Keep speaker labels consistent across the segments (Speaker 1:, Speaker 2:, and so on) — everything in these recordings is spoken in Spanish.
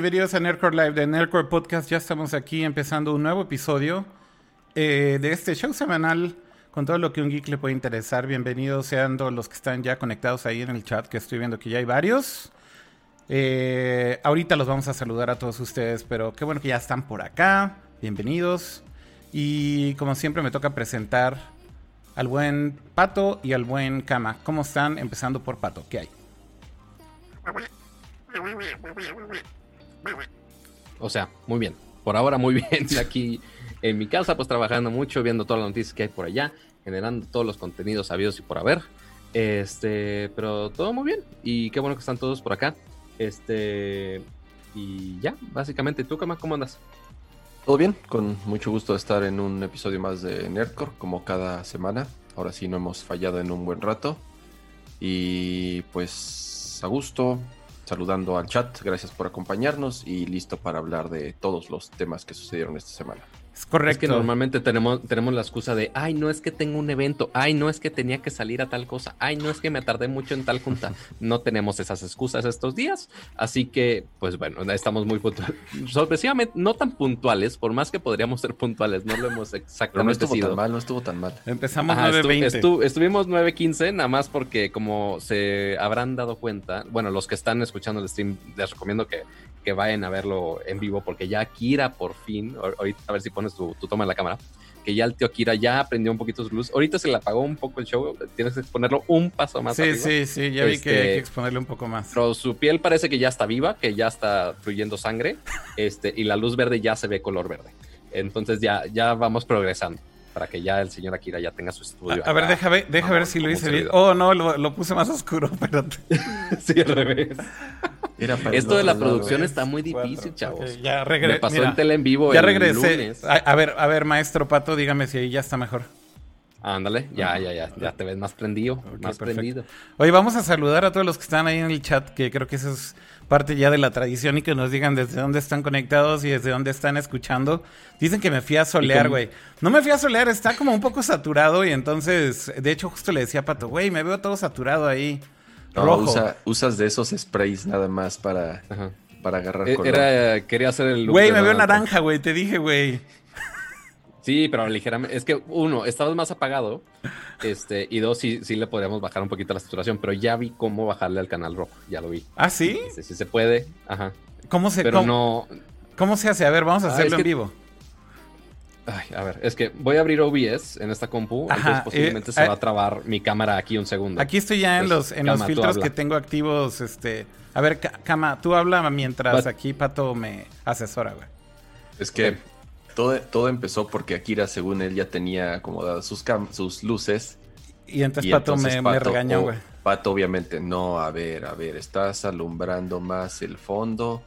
Speaker 1: bienvenidos a Nerdcore Live de Nerdcore Podcast. Ya estamos aquí empezando un nuevo episodio eh, de este show semanal con todo lo que un geek le puede interesar. Bienvenidos sean todos los que están ya conectados ahí en el chat, que estoy viendo que ya hay varios. Eh, ahorita los vamos a saludar a todos ustedes, pero qué bueno que ya están por acá. Bienvenidos. Y como siempre me toca presentar al buen Pato y al buen Kama. ¿Cómo están? Empezando por Pato. ¿Qué hay?
Speaker 2: O sea, muy bien. Por ahora muy bien. Aquí en mi casa, pues trabajando mucho, viendo todas las noticias que hay por allá, generando todos los contenidos sabidos y por haber. Este, pero todo muy bien. Y qué bueno que están todos por acá. Este, y ya, básicamente, ¿tú, Kama, cómo andas?
Speaker 3: Todo bien, con mucho gusto de estar en un episodio más de Nerdcore, como cada semana. Ahora sí no hemos fallado en un buen rato. Y pues a gusto, saludando al chat, gracias por acompañarnos y listo para hablar de todos los temas que sucedieron esta semana.
Speaker 1: Es correcto.
Speaker 2: Es que normalmente tenemos, tenemos la excusa de, ay, no es que tengo un evento, ay, no es que tenía que salir a tal cosa, ay, no es que me tardé mucho en tal junta. No tenemos esas excusas estos días, así que, pues bueno, estamos muy puntuales. Sorpresivamente, no tan puntuales, por más que podríamos ser puntuales, no lo hemos exactamente
Speaker 3: no estuvo
Speaker 2: sido.
Speaker 3: tan mal, no estuvo tan mal.
Speaker 1: Empezamos
Speaker 2: Ajá, estu-
Speaker 1: 9.20.
Speaker 2: estu- estuvimos 9.15, nada más porque como se habrán dado cuenta, bueno, los que están escuchando el stream, les recomiendo que, que vayan a verlo en vivo porque ya Kira por fin, ahor- ahorita a ver si pones tu, tu toma en la cámara, que ya el tío Kira ya aprendió un poquito su luz. Ahorita se le apagó un poco el show, tienes que exponerlo un paso más
Speaker 1: Sí,
Speaker 2: arriba.
Speaker 1: sí, sí, ya vi que
Speaker 2: Este,
Speaker 1: hay que exponerle un poco más.
Speaker 2: Pero su piel parece que ya está viva, que ya está fluyendo sangre, este, y la luz verde ya se ve color verde. Entonces ya, ya vamos progresando para que ya el señor Akira ya tenga su estudio.
Speaker 1: A, a ver,
Speaker 2: acá.
Speaker 1: deja ver, deja ver
Speaker 2: Vamos,
Speaker 1: si lo hice bien. Oh, no, lo, lo puse más oscuro, espérate.
Speaker 2: sí, al revés.
Speaker 3: Era para
Speaker 2: Esto de la producción está muy difícil,
Speaker 1: Cuatro.
Speaker 2: chavos.
Speaker 1: Ya
Speaker 2: Me
Speaker 1: regresé.
Speaker 2: pasó en tele en vivo
Speaker 1: Ya
Speaker 2: el
Speaker 1: regresé.
Speaker 2: lunes.
Speaker 1: A, a ver, a ver, maestro Pato, dígame si ahí ya está mejor.
Speaker 2: Ándale, ya, ya, ya, ya te ves más prendido, más
Speaker 1: perfecto.
Speaker 2: prendido.
Speaker 1: Oye, vamos a saludar a todos los que están ahí en el chat, que creo que eso es parte ya de la tradición y que nos digan desde dónde están conectados y desde dónde están escuchando. Dicen que me fui a solear, güey. No me fui a solear, está como un poco saturado y entonces, de hecho, justo le decía a Pato, güey, me veo todo saturado ahí.
Speaker 3: No,
Speaker 1: Rojo.
Speaker 3: usa- usas de esos sprays nada más para,
Speaker 2: Ajá.
Speaker 3: para agarrar
Speaker 2: E-
Speaker 3: color.
Speaker 2: Era, quería hacer el look
Speaker 1: Güey, me veo naranja, güey, te dije, güey.
Speaker 2: Sí, pero ligeramente. Es que uno, estabas más apagado. Este, y dos, sí, sí le podríamos bajar un poquito la saturación, pero ya vi cómo bajarle al canal rojo. Ya lo vi.
Speaker 1: ¿Ah, sí?
Speaker 2: Sí, sí se puede. Ajá.
Speaker 1: ¿Cómo se,
Speaker 2: Pero
Speaker 1: cómo,
Speaker 2: no.
Speaker 1: cómo se hace? A ver, vamos a
Speaker 2: Ah,
Speaker 1: hacerlo
Speaker 2: es
Speaker 1: en
Speaker 2: que-
Speaker 1: vivo.
Speaker 2: Ay, a ver, es que voy a abrir OBS en esta compu.
Speaker 1: Ajá,
Speaker 2: entonces posiblemente
Speaker 1: eh,
Speaker 2: se va
Speaker 1: eh,
Speaker 2: a trabar mi cámara aquí un segundo.
Speaker 1: Aquí estoy ya en los, en los
Speaker 2: Kama,
Speaker 1: filtros que tengo activos, este... A ver, Kama, tú habla mientras aquí Pato me asesora, güey.
Speaker 3: Es que
Speaker 2: Ok.
Speaker 3: Todo, todo empezó porque Akira, según él, ya tenía acomodadas sus, luces.
Speaker 1: Y entonces
Speaker 3: y
Speaker 1: Pato
Speaker 3: entonces
Speaker 1: me, me regañó,
Speaker 3: oh,
Speaker 1: güey.
Speaker 3: Pato, obviamente, no, a ver, a ver, estás alumbrando más el fondo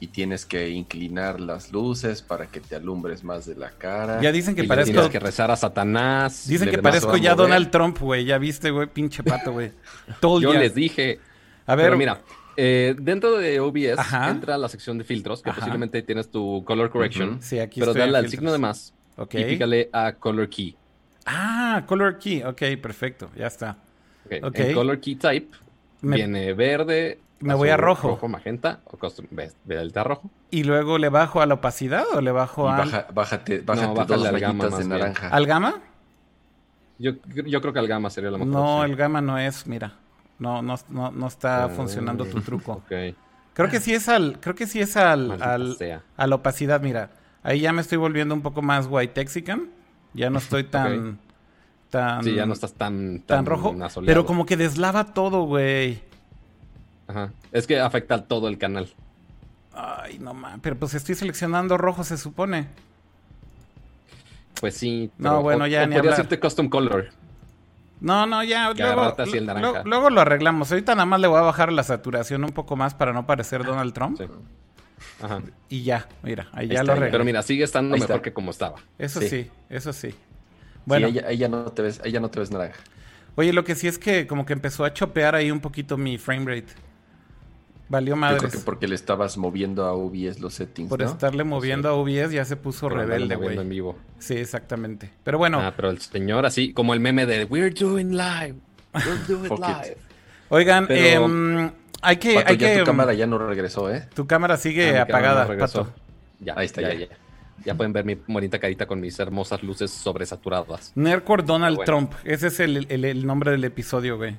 Speaker 3: y tienes que inclinar las luces para que te alumbres más de la cara.
Speaker 1: Ya dicen que
Speaker 2: Y
Speaker 1: parezco...
Speaker 2: Tienes que rezar a Satanás.
Speaker 1: Dicen que parezco ya. Donald Trump, güey. Ya viste, güey, pinche Pato, güey.
Speaker 2: Yo
Speaker 1: día.
Speaker 2: les dije.
Speaker 1: A ver,
Speaker 2: Pero mira, eh, dentro de OBS
Speaker 1: Ajá.
Speaker 2: entra la sección de filtros, que
Speaker 1: Ajá.
Speaker 2: posiblemente tienes tu color correction.
Speaker 3: Ujú.
Speaker 1: Sí, aquí
Speaker 2: pero
Speaker 1: estoy
Speaker 2: dale al signo de más y pícale a color key.
Speaker 1: Ah, color key. Ok, perfecto. Ya está.
Speaker 2: Ok,
Speaker 1: Ok.
Speaker 2: En color key type
Speaker 1: Me-
Speaker 2: viene verde.
Speaker 1: Me voy a rojo.
Speaker 2: Rojo, magenta o custom. Delta rojo.
Speaker 1: ¿Y luego le bajo a la opacidad o le
Speaker 3: Y
Speaker 1: bajo a,
Speaker 3: baja- bájate, bájate
Speaker 2: bájale
Speaker 3: dos
Speaker 2: al más
Speaker 3: de naranja.
Speaker 1: al gamma?
Speaker 2: Yo, yo creo que el gamma sería la mejor
Speaker 1: No,
Speaker 2: opción.
Speaker 1: el gamma no es, mira. No, no, no, no está
Speaker 2: Ah,
Speaker 1: funcionando tu truco.
Speaker 2: Ok.
Speaker 1: Creo que sí es al, creo que sí es al, al, a la opacidad, mira. Ahí ya me estoy volviendo un poco más white texican. Ya no estoy tan, tan,
Speaker 2: Sí, ya no estás tan,
Speaker 1: tan rojo.
Speaker 2: asoleado.
Speaker 1: Pero como que deslava todo, güey.
Speaker 2: Ajá. Es que afecta a todo el canal.
Speaker 1: Ay, no mames. Pero pues estoy seleccionando rojo, se supone.
Speaker 2: Pues sí.
Speaker 1: No, bueno, ya
Speaker 2: o
Speaker 1: ni
Speaker 2: podrías
Speaker 1: hablar.
Speaker 2: irte custom color.
Speaker 1: No, no, ya. Luego,
Speaker 2: el naranja.
Speaker 1: lo arreglamos. Ahorita nada más le voy a bajar la saturación un poco más para no parecer Donald Trump.
Speaker 2: Sí. Ajá.
Speaker 1: Y ya, mira, ahí,
Speaker 3: Ahí
Speaker 1: ya
Speaker 3: está,
Speaker 1: lo arreglé.
Speaker 2: Pero mira, sigue estando
Speaker 3: Ahí
Speaker 2: mejor
Speaker 3: está.
Speaker 2: que como estaba.
Speaker 1: Eso sí.
Speaker 3: Sí.
Speaker 1: eso sí.
Speaker 3: Bueno, ahí, ya- ahí ya no te ves, ahí ya no te ves naranja.
Speaker 1: oye, lo que sí es que como que empezó a chopear ahí un poquito mi frame rate. Valió
Speaker 3: Yo
Speaker 1: madres.
Speaker 3: creo que porque le estabas moviendo a OBS los settings,
Speaker 1: Por
Speaker 3: ¿no?
Speaker 1: estarle moviendo a OBS ya se puso rebelde, güey.
Speaker 2: en vivo.
Speaker 1: Sí, exactamente. Pero bueno,
Speaker 2: Ah, pero el señor así, como el meme de We're doing live. We're doing live.
Speaker 1: Oigan,
Speaker 2: Pero-
Speaker 1: em, hay que...
Speaker 3: Pato,
Speaker 1: hay
Speaker 3: ya
Speaker 1: que
Speaker 3: tu cámara ya no regresó, ¿eh?
Speaker 1: tu cámara sigue
Speaker 2: Ah, cámara
Speaker 1: apagada,
Speaker 2: no.
Speaker 1: Pato.
Speaker 2: Ya,
Speaker 3: Ahí está,
Speaker 2: ya,
Speaker 3: ya.
Speaker 2: ya. Ya pueden ver mi bonita carita con mis hermosas luces sobresaturadas.
Speaker 1: Nerdcore Donald
Speaker 2: Bueno.
Speaker 1: Trump. Ese es el, el- el nombre del episodio, güey.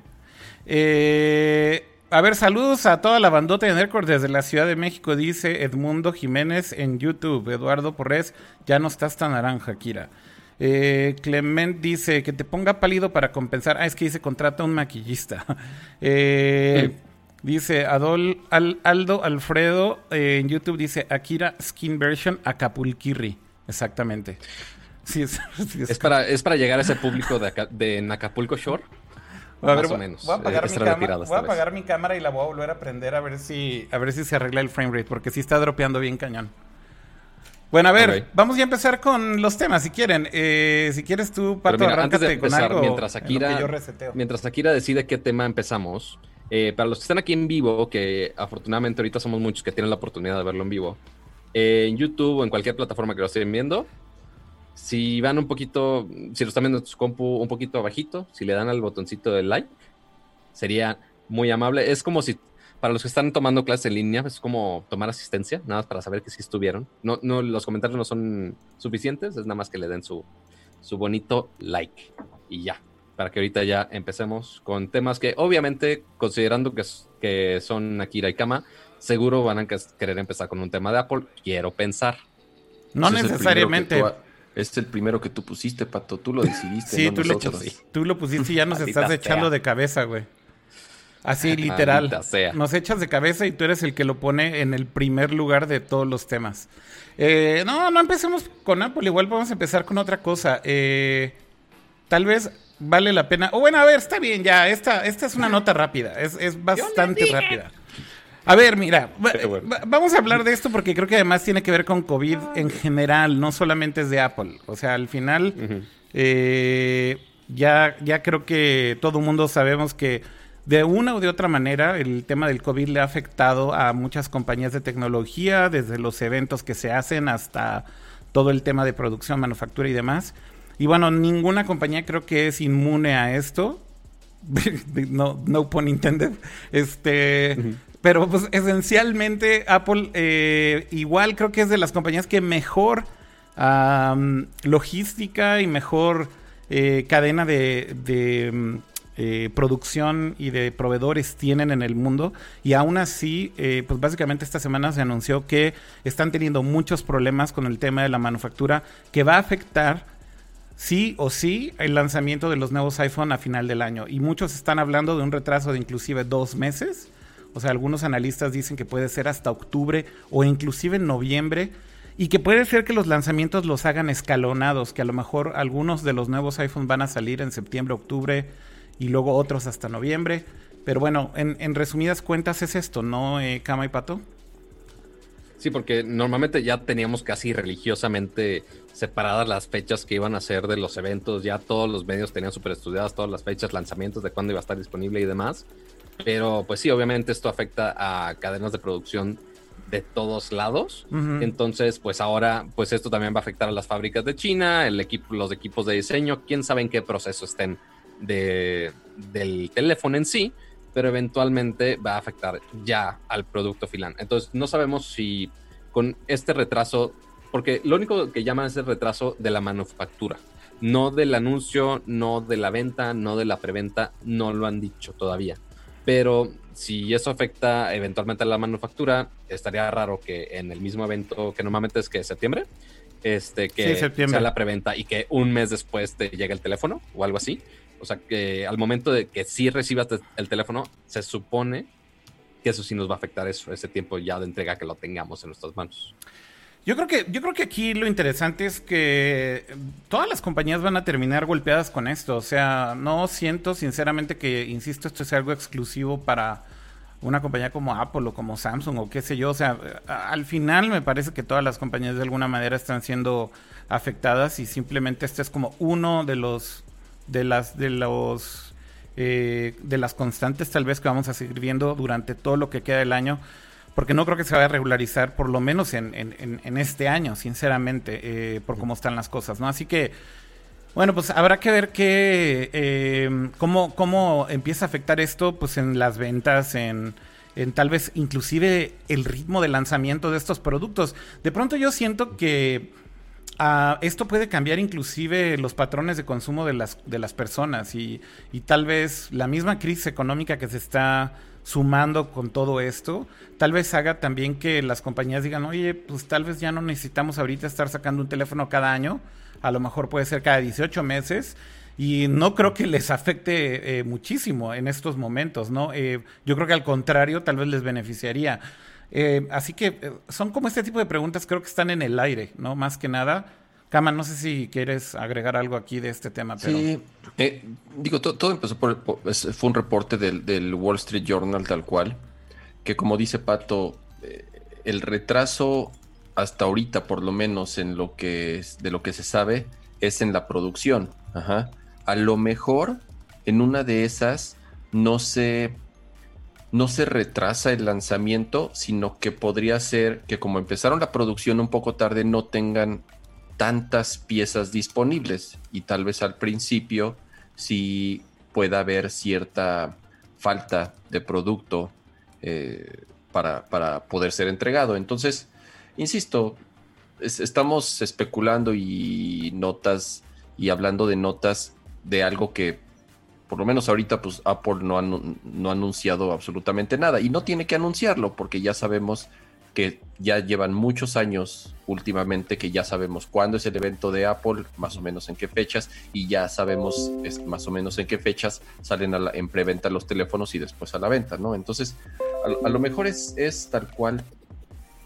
Speaker 1: Eh, a ver, saludos a toda la bandota de Nerdcore desde la Ciudad de México, dice Edmundo Jiménez en YouTube. Eduardo Porres, ya no estás tan naranja, Kira. Eh, Clement dice que te ponga pálido para compensar. Ah, es que dice contrata un maquillista. Eh, Dice Adol, Al- Aldo Alfredo eh, en YouTube dice Akira Skin Version Acapulquirri. Exactamente. Sí, es, sí, es-
Speaker 2: Es para, es para llegar a ese público de, de en Acapulco Shore.
Speaker 1: A ver,
Speaker 2: más o
Speaker 1: voy-
Speaker 2: menos.
Speaker 1: Voy a apagar,
Speaker 2: Eh,
Speaker 1: mi, cámara, voy a apagar mi cámara y la voy a volver a prender a ver si a ver si se arregla el frame rate porque sí está dropeando bien cañón. Bueno, a ver, vamos ya a empezar con los temas si quieren. Eh, si quieres tú, Pato,
Speaker 2: mira, antes de empezar,
Speaker 1: con algo
Speaker 2: mientras Akira,
Speaker 1: yo
Speaker 2: mientras Akira decide qué tema empezamos, eh, para los que están aquí en vivo, que afortunadamente ahorita somos muchos que tienen la oportunidad de verlo en vivo, eh, en YouTube o en cualquier plataforma que lo estén viendo, si van un poquito, si lo están viendo en su compu un poquito abajito, si le dan al botoncito de like, sería muy amable. Es como si, para los que están tomando clases en línea, es como tomar asistencia, nada más para saber que sí estuvieron. No, no, los comentarios no son suficientes, es nada más que le den su, su bonito like y ya. Para que ahorita ya empecemos con temas que, obviamente, considerando que, que son Akira y Kama, seguro van a que- querer empezar con un tema de Apple. Quiero pensar.
Speaker 1: No necesariamente.
Speaker 3: Es el primero que tú pusiste, Pato. Tú lo decidiste.
Speaker 1: Sí,
Speaker 3: no
Speaker 1: tú, le,
Speaker 3: nosotros.
Speaker 2: sí.
Speaker 1: tú lo pusiste y ya nos
Speaker 2: Maldita
Speaker 1: estás echando
Speaker 2: sea.
Speaker 1: de cabeza, güey. Así, literal. Nos echas de cabeza y tú eres el que lo pone en el primer lugar de todos los temas. Eh, no, no empecemos con Apple. Igual podemos empezar con otra cosa. Eh, tal vez vale la pena. O bueno, a ver, está bien ya. Esta, esta es una nota rápida. Es, es bastante rápida. A ver, mira,
Speaker 2: bueno.
Speaker 1: vamos a hablar de esto porque creo que además tiene que ver con COVID en general, no solamente es de Apple. O sea, al final, eh, ya, ya creo que todo el mundo sabemos que de una o de otra manera el tema del COVID le ha afectado a muchas compañías de tecnología, desde los eventos que se hacen hasta todo el tema de producción, manufactura y demás. Y bueno, ninguna compañía creo que es inmune a esto. no, no pun intended. Este, pero pues esencialmente Apple eh, igual creo que es de las compañías que mejor logística y mejor eh, cadena de, mm, eh, producción y de proveedores tienen en el mundo. Y aún así, pues básicamente esta semana se anunció que están teniendo muchos problemas con el tema de la manufactura que va a afectar sí o sí el lanzamiento de los nuevos iPhone a final del año. Y muchos están hablando de un retraso de inclusive dos meses. O sea, algunos analistas dicen que puede ser hasta octubre o inclusive en noviembre. Y que puede ser que los lanzamientos los hagan escalonados, que a lo mejor algunos de los nuevos iPhone van a salir en septiembre, octubre y luego otros hasta noviembre. Pero bueno, en, resumidas cuentas es esto, ¿no, eh, Cama y Pato?
Speaker 2: Sí, porque normalmente ya teníamos casi religiosamente separadas las fechas que iban a ser de los eventos. Ya todos los medios tenían súper estudiadas todas las fechas, lanzamientos de cuándo iba a estar disponible y demás. Pero pues sí, obviamente esto afecta a cadenas de producción de todos lados. Entonces, pues ahora, pues esto también va a afectar a las fábricas de China, el equipo, los equipos de diseño. Quién sabe en qué proceso estén de, del teléfono en sí, pero eventualmente va a afectar ya al producto final. Entonces, no sabemos si con este retraso, porque lo único que llaman es el retraso de la manufactura, no del anuncio, no de la venta, no de la preventa, no lo han dicho todavía. Pero si eso afecta eventualmente a la manufactura, estaría raro que en el mismo evento, que normalmente es que septiembre, este, que
Speaker 1: Sí, septiembre.
Speaker 2: sea la preventa y que un mes después te llegue el teléfono o algo así. O sea, que al momento de que sí recibas el teléfono, se supone que eso sí nos va a afectar eso, ese tiempo ya de entrega que lo tengamos en nuestras manos.
Speaker 1: Yo creo que yo creo que aquí lo interesante es que todas las compañías van a terminar golpeadas con esto, o sea, no siento sinceramente que insisto esto es algo exclusivo para una compañía como Apple o como Samsung o qué sé yo, o sea, al final me parece que todas las compañías de alguna manera están siendo afectadas y simplemente este es como uno de los de las de los eh, de las constantes tal vez que vamos a seguir viendo durante todo lo que queda del año porque no creo que se vaya a regularizar por lo menos en, este año, sinceramente, eh, por cómo están las cosas, ¿no? Así que Bueno, pues habrá que ver qué, eh, cómo, cómo empieza a afectar esto pues en las ventas, en, en tal vez inclusive el ritmo de lanzamiento de estos productos. De pronto yo siento que ah, esto puede cambiar inclusive los patrones de consumo de las, de las personas y, y tal vez la misma crisis económica que se está sumando con todo esto, tal vez haga también que las compañías digan, oye, pues tal vez ya no necesitamos ahorita estar sacando un teléfono cada año, a lo mejor puede ser cada 18 meses. Y no creo que les afecte eh, muchísimo en estos momentos, ¿no? Eh, yo creo que al contrario, tal vez les beneficiaría. Eh, así que son como este tipo de preguntas, creo que están en el aire, ¿no? Más que nada. Kama, no sé si quieres agregar algo aquí de este tema. Pero...
Speaker 3: Sí, digo, todo, empezó por, fue un reporte del, del, Wall Street Journal tal cual, que como dice Pato, el retraso hasta ahorita, por lo menos en lo que de lo que se sabe, es en la producción. Ajá. A lo mejor en una de esas no se no se retrasa el lanzamiento, sino que podría ser que como empezaron la producción un poco tarde no tengan tantas piezas disponibles y tal vez al principio sí pueda haber cierta falta de producto eh, para, para, poder ser entregado. Entonces, insisto, estamos especulando y notas y hablando de notas de algo que por lo menos ahorita pues Apple no no ha anunciado absolutamente nada y no tiene que anunciarlo porque ya sabemos que ya llevan muchos años últimamente que ya sabemos cuándo es el evento de Apple, más o menos en qué fechas, y ya sabemos más o menos en qué fechas salen en preventa los teléfonos y después a la venta, ¿no? Entonces, a, a lo mejor es, es, tal cual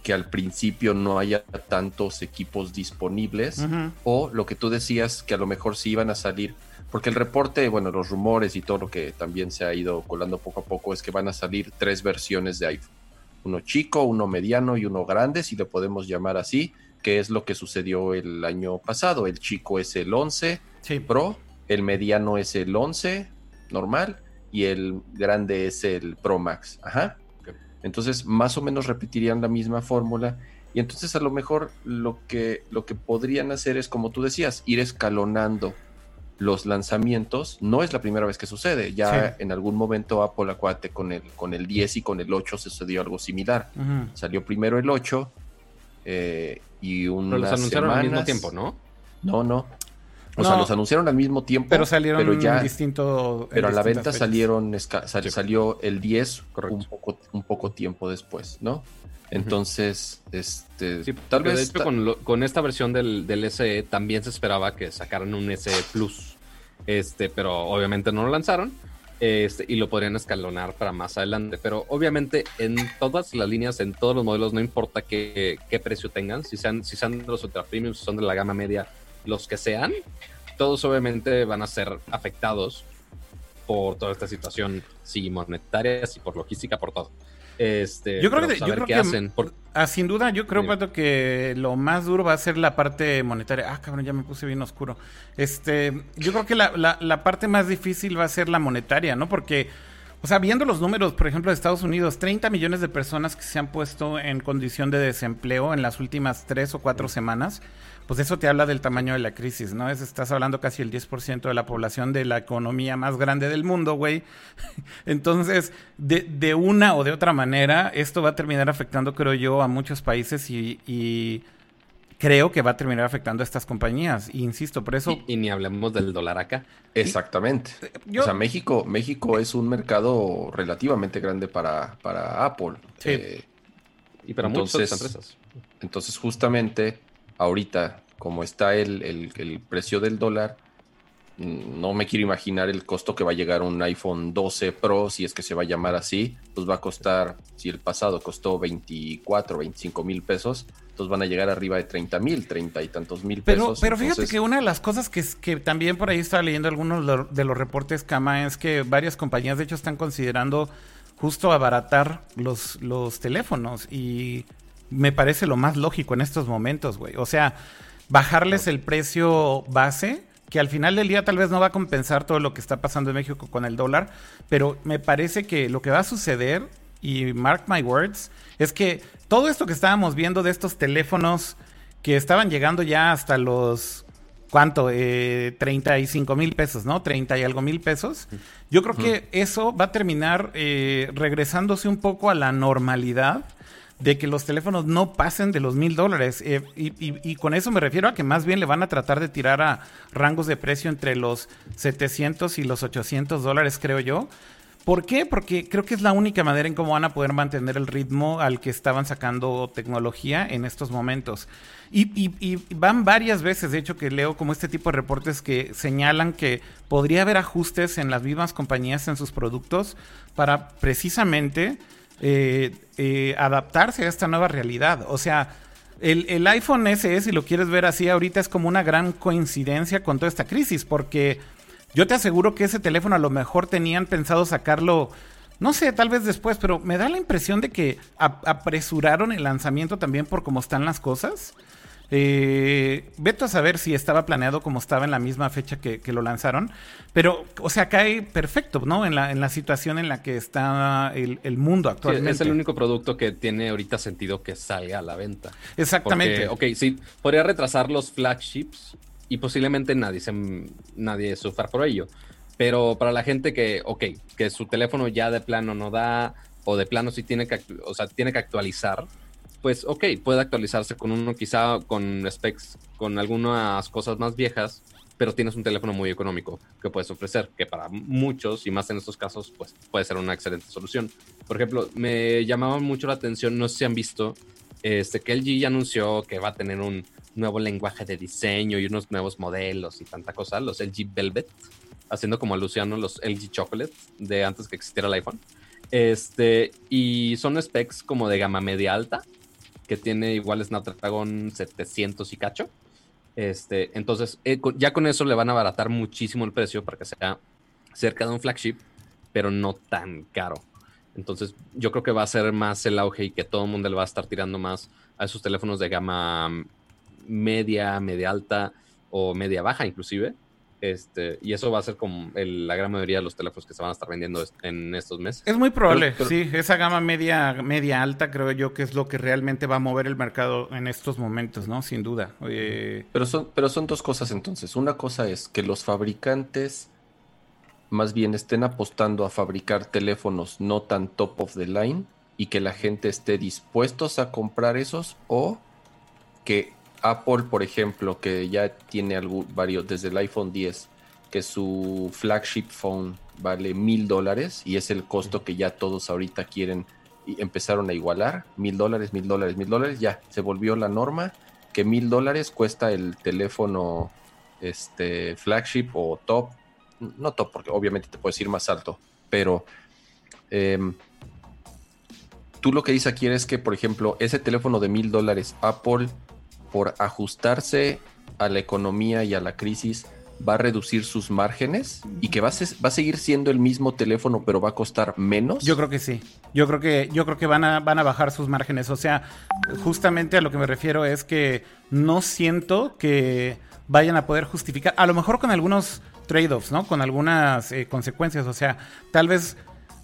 Speaker 3: que al principio no haya tantos equipos disponibles o lo que tú decías que a lo mejor sí iban a salir porque el reporte, bueno, los rumores y todo lo que también se ha ido colando poco a poco es que van a salir tres versiones de iPhone. Uno chico, uno mediano y uno grande, si le podemos llamar así, que es lo que sucedió el año pasado. El chico es el 11 Pro, el mediano es el 11 normal y el grande es el Pro Max. Ajá. Entonces, más o menos repetirían la misma fórmula. Y entonces a lo mejor lo que, lo que podrían hacer es, como tú decías, ir escalonando los lanzamientos. No es la primera vez que sucede. Ya en algún momento Apple, acuate, con el, con el 10 y con el 8 sucedió algo similar. Salió primero el 8 eh, y un.
Speaker 2: Pero los anunciaron al mismo tiempo, ¿no?
Speaker 3: No, no. O sea, los anunciaron al mismo tiempo.
Speaker 1: Pero salieron ya, distinto.
Speaker 3: Pero a la venta salieron, salió el 10 un poco, un poco tiempo después, ¿no? Entonces, este,
Speaker 2: tal vez. con, esta versión del, del, SE también se esperaba que sacaran un SE Plus. Este, pero obviamente no lo lanzaron. Este, y lo podrían escalonar para más adelante. Pero obviamente en todas las líneas, en todos los modelos, no importa qué, qué precio tengan, si sean, si sean los ultra premium, si son de la gama media, los que sean, todos obviamente van a ser afectados por toda esta situación, sí, monetaria, sí, por logística, por todo. Este,
Speaker 1: yo creo que, yo creo que hacen. Ah, sin duda, yo creo Pato, que lo más duro va a ser la parte monetaria. Ah, cabrón, ya me puse bien oscuro. Este, yo creo que la, la, la parte más difícil va a ser la monetaria, ¿no? Porque, o sea, viendo los números, por ejemplo, de Estados Unidos, 30 millones de personas que se han puesto en condición de desempleo en las últimas tres o cuatro semanas pues eso te habla del tamaño de la crisis, ¿no? Es, estás hablando casi el 10% de la población de la economía más grande del mundo, güey. Entonces, de, de, una o de otra manera, esto va a terminar afectando, creo yo, a muchos países y, creo que va a terminar afectando a estas compañías. insisto, por eso...
Speaker 2: Y, ni hablemos del dólar acá.
Speaker 3: Exactamente. o sea, México, México es un mercado relativamente grande para, para Apple.
Speaker 2: Sí. Eh, y para muchas empresas.
Speaker 3: Entonces, justamente ahorita, como está el, el, precio del dólar, no me quiero imaginar el costo que va a llegar un iPhone 12 Pro, si es que se va a llamar así, pues va a costar, si el pasado costó 24, 25 mil pesos, entonces van a llegar arriba de 30 mil, 30 y tantos mil pesos.
Speaker 1: Pero fíjate que una de las cosas que, que también por ahí estaba leyendo algunos de los reportes Cama es que varias compañías de hecho están considerando justo abaratar los, los teléfonos y me parece lo más lógico en estos momentos, güey. O sea, bajarles el precio base, que al final del día tal vez no va a compensar todo lo que está pasando en México con el dólar, pero me parece que lo que va a suceder, y mark my words, es que todo esto que estábamos viendo de estos teléfonos que estaban llegando ya hasta los ¿cuánto? Eh, 35 mil pesos, ¿no? 30 y algo mil pesos. Yo creo que eso va a terminar eh, regresándose un poco a la normalidad de que los teléfonos no pasen de los mil dólares. Eh, y, con eso me refiero a que más bien le van a tratar de tirar a rangos de precio entre los 700 y los 800 dólares, creo yo. ¿Por qué? Porque creo que es la única manera en cómo van a poder mantener el ritmo al que estaban sacando tecnología en estos momentos. Y, van varias veces, de hecho, que leo como este tipo de reportes que señalan que podría haber ajustes en las mismas compañías en sus productos para precisamente eh, eh, adaptarse a esta nueva realidad. O sea, el, el iPhone SE, si lo quieres ver así, ahorita es como una gran coincidencia con toda esta crisis, porque yo te aseguro que ese teléfono a lo mejor tenían pensado sacarlo, no sé, tal vez después, pero me da la impresión de que apresuraron el lanzamiento también por cómo están las cosas. Eh, veto a saber si estaba planeado como estaba en la misma fecha que, lo lanzaron. Pero, o sea, cae perfecto, ¿no? En la, en la situación en la que está el, mundo actualmente.
Speaker 2: es el único producto que tiene ahorita sentido que salga a la venta.
Speaker 1: Exactamente.
Speaker 2: ok, sí, podría retrasar los flagships, y posiblemente nadie, se, nadie sufra por ello. Pero para la gente que, ok, que su teléfono ya de plano no da, o de plano sí tiene que, o sea, tiene que actualizar, pues ok, puede actualizarse con uno quizá con specs, con algunas cosas más viejas, pero tienes un teléfono muy económico que puedes ofrecer, que para muchos, y más en estos casos, pues puede ser una excelente solución. Por ejemplo, me llamaba mucho la atención, no sé si han visto, este, que LG ya anunció que va a tener un nuevo lenguaje de diseño y unos nuevos modelos y tanta cosa, los LG Velvet, haciendo como a los LG Chocolate de antes que existiera el iPhone. Este, y son specs como de gama media alta, que tiene igual Snapdragon 700 y cacho. Este, entonces, eh, ya con eso le van a abaratar muchísimo el precio para que sea cerca de un flagship, pero no tan caro. Entonces, yo creo que va a ser más el auge y que todo el mundo le va a estar tirando más a esos teléfonos de gama media, media alta o media baja inclusive. Este, y eso va a ser como la gran mayoría de los teléfonos que se van a estar vendiendo en estos meses.
Speaker 1: Es muy probable, sí, esa gama media, media alta creo yo que es lo que realmente va a mover el mercado en estos momentos, ¿no? Sin duda.
Speaker 3: Pero, son, pero son dos cosas entonces. Una cosa es que los fabricantes más bien estén apostando a fabricar teléfonos no tan top of the line y que la gente esté dispuestos a comprar esos o que Apple, por ejemplo, que ya tiene algo, varios desde el iPhone 10, que su flagship phone vale mil dólares y es el costo que ya todos ahorita quieren y empezaron a igualar, mil dólares, mil dólares, mil dólares, ya se volvió la norma que mil dólares cuesta el teléfono este flagship o top, no top porque obviamente te puedes ir más alto, pero em, tú lo que dices aquí es que, por ejemplo, ese teléfono de mil dólares, Apple por ajustarse a la economía y a la crisis, va a reducir sus márgenes y que va a, va a, seguir siendo el mismo teléfono, pero va a costar menos?
Speaker 1: Yo creo que sí. Yo creo que, yo creo que van, a, van a bajar sus márgenes. O sea, justamente a lo que me refiero es que no siento que vayan a poder justificar, a lo mejor con algunos trade-offs, ¿no? Con algunas eh, consecuencias. O sea, tal vez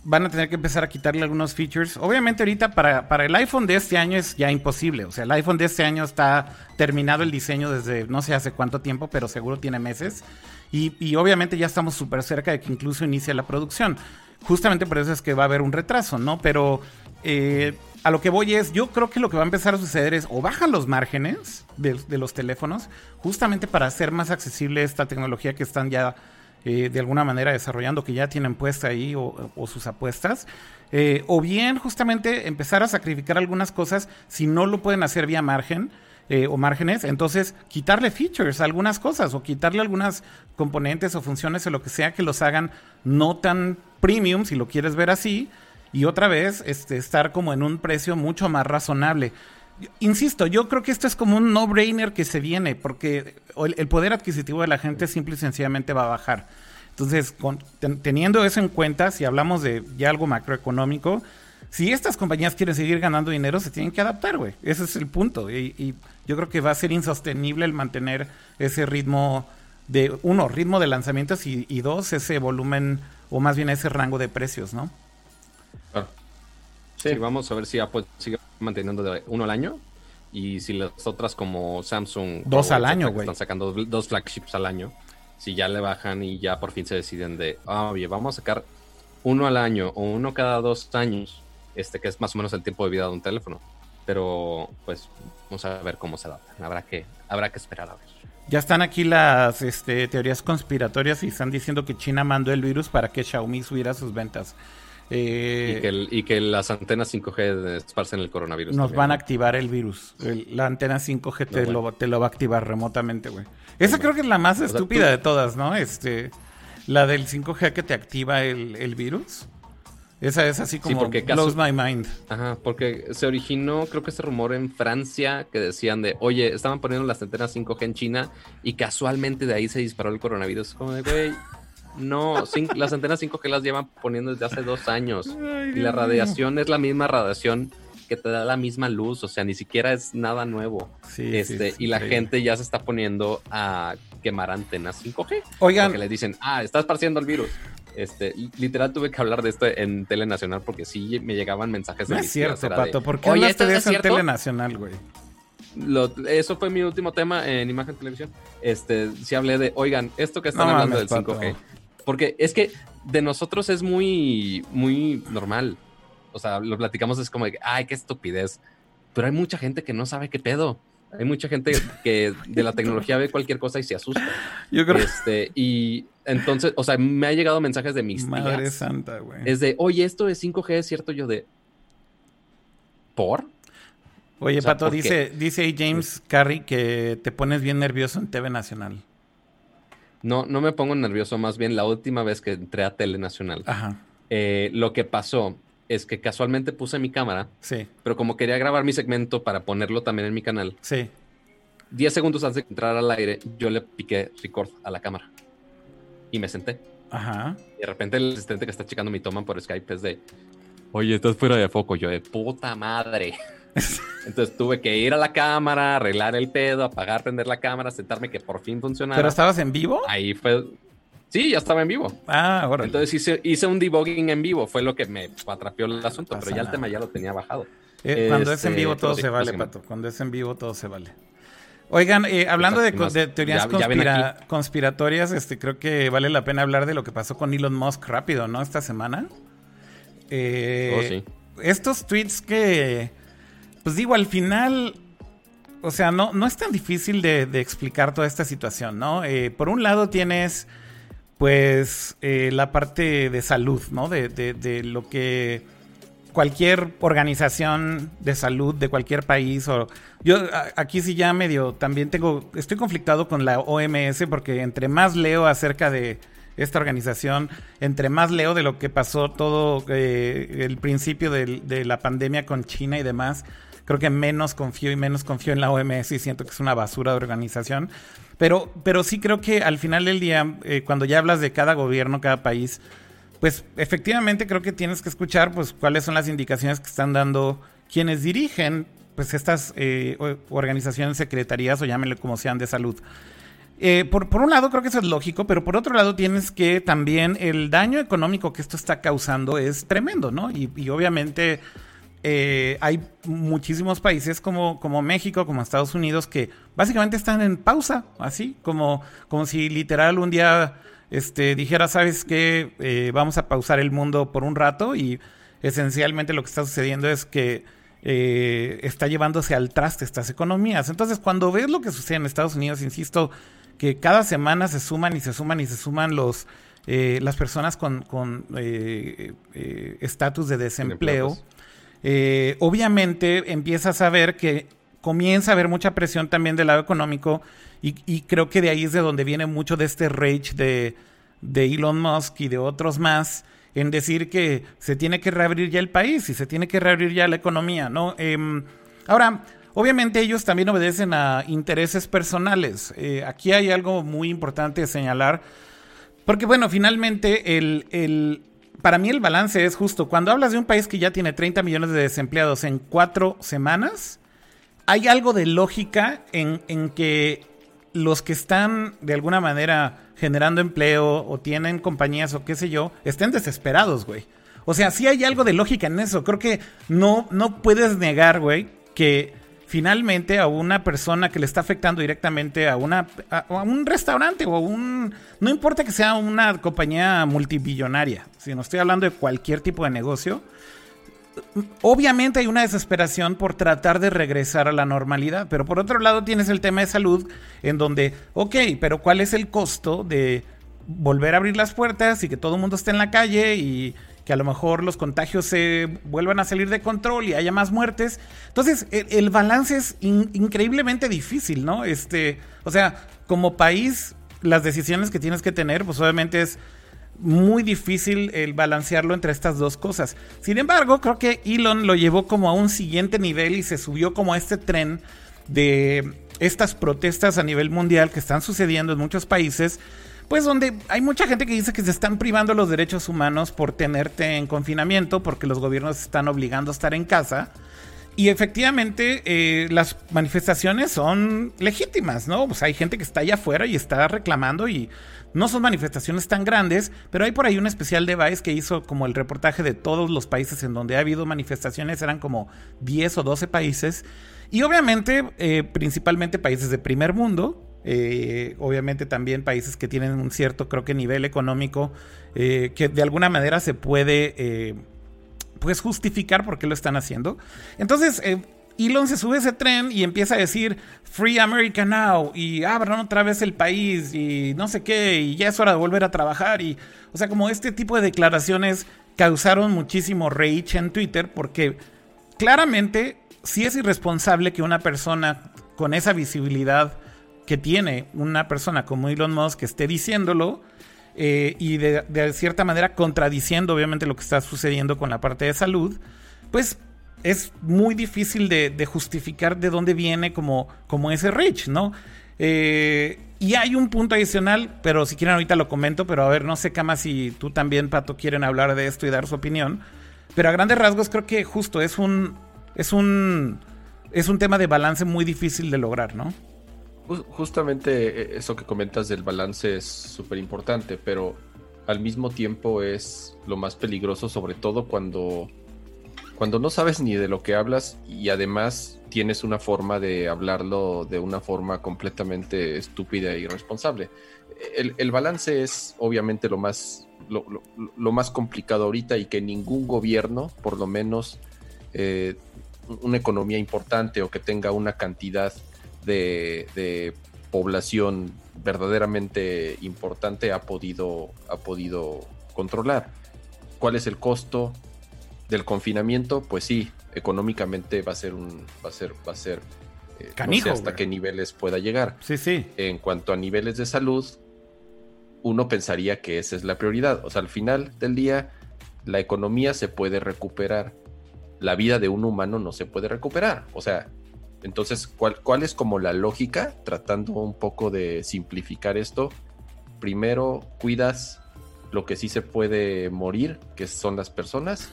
Speaker 1: van a tener que empezar a quitarle algunos features. Obviamente ahorita para, para, el iPhone de este año es ya imposible. O sea, el iPhone de este año está terminado el diseño desde no sé hace cuánto tiempo, pero seguro tiene meses. Y, y obviamente ya estamos súper cerca de que incluso inicie la producción. Justamente por eso es que va a haber un retraso, ¿no? Pero eh, a lo que voy es, yo creo que lo que va a empezar a suceder es o bajan los márgenes de, de los teléfonos, justamente para hacer más accesible esta tecnología que están ya eh, de alguna manera desarrollando, que ya tienen puesta ahí o, sus apuestas. Eh, o bien justamente empezar a sacrificar algunas cosas si no lo pueden hacer vía margen. Eh, o márgenes, entonces quitarle features a algunas cosas o quitarle algunas componentes o funciones o lo que sea que los hagan no tan premium, si lo quieres ver así, y otra vez este, estar como en un precio mucho más razonable. Insisto, yo creo que esto es como un no-brainer que se viene, porque el, poder adquisitivo de la gente simple y sencillamente va a bajar. Entonces, teniendo eso en cuenta, si hablamos de ya algo macroeconómico, si estas compañías quieren seguir ganando dinero, se tienen que adaptar, güey. Ese es el punto. Y, yo creo que va a ser insostenible el mantener ese ritmo de, uno, ritmo de lanzamientos y, dos, ese volumen, o más bien ese rango de precios, ¿no?
Speaker 2: Sí. vamos a ver si Apple sigue manteniendo de uno al año. Y si las otras como Samsung...
Speaker 1: Dos al año, güey.
Speaker 2: Están sacando dos flagships al año. Si ya le bajan y ya por fin se deciden de, ah, oye, vamos a sacar uno al año o uno cada dos años, este que es más o menos el tiempo de vida de un teléfono. Pero pues vamos a ver cómo se adaptan. Habrá que, habrá que esperar a ver.
Speaker 1: Ya están aquí las este, teorías conspiratorias y están diciendo que China mandó el virus para que Xiaomi subiera sus ventas. Eh,
Speaker 2: Y, que el- y que las antenas 5G esparcen el coronavirus.
Speaker 1: nos
Speaker 2: también,
Speaker 1: van a activar el virus. El- la antena 5G te,
Speaker 2: No,
Speaker 1: lo, te lo va a activar remotamente, güey. Esa creo que es la más
Speaker 2: sea,
Speaker 1: estúpida
Speaker 2: tú-
Speaker 1: de todas, ¿no? Este, la del 5G que te activa el, el virus. Esa es así como
Speaker 2: porque
Speaker 1: blows
Speaker 2: caso-
Speaker 1: my mind.
Speaker 2: Ajá, porque se originó, creo que ese rumor en Francia que decían de, oye, estaban poniendo las antenas 5G en China y casualmente de ahí se disparó el coronavirus. Como de, güey, no, las antenas 5G las llevan poniendo desde hace dos años
Speaker 1: Ay,
Speaker 2: y la
Speaker 1: mío.
Speaker 2: radiación es la misma radiación que te da la misma luz, o sea, ni siquiera es nada nuevo.
Speaker 1: Sí, sí,
Speaker 2: este,
Speaker 1: es
Speaker 2: y la gente ya se está poniendo a quemar antenas 5G.
Speaker 1: Oigan,
Speaker 2: Porque le dicen, ah, está esparciendo el virus. Este, literal tuve que hablar de esto en Tele Nacional porque sí me llegaban mensajes de
Speaker 1: no es cierto,
Speaker 2: era de,
Speaker 1: Pato. ¿Por qué
Speaker 2: Oye,
Speaker 1: hablaste
Speaker 2: ¿esto
Speaker 1: de eso en
Speaker 2: cierto?
Speaker 1: Telenacional, güey?
Speaker 2: Lo- eso fue mi último tema en Imagen Televisión. Este, sí hablé de, oigan, esto que están
Speaker 1: No
Speaker 2: hablando
Speaker 1: mames,
Speaker 2: del
Speaker 1: Pato.
Speaker 2: 5G. Porque es que de nosotros es muy, muy normal. O sea, lo platicamos, es como de, ay, qué estupidez. Pero hay mucha gente que no sabe qué pedo. Hay mucha gente que de la tecnología ve cualquier cosa y se asusta.
Speaker 1: Yo creo
Speaker 2: Este, y entonces, o sea, me ha llegado mensajes de mis
Speaker 1: Madre
Speaker 2: tías.
Speaker 1: santa, güey.
Speaker 2: Es de, oye, esto de 5G es cierto, yo de. ¿Por?
Speaker 1: Oye,
Speaker 2: o sea,
Speaker 1: Pato,
Speaker 2: ¿por
Speaker 1: dice, dice James Carey que te pones bien nervioso en TV Nacional.
Speaker 2: No, no me pongo nervioso, más bien la última vez que entré a Tele Nacional.
Speaker 1: Ajá,
Speaker 2: eh, lo que pasó es que casualmente puse mi cámara,
Speaker 1: sí,
Speaker 2: pero como quería grabar mi segmento para ponerlo también en mi canal,
Speaker 1: sí.
Speaker 2: 10 segundos antes de entrar al aire, yo le piqué record a la cámara y me senté.
Speaker 1: Ajá.
Speaker 2: Y de repente el asistente que está checando mi toma por Skype es de, oye, estás fuera de foco. Yo de puta madre. Entonces tuve que ir a la cámara, arreglar el pedo, apagar, prender la cámara, sentarme que por fin funcionara.
Speaker 1: ¿Pero estabas en vivo?
Speaker 2: Ahí fue. Sí, ya estaba en vivo.
Speaker 1: Ah, órale.
Speaker 2: Entonces hice, hice un debugging en vivo, fue lo que me atrapió el asunto, pero ya el tema ya lo tenía bajado.
Speaker 1: Eh, cuando es
Speaker 2: este,
Speaker 1: en vivo todo
Speaker 2: pero sí,
Speaker 1: se vale. Pato. Cuando es en vivo todo se vale. Oigan, eh, hablando de, teorías
Speaker 2: ya-
Speaker 1: conspira- conspiratorias, este, creo que vale la pena hablar de lo que pasó con Elon Musk rápido, ¿no? Esta semana. Eh,
Speaker 2: Oh, sí.
Speaker 1: Estos tweets que, pues digo, al final, o sea, no, no es tan difícil de, explicar toda esta situación, ¿no? Eh, por un lado tienes, pues, eh, la parte de salud, ¿no? De, de- de lo que cualquier organización de salud de cualquier país o yo aquí sí ya medio también tengo estoy conflictado con la OMS porque entre más leo acerca de esta organización entre más leo de lo que pasó todo eh, el principio de la pandemia con China y demás creo que menos confío y menos confío en la OMS y siento que es una basura de organización pero pero sí creo que al final del día eh, cuando ya hablas de cada gobierno cada país pues efectivamente creo que tienes que escuchar pues cuáles son las indicaciones que están dando quienes dirigen pues estas eh, organizaciones, secretarías o llámenle como sean de salud. Eh, por, por un lado creo que eso es lógico, pero por otro lado tienes que también el daño económico que esto está causando es tremendo, ¿no? Y obviamente eh, hay muchísimos países como, como México, como Estados Unidos, que básicamente están en pausa, así, como, como si literal un día este, dijera, ¿sabes qué? Eh, vamos a pausar el mundo por un rato y esencialmente lo que está sucediendo es que eh, está llevándose al traste estas economías. Entonces, cuando ves lo que sucede en Estados Unidos, insisto, que cada semana se suman y se suman y se suman los eh, las personas con con, estatus de desempleo. Eh, obviamente empiezas a ver que comienza a haber mucha presión también del lado económico y, creo que de ahí es de donde viene mucho de este rage de, de Elon Musk y de otros más en decir que se tiene que reabrir ya el país y se tiene que reabrir ya la economía, ¿no? Em, ahora, obviamente ellos también obedecen a intereses personales. Eh, aquí hay algo muy importante de señalar, porque bueno, finalmente el, el- para mí el balance es justo. Cuando hablas de un país que ya tiene 30 millones de desempleados en cuatro semanas, hay algo de lógica en, en que los que están de alguna manera generando empleo o tienen compañías o qué sé yo, estén desesperados, güey. O sea, sí hay algo de lógica en eso. Creo que no, no puedes negar, güey, que finalmente a una persona que le está afectando directamente a, una, a, un restaurante o a un... No importa que sea una compañía multibillonaria, si no estoy hablando de cualquier tipo de negocio, obviamente hay una desesperación por tratar de regresar a la normalidad, pero por otro lado tienes el tema de salud en donde, ok, pero ¿cuál es el costo de volver a abrir las puertas y que todo el mundo esté en la calle y que a lo mejor los contagios se vuelvan a salir de control y haya más muertes. Entonces, el, balance es increíblemente difícil, ¿no? Este, o sea, como país, las decisiones que tienes que tener, pues obviamente es muy difícil el balancearlo entre estas dos cosas. Sin embargo, creo que Elon lo llevó como a un siguiente nivel y se subió como a este tren de estas protestas a nivel mundial que están sucediendo en muchos países pues donde hay mucha gente que dice que se están privando los derechos humanos por tenerte en confinamiento, porque los gobiernos están obligando a estar en casa. Y efectivamente eh, las manifestaciones son legítimas, ¿no? Pues hay gente que está allá afuera y está reclamando y no son manifestaciones tan grandes, pero hay por ahí un especial de Vice que hizo como el reportaje de todos los países en donde ha habido manifestaciones, eran como 10 o 12 países, y obviamente eh, principalmente países de primer mundo, eh, obviamente también países que tienen un cierto, creo que nivel económico, eh, que de alguna manera se puede eh, pues justificar por qué lo están haciendo. Entonces, Elon se sube ese tren y empieza a decir Free America Now y abran otra vez el país y no sé qué y ya es hora de volver a trabajar y o sea como este tipo de declaraciones causaron muchísimo rage en Twitter porque claramente si es irresponsable que una persona con esa visibilidad que tiene una persona como Elon Musk que esté diciéndolo eh, y de, cierta manera contradiciendo obviamente lo que está sucediendo con la parte de salud, pues es muy difícil de, justificar de dónde viene como, ese rich, ¿no? Eh, y hay un punto adicional, pero si quieren ahorita lo comento, pero a ver, no sé, Cama, si tú también, Pato, quieren hablar de esto y dar su opinión. Pero a grandes rasgos creo que justo es un, es un, es un tema de balance muy difícil de lograr, ¿no?
Speaker 3: Justamente eh, eso que comentas del balance es súper importante, pero al mismo tiempo es lo más peligroso, sobre todo cuando, cuando no sabes ni de lo que hablas y además tienes una forma de hablarlo de una forma completamente estúpida e irresponsable. El, balance es obviamente lo más, lo, más complicado ahorita y que ningún gobierno, por lo menos eh, una economía importante o que tenga una cantidad de, población verdaderamente importante ha podido, ha podido controlar. ¿Cuál es el costo del confinamiento? Pues sí, económicamente va a ser un, va a ser, va a ser
Speaker 1: eh, no sé
Speaker 3: hasta qué niveles pueda llegar.
Speaker 1: Sí, sí.
Speaker 3: En cuanto a niveles de salud, uno pensaría que esa es la prioridad. O sea, al final del día, la economía se puede recuperar. La vida de un humano no se puede recuperar. O sea, entonces, ¿cuál, ¿cuál es como la lógica? Tratando un poco de simplificar esto. Primero, cuidas lo que sí se puede morir, que son las personas.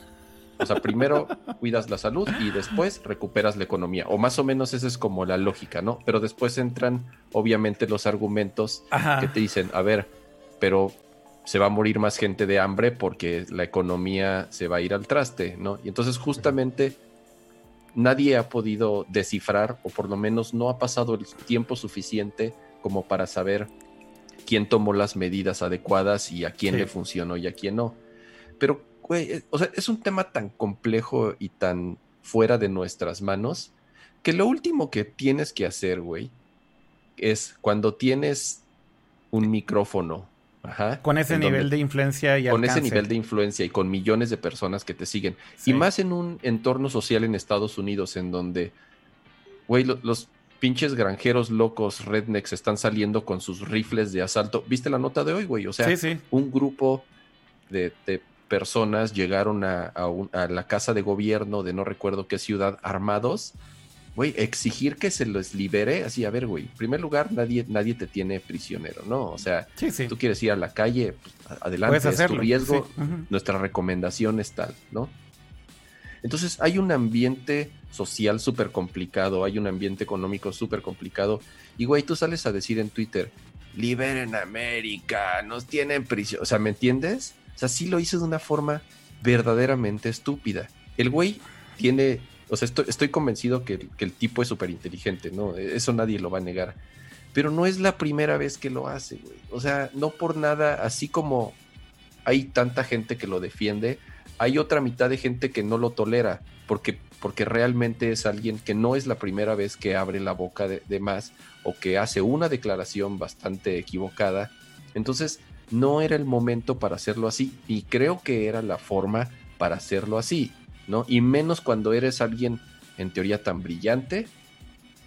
Speaker 3: O sea, primero cuidas la salud y después recuperas la economía. O más o menos esa es como la lógica, ¿no? Pero después entran, obviamente, los argumentos que te dicen, a ver, pero se va a morir más gente de hambre porque la economía se va a ir al traste, ¿no? Y entonces justamente nadie ha podido descifrar, o por lo menos no ha pasado el tiempo suficiente como para saber quién tomó las medidas adecuadas y a quién le funcionó y a quién no. Pero, güey, eh, o sea, es un tema tan complejo y tan fuera de nuestras manos que lo último que tienes que hacer, güey, es cuando tienes un micrófono
Speaker 1: con ese nivel de influencia y
Speaker 3: Con ese nivel de influencia y con millones de personas que te siguen. Y más en un entorno social en Estados Unidos en donde, güey, los pinches granjeros locos rednecks están saliendo con sus rifles de asalto. ¿Viste la nota de hoy, güey? O sea, un grupo de, personas llegaron a, a, la casa de gobierno de no recuerdo qué ciudad armados güey, exigir que se los libere, así, a ver, güey, en primer lugar, nadie, nadie te tiene prisionero, ¿no? O sea, tú quieres ir a la calle, pues, adelante, es tu riesgo, nuestra recomendación es tal, ¿no? Entonces hay un ambiente social súper complicado, hay un ambiente económico súper complicado, y güey, tú sales a decir en Twitter, liberen América, nos tienen prisión, o sea, ¿me entiendes? O sea, sí lo hizo de una forma verdaderamente estúpida. El güey tiene O sea, estoy, estoy convencido que, que el tipo es súper inteligente, ¿no? Eso nadie lo va a negar. Pero no es la primera vez que lo hace, güey. O sea, no por nada, así como hay tanta gente que lo defiende, hay otra mitad de gente que no lo tolera, porque, porque realmente es alguien que no es la primera vez que abre la boca de, de más o que hace una declaración bastante equivocada. Entonces, no era el momento para hacerlo así, y creo que era la forma para hacerlo así, ¿no? Y menos cuando eres alguien en teoría tan brillante,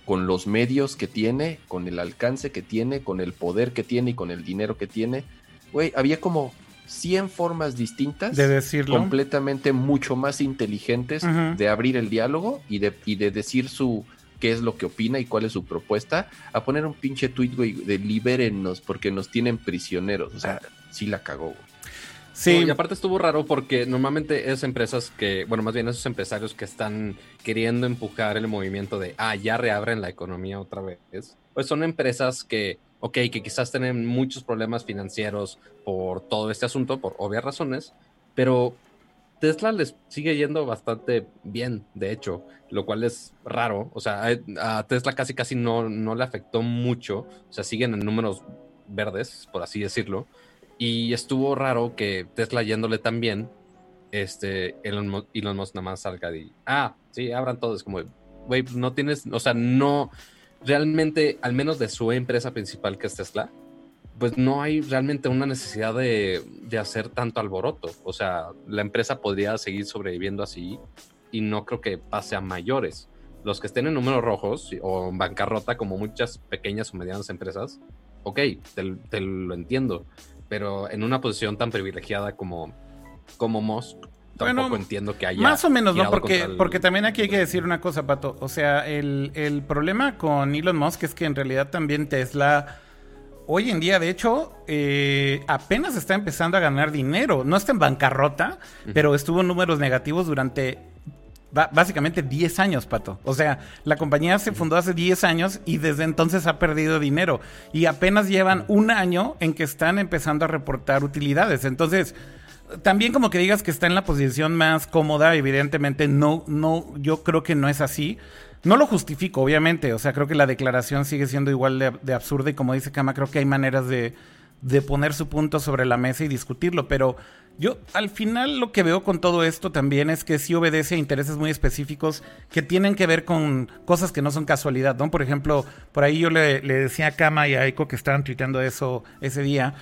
Speaker 3: con los medios que tiene, con el alcance que tiene, con el poder que tiene y con el dinero que tiene. Güey, había como 100 formas distintas,
Speaker 1: de decirlo.
Speaker 3: completamente mucho más inteligentes de abrir el diálogo y de, y de decir su qué es lo que opina y cuál es su propuesta, a poner un pinche tweet, güey, de libérennos porque nos tienen prisioneros. O sea, sí la cagó, güey.
Speaker 1: Sí,
Speaker 2: y aparte estuvo raro porque normalmente es empresas que, bueno, más bien esos empresarios que están queriendo empujar el movimiento de, ah, ya reabren la economía otra vez, pues son empresas que, ok, que quizás tienen muchos problemas financieros por todo este asunto, por obvias razones, pero Tesla les sigue yendo bastante bien, de hecho, lo cual es raro. O sea, a Tesla casi casi no, no le afectó mucho. O sea, siguen en números verdes, por así decirlo. Y estuvo raro que Tesla yéndole tan bien, este, Elon, Elon Musk nada más salga y, ah, sí, abran todo. Es como, güey, no tienes, o sea, no, realmente, al menos de su empresa principal que es Tesla, pues no hay realmente una necesidad de, de hacer tanto alboroto. O sea, la empresa podría seguir sobreviviendo así y no creo que pase a mayores. Los que estén en números rojos o en bancarrota, como muchas pequeñas o medianas empresas, ok, te, te lo entiendo. Pero en una posición tan privilegiada como, como Musk, tampoco
Speaker 1: Bueno,
Speaker 2: entiendo que haya.
Speaker 1: Más o menos, ¿no? Porque,
Speaker 2: el-
Speaker 1: porque también aquí hay que decir una cosa, Pato. O sea, el, el problema con Elon Musk es que en realidad también Tesla, hoy en día, de hecho, eh, apenas está empezando a ganar dinero. No está en bancarrota, pero estuvo en números negativos durante básicamente 10 años, Pato. O sea, la compañía se fundó hace 10 años y desde entonces ha perdido dinero. Y apenas llevan un año en que están empezando a reportar utilidades. Entonces, también como que digas que está en la posición más cómoda, evidentemente no, no, yo creo que no es así. No lo justifico, obviamente. O sea, creo que la declaración sigue siendo igual de, absurda y como dice Kama, creo que hay maneras de, de poner su punto sobre la mesa y discutirlo. Pero yo al final lo que veo con todo esto también es que sí obedece a intereses muy específicos que tienen que ver con cosas que no son casualidad, ¿no? Por ejemplo, por ahí yo le, decía a Kama y a Aiko que estaban tuiteando eso ese día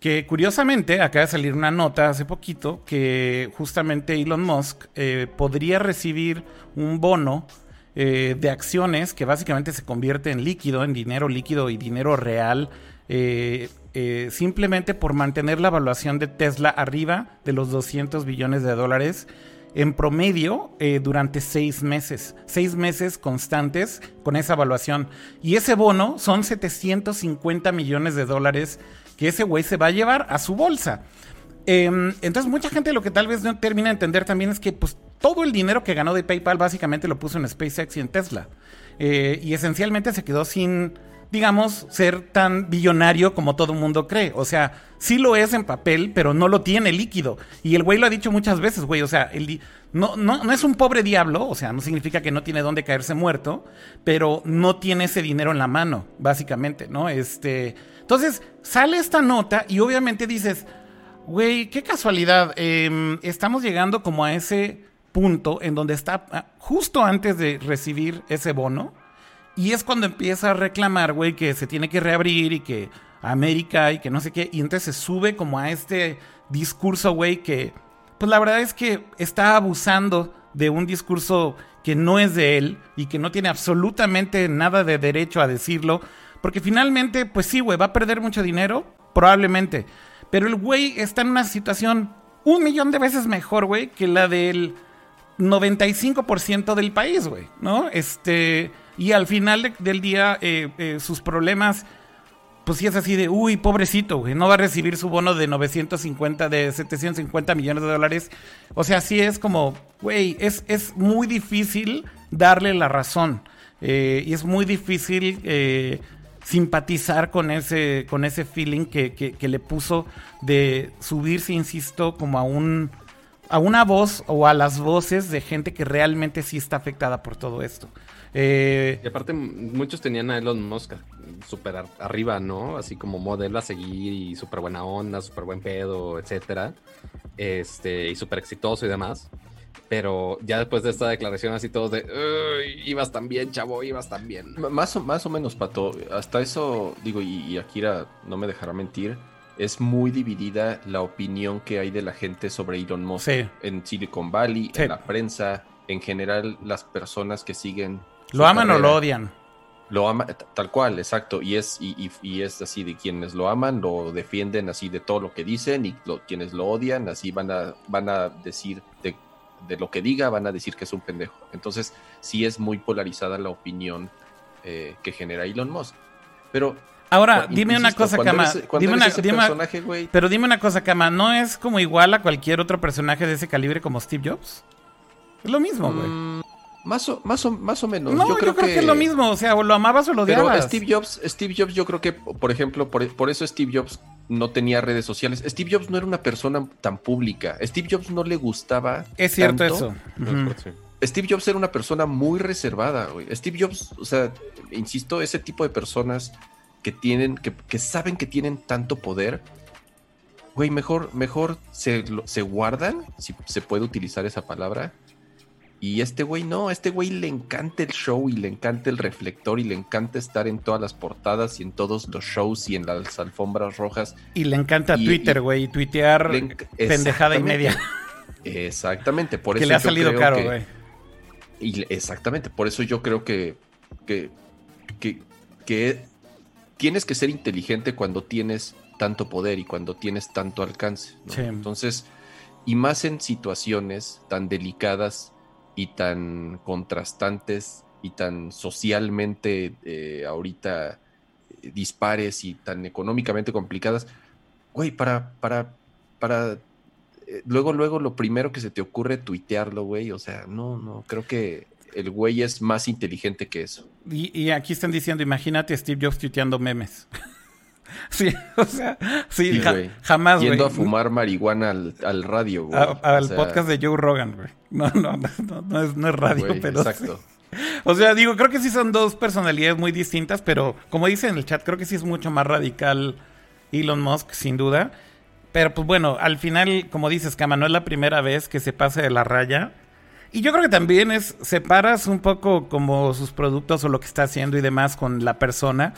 Speaker 1: que curiosamente acaba de salir una nota hace poquito que justamente Elon Musk eh, podría recibir un bono eh, de acciones que básicamente se convierte en líquido, en dinero líquido y dinero real, eh, eh, simplemente por mantener la evaluación de Tesla arriba de los 200 billones de dólares en promedio eh, durante seis meses. Seis meses constantes con esa evaluación. Y ese bono son 750 millones de dólares que ese güey se va a llevar a su bolsa. Eh, entonces mucha gente lo que tal vez no termina de entender también es que pues todo el dinero que ganó de PayPal básicamente lo puso en SpaceX y en Tesla. Y esencialmente se quedó sin, digamos, ser tan billonario como todo el mundo cree. O sea, sí lo es en papel, pero no lo tiene líquido. Y el güey lo ha dicho muchas veces, güey. O sea, el no, no, no es un pobre diablo, o sea, no significa que no tiene dónde caerse muerto, pero no tiene ese dinero en la mano, básicamente, ¿no? Este. Entonces, sale esta nota y obviamente dices, güey, qué casualidad. em, estamos llegando como a ese punto en donde está ah, justo antes de recibir ese bono. Y es cuando empieza a reclamar, güey, que se tiene que reabrir y que América y que no sé qué. Y entonces se sube como a este discurso, güey, que pues la verdad es que está abusando de un discurso que no es de él y que no tiene absolutamente nada de derecho a decirlo. Porque finalmente, pues sí, güey, va a perder mucho dinero, probablemente. Pero el güey está en una situación un millón de veces mejor, güey, que la del 95% del país, güey, ¿no? Este, y al final de- del día, eh, eh, sus problemas, pues sí es así de, uy, pobrecito, no va a recibir su bono de 950, de 750 millones de dólares. O sea, sí es como, güey, es, es muy difícil darle la razón. eh, y es muy difícil simpatizar con ese, con ese feeling que, que- que le puso de subirse, insisto, como a un a una voz o a las voces de gente que realmente sí está afectada por todo esto.
Speaker 2: Eh, y aparte, muchos tenían a Elon Musk súper arriba, ¿no? Así como modelo a seguir y súper buena onda, súper buen pedo, etcétera. Este, y súper exitoso y demás. Pero ya después de esta declaración, así todos de, ibas tan bien, chavo, ibas tan bien.
Speaker 3: Más o, más o menos, Pato. Hasta eso, digo, y, Akira no me dejará mentir, es muy dividida la opinión que hay de la gente sobre Elon Musk en Silicon Valley, en la prensa, en general las personas que siguen
Speaker 1: ¿Lo aman o lo odian?
Speaker 3: Lo ama, tal cual, exacto. Y es, y, es así de quienes lo aman, lo defienden así de todo lo que dicen, y quienes lo odian, así van a, van a decir de, lo que diga, van a decir que es un pendejo. Entonces, sí es muy polarizada la opinión eh, que genera Elon Musk. Pero
Speaker 1: Ahora, dime una cosa, Kama. Dime una, pero dime una cosa, Kama. ¿No es como igual a cualquier otro personaje de ese calibre como Steve Jobs? Es lo mismo, güey. Mm,
Speaker 3: más o, más, o, más o menos.
Speaker 1: No, yo creo, que... es lo mismo. O sea, o lo amabas o lo odiabas.
Speaker 3: Pero Steve Jobs, Steve Jobs, yo creo que, por ejemplo, por, eso Steve Jobs no tenía redes sociales. Steve Jobs no era una persona tan pública. Steve Jobs no le gustaba.
Speaker 1: Es cierto eso.
Speaker 3: Steve Jobs era una persona muy reservada, Steve Jobs, o sea, insisto, ese tipo de personas que tienen, que, que saben que tienen tanto poder, güey, mejor, mejor se, se guardan, si se puede utilizar esa palabra, y este güey no, este güey le encanta el show y le encanta el reflector y le encanta estar en todas las portadas y en todos los shows y en las alfombras rojas.
Speaker 1: Y le encanta Twitter, güey, tuitear pendejada y media.
Speaker 3: Exactamente, por eso.
Speaker 1: Que le ha salido caro, güey.
Speaker 3: Y exactamente, por eso yo creo que, que, que, tienes que ser inteligente cuando tienes tanto poder y cuando tienes tanto alcance. Entonces, y más en situaciones tan delicadas y tan contrastantes y tan socialmente eh, ahorita eh, dispares y tan económicamente complicadas, güey, para, para, para, eh, luego, luego lo primero que se te ocurre tuitearlo, güey, o sea, no, no, creo que el güey es más inteligente que eso.
Speaker 1: Y, aquí están diciendo, imagínate a Steve Jobs tuiteando memes. Sí, o sea, sí, jamás,
Speaker 3: güey. Yendo a fumar marihuana al, radio, güey.
Speaker 1: al podcast de Joe Rogan, güey. No, no, no, no, es, no es radio, pero. Exacto. O sea, digo, creo que sí son dos personalidades muy distintas, pero como dice en el chat, creo que sí es mucho más radical Elon Musk, sin duda. Pero pues bueno, al final, como dices, Cama, no es la primera vez que se pase de la raya. Y yo creo que también es, separas un poco como sus productos o lo que está haciendo y demás con la persona.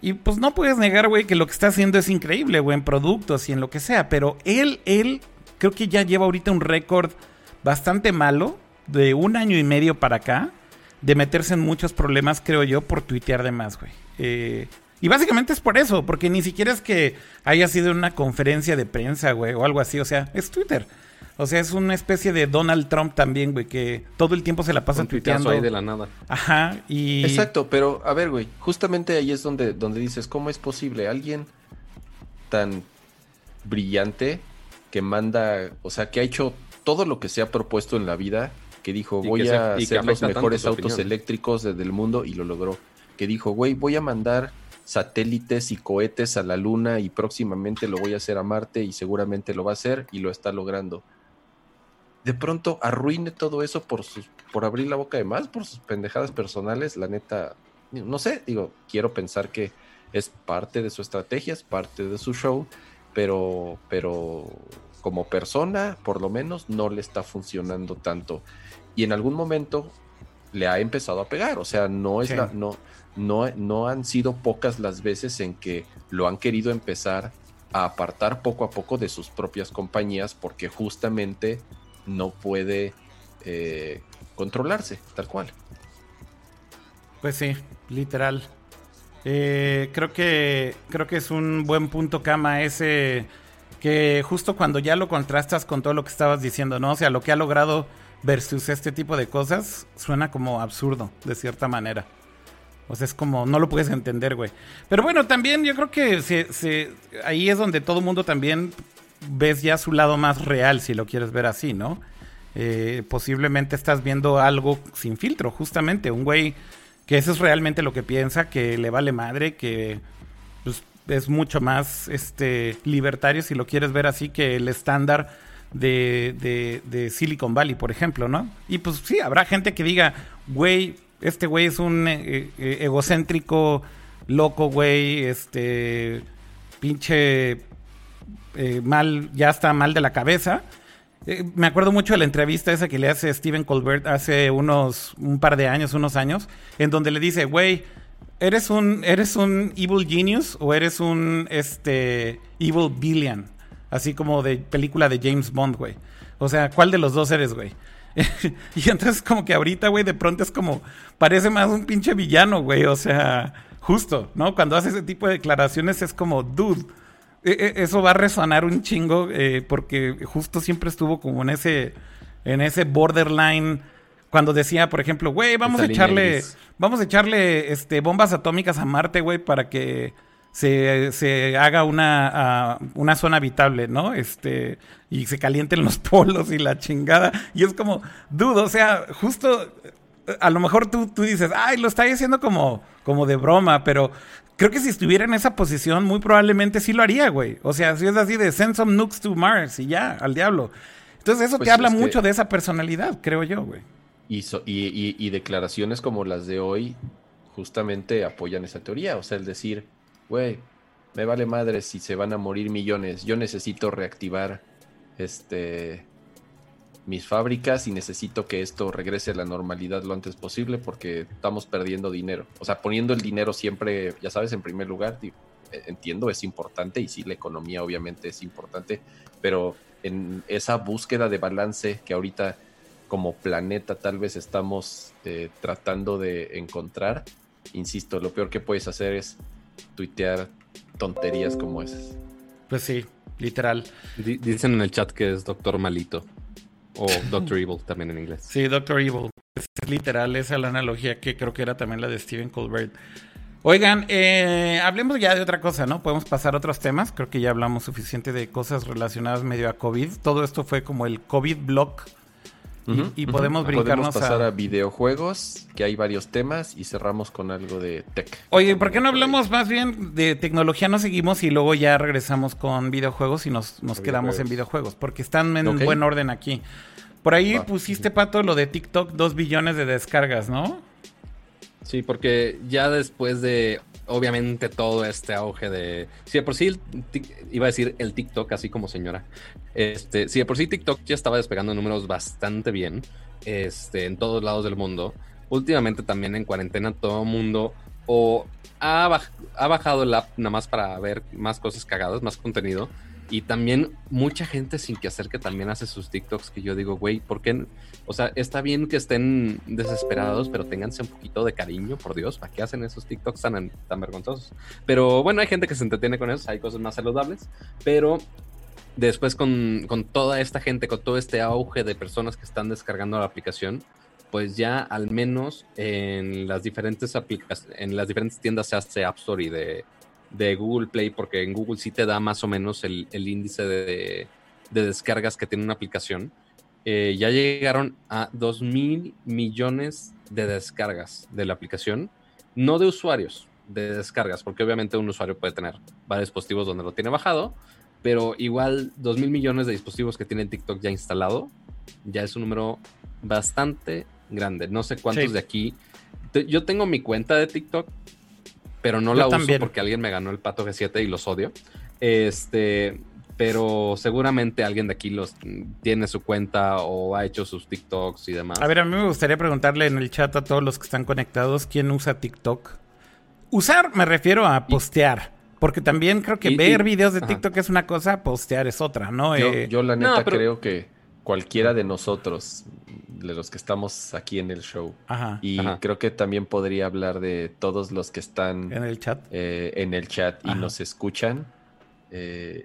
Speaker 1: Y pues no puedes negar, güey, que lo que está haciendo es increíble, güey, en productos y en lo que sea. Pero él, él, creo que ya lleva ahorita un récord bastante malo de un año y medio para acá. De meterse en muchos problemas, creo yo, por tuitear de más, güey. Eh, y básicamente es por eso, porque ni siquiera es que haya sido una conferencia de prensa, güey, o algo así. O sea, es Twitter. O sea, es una especie de Donald Trump también, güey, que todo el tiempo se la pasa tuiteando.
Speaker 2: ahí de la nada.
Speaker 1: Ajá, y...
Speaker 3: Exacto, pero a ver, güey, justamente ahí es donde, donde dices, ¿cómo es posible? Alguien tan brillante que manda, o sea, que ha hecho todo lo que se ha propuesto en la vida, que dijo, voy a hacer los mejores autos eléctricos del mundo y lo logró. Que dijo, güey, voy a mandar satélites y cohetes a la luna y próximamente lo voy a hacer a Marte y seguramente lo va a hacer y lo está logrando de pronto arruine todo eso por sus, por abrir la boca de más, por sus pendejadas personales, la neta, no sé, digo, quiero pensar que es parte de su estrategia, es parte de su show, pero, pero como persona, por lo menos, no le está funcionando tanto. Y en algún momento le ha empezado a pegar, o sea, no es la, no, no, no han sido pocas las veces en que lo han querido empezar a apartar poco a poco de sus propias compañías porque justamente no puede eh, controlarse, tal cual.
Speaker 1: Pues sí, literal. Eh, creo que creo que es un buen punto, Cama, ese que justo cuando ya lo contrastas con todo lo que estabas diciendo, ¿no? O sea, lo que ha logrado versus este tipo de cosas suena como absurdo, de cierta manera. O sea, es como, no lo puedes entender, güey. Pero bueno, también yo creo que ahí es donde todo mundo también ves ya su lado más real, si lo quieres ver así, ¿no? Eh, posiblemente estás viendo algo sin filtro, justamente, un güey que eso es realmente lo que piensa, que le vale madre, que pues, es mucho más este libertario, si lo quieres ver así, que el estándar de, de, de Silicon Valley, por ejemplo, ¿no? Y pues sí, habrá gente que diga, güey, este güey es un eh, eh, egocéntrico, loco, güey, este, pinche eh, mal, ya está mal de la cabeza. Me acuerdo mucho de la entrevista esa que le hace Steven Colbert hace unos, un par de años, unos años, en donde le dice, güey, ¿eres un, ¿eres un evil genius o eres un, este, evil billion? Así como de película de James Bond, güey. O sea, ¿cuál de los dos eres, güey? y entonces como que ahorita, güey, de pronto es como, parece más un pinche villano, güey. O sea, justo, ¿no? Cuando hace ese tipo de declaraciones es como, dude, e, e, eso va a resonar un chingo eh, porque justo siempre estuvo como en ese, en ese borderline cuando decía, por ejemplo, güey, vamos a echarle, vamos a echarle este, bombas atómicas a Marte, güey, para que se, se haga una, una zona habitable, ¿no? Este, y se calienten los polos y la chingada. Y es como, dudo, o sea, justo, a lo mejor tú, tú dices, ay, lo está diciendo como, como de broma, pero creo que si estuviera en esa posición, muy probablemente sí lo haría, güey. O sea, si es así de send some nukes to Mars y ya, al diablo. Entonces eso te pues habla mucho de esa personalidad, creo yo, güey.
Speaker 3: Y, y, y, declaraciones como las de hoy justamente apoyan esa teoría. O sea, el decir, güey, me vale madre si se van a morir millones. Yo necesito reactivar este mis fábricas y necesito que esto regrese a la normalidad lo antes posible porque estamos perdiendo dinero. O sea, poniendo el dinero siempre, ya sabes, en primer lugar, eh, entiendo, es importante y sí, la economía obviamente es importante, pero en esa búsqueda de balance que ahorita como planeta tal vez estamos eh, tratando de encontrar, insisto, lo peor que puedes hacer es tuitear tonterías como esas.
Speaker 1: Pues sí, literal.
Speaker 2: dicen en el chat que es doctor malito. O Doctor Evil también en inglés.
Speaker 1: Sí, Doctor Evil. Es literal, esa es la analogía que creo que era también la de Stephen Colbert. Oigan, eh, hablemos ya de otra cosa, ¿no? Podemos pasar a otros temas. Creo que ya hablamos suficiente de cosas relacionadas medio a COVID. Todo esto fue como el COVID block y, podemos brincarnos
Speaker 3: podemos pasar a... videojuegos, que hay varios temas, y cerramos con algo de tech.
Speaker 1: Oye, ¿por qué no hablamos más bien de tecnología? No seguimos y luego ya regresamos con videojuegos y nos, nos quedamos en videojuegos, porque están en buen orden aquí. Por ahí pusiste, Pato, lo de TikTok, dos billones de descargas, ¿no?
Speaker 2: Sí, porque ya después de obviamente todo este auge de. Si de por sí iba a decir el TikTok, así como señora. Este, si de por sí TikTok ya estaba despegando números bastante bien. Este, en todos lados del mundo. Últimamente también en cuarentena todo mundo o ha, ha bajado el app nada más para ver más cosas cagadas, más contenido y también mucha gente sin que hacer que también hace sus TikToks que yo digo, güey, ¿por qué? O sea, está bien que estén desesperados, pero ténganse un poquito de cariño, por Dios, ¿para qué hacen esos TikToks tan, tan vergonzosos? Pero bueno, hay gente que se entretiene con eso, hay cosas más saludables, pero después con, con toda esta gente, con todo este auge de personas que están descargando la aplicación, pues ya al menos en las diferentes en las diferentes tiendas se hace App Store y de de Google Play, porque en Google sí te da más o menos el, índice de, descargas que tiene una aplicación. Eh, ya llegaron a 2 mil millones de descargas de la aplicación, no de usuarios, de descargas, porque obviamente un usuario puede tener varios dispositivos donde lo tiene bajado, pero igual 2 mil millones de dispositivos que tiene TikTok ya instalado, ya es un número bastante grande. No sé cuántos de aquí. Yo tengo mi cuenta de TikTok, pero no la uso porque alguien me ganó el pato G7 y los odio. Este, pero seguramente alguien de aquí los tiene su cuenta o ha hecho sus TikToks y demás.
Speaker 1: A ver, a mí me gustaría preguntarle en el chat a todos los que están conectados quién usa TikTok. Usar me refiero a postear. Porque también creo que ver videos de TikTok es una cosa, postear es otra, ¿no?
Speaker 3: Yo, eh, yo la neta creo que cualquiera de nosotros, de los que estamos aquí en el show. Y creo que también podría hablar de todos los que están
Speaker 1: en el chat,
Speaker 3: eh, en el chat y nos escuchan. Eh,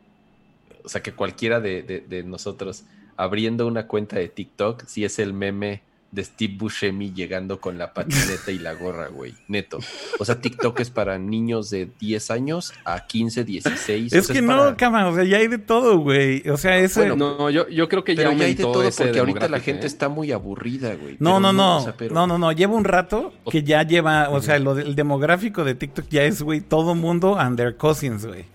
Speaker 3: o sea, que cualquiera de, de, nosotros abriendo una cuenta de TikTok, si es el meme de Steve Buscemi llegando con la patineta y la gorra, güey. Neto. O sea, TikTok es para niños de 10 años a 15, 16.
Speaker 1: Es que no, cama, o sea, ya hay de todo, güey. O sea, eso. Bueno,
Speaker 2: no, yo, yo creo que ya, ya hay de todo porque
Speaker 3: ahorita la gente ¿eh? está muy aburrida, güey.
Speaker 1: No, no, no. No, no, no. Lleva un rato que ya lleva, o sea, lo el demográfico de TikTok ya es, güey, todo mundo and their cousins, güey.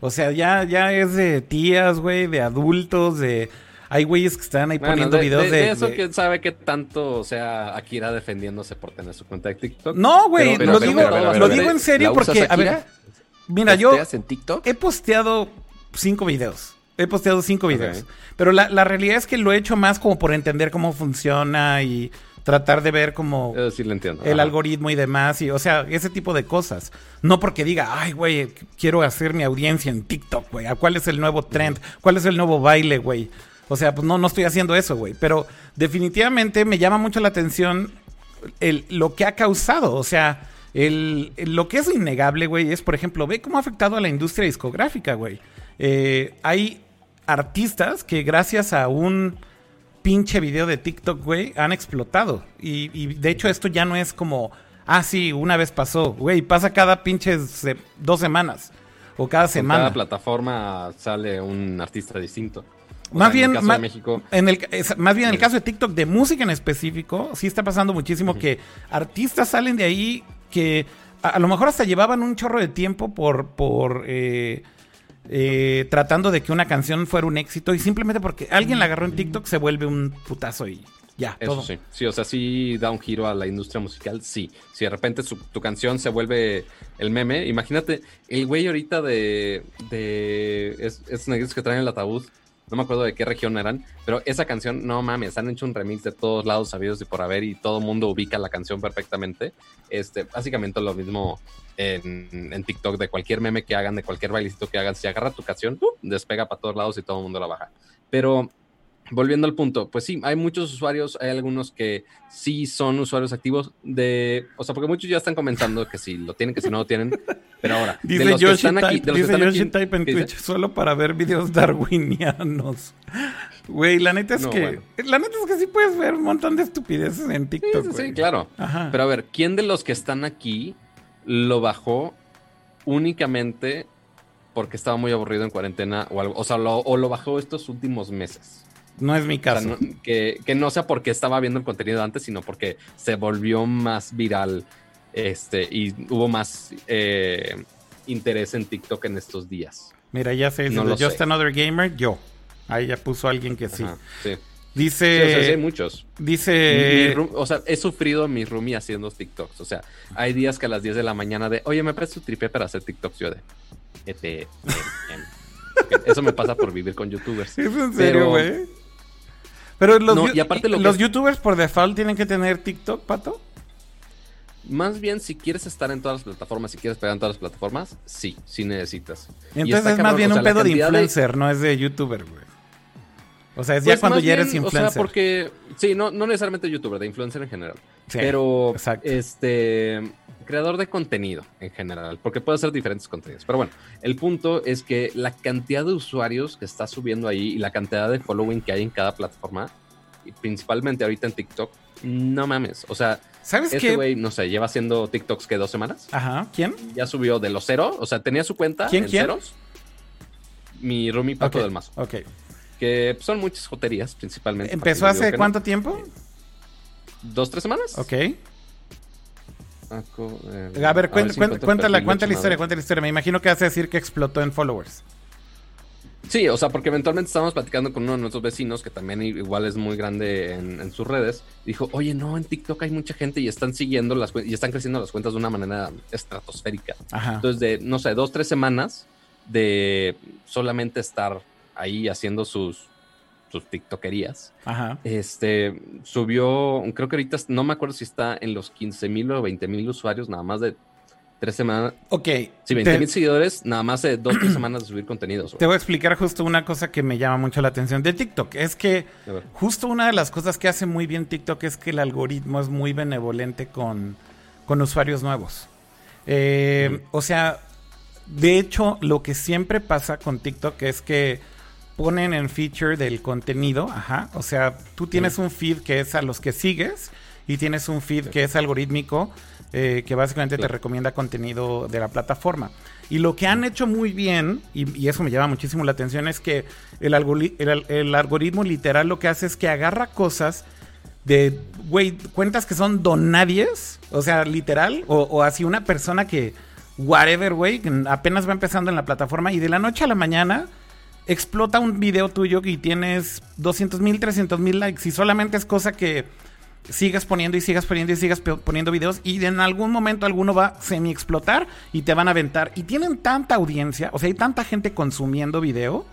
Speaker 1: O sea, ya, ya es de tías, güey, de adultos, de Hay güeyes que están ahí
Speaker 2: Bueno,
Speaker 1: poniendo
Speaker 2: de,
Speaker 1: videos
Speaker 2: de-
Speaker 1: de...
Speaker 2: de eso, quién sabe qué tanto, o sea, Akira defendiéndose por tener su cuenta de TikTok.
Speaker 1: No, güey, lo digo,
Speaker 2: pero- pero-
Speaker 1: lo
Speaker 2: pero-
Speaker 1: digo en serio
Speaker 3: ¿La usas,
Speaker 1: porque, a ver,
Speaker 3: Akira?
Speaker 1: mira, yo
Speaker 3: ¿Posteas en TikTok?
Speaker 1: he posteado cinco videos. He posteado cinco videos. Pero la, la realidad es que lo he hecho más como por entender cómo funciona y tratar de ver como
Speaker 2: sí entiendo.
Speaker 1: el
Speaker 2: Ajá.
Speaker 1: algoritmo y demás. Y, o sea, ese tipo de cosas. No porque diga, ay, güey, quiero hacer mi audiencia en TikTok, güey. ¿A ¿Cuál es el nuevo trend? ¿Cuál es el nuevo baile, güey? O sea, pues no, no estoy haciendo eso, güey. Pero definitivamente me llama mucho la atención el, lo que ha causado. O sea, el, el- lo que es innegable, güey, es, por ejemplo, ve cómo ha afectado a la industria discográfica, güey. Eh, hay artistas que gracias a un pinche video de TikTok, güey, han explotado. Y, y de hecho esto ya no es como, ah, sí, una vez pasó, güey, pasa cada pinche se- dos semanas o cada
Speaker 2: En
Speaker 1: semana.
Speaker 2: cada plataforma sale un artista distinto.
Speaker 1: Más bien,
Speaker 2: en el caso
Speaker 1: ma-
Speaker 2: de México,
Speaker 1: en el, es- más bien en el caso de TikTok de música en específico, sí está pasando muchísimo que artistas salen de ahí que a, a lo mejor hasta llevaban un chorro de tiempo por, por eh, eh, tratando de que una canción fuera un éxito y simplemente porque alguien la agarró en TikTok se vuelve un putazo y ya.
Speaker 2: Eso
Speaker 1: todo.
Speaker 2: sí, sí, o sea, sí da un giro a la industria musical, sí. Si de repente su- tu canción se vuelve el meme, imagínate, el güey ahorita de, de es, esos negritos que traen el ataúd, no me acuerdo de qué región eran, pero esa canción, no mames, han hecho un remix de todos lados sabidos y por haber y todo el mundo ubica la canción perfectamente. Este, básicamente lo mismo en, TikTok de cualquier meme que hagan, de cualquier bailecito que hagan, si agarra tu canción, despega para todos lados y todo el mundo la baja. Pero volviendo al punto, pues sí, hay muchos usuarios, hay algunos que sí son usuarios activos de, o sea, porque muchos ya están comentando que si lo tienen, que si no lo tienen, pero ahora, de
Speaker 1: Dice
Speaker 2: que están aquí, de los que
Speaker 1: dice
Speaker 2: están
Speaker 1: Yoshi
Speaker 2: aquí,
Speaker 1: Type en. Twitch solo para ver videos darwinianos. Güey, la neta es
Speaker 2: No,
Speaker 1: que
Speaker 2: bueno.
Speaker 1: la neta es que sí puedes ver un montón de estupideces en TikTok,
Speaker 2: sí, claro.
Speaker 1: Ajá.
Speaker 2: Pero a ver, ¿quién de los que están aquí lo bajó únicamente porque estaba muy aburrido en cuarentena o algo? O sea, lo, o lo bajó estos últimos meses.
Speaker 1: No es mi
Speaker 2: O sea,
Speaker 1: caso.
Speaker 2: no- que, que no sea porque estaba viendo el contenido antes, sino porque se volvió más viral este, y hubo más eh, interés en TikTok en estos días.
Speaker 1: Mira, ya sé,
Speaker 2: No
Speaker 1: dice, Just
Speaker 2: sé.
Speaker 1: Another Gamer, yo. Ahí ya puso alguien que sí.
Speaker 2: Ajá, sí.
Speaker 1: Dice,
Speaker 2: Sí, o sea, sí hay muchos.
Speaker 1: dice,
Speaker 2: Mi- mi room- o sea, he sufrido mi roomie haciendo TikToks. O sea, hay días que a las 10 de la mañana de, oye, me prestas tu tripe para hacer TikToks. Yo de, este, Eso me pasa por vivir con youtubers.
Speaker 1: ¿es en serio, güey? Pero los,
Speaker 2: No,
Speaker 1: yu-
Speaker 2: y aparte lo que
Speaker 1: los
Speaker 2: es-
Speaker 1: youtubers por default tienen que tener TikTok, pato.
Speaker 2: Más bien, si quieres estar en todas las plataformas, si quieres pegar en todas las plataformas, sí, sí necesitas. Y
Speaker 1: Entonces es más bien
Speaker 2: o sea,
Speaker 1: un pedo de influencer, no es de youtuber, güey. O sea, es ya
Speaker 2: Pues
Speaker 1: cuando ya eres
Speaker 2: bien,
Speaker 1: influencer.
Speaker 2: O sea, porque, sí, no, no necesariamente youtuber, de influencer en general.
Speaker 1: Sí,
Speaker 2: pero,
Speaker 1: exacto.
Speaker 2: este, creador de contenido en general, porque puede hacer diferentes contenidos. Pero bueno, el punto es que la cantidad de usuarios que está subiendo ahí y la cantidad de following que hay en cada plataforma, y principalmente ahorita en TikTok, no mames. O sea,
Speaker 1: ¿Sabes
Speaker 2: este güey, no sé, lleva haciendo TikToks que dos semanas.
Speaker 1: Ajá, ¿quién?
Speaker 2: Ya subió de los cero, o sea, tenía su cuenta
Speaker 1: ¿Quién,
Speaker 2: en
Speaker 1: quién?
Speaker 2: ceros. Mi roomie Pato
Speaker 1: Ok,
Speaker 2: del Mazo.
Speaker 1: Ok.
Speaker 2: Que son muchas joterías, principalmente.
Speaker 1: ¿Empezó hace
Speaker 2: no.
Speaker 1: cuánto tiempo?
Speaker 2: ¿Dos, tres semanas?
Speaker 1: Ok. A ver, cuen-
Speaker 2: si
Speaker 1: cuéntala, la historia, cuenta la historia. Me imagino que a decir que explotó en followers.
Speaker 2: Sí, o sea, porque eventualmente estábamos platicando con uno de nuestros vecinos que también igual es muy grande en, en sus redes. Dijo, oye, no, en TikTok hay mucha gente y están siguiendo las cuen- y están creciendo las cuentas de una manera estratosférica.
Speaker 1: Ajá.
Speaker 2: Entonces, de, no sé, dos, tres semanas de solamente estar ahí haciendo sus, sus TikTokerías.
Speaker 1: Ajá.
Speaker 2: Este subió, creo que ahorita no me acuerdo si está en los 15 mil o 20 mil usuarios, nada más de tres semanas.
Speaker 1: Ok.
Speaker 2: Sí, 20
Speaker 1: te,
Speaker 2: mil seguidores, nada más de dos, tres semanas de subir contenidos. güey.
Speaker 1: te voy a explicar justo una cosa que me llama mucho la atención de TikTok. Es que justo una de las cosas que hace muy bien TikTok es que el algoritmo es muy benevolente con, con usuarios nuevos. Eh, O sea, de hecho, lo que siempre pasa con TikTok es que ponen en feature del contenido, ajá. O sea, tú tienes un feed que es a los que sigues y tienes un feed que es algorítmico eh, que básicamente te recomienda contenido de la plataforma. Y lo que han hecho muy bien, y, y eso me llama muchísimo la atención, es que el, algori- el al- el algoritmo literal lo que hace es que agarra cosas de, güey, cuentas que son donadies, o sea, literal, o, o así una persona que, whatever, güey, apenas va empezando en la plataforma y de la noche a la mañana explota un video tuyo y tienes 200 mil, 300 mil likes y solamente es cosa que sigas poniendo y sigas poniendo y sigas poniendo videos y en algún momento alguno va a semi explotar y te van a aventar. Y tienen tanta audiencia, o sea, hay tanta gente consumiendo video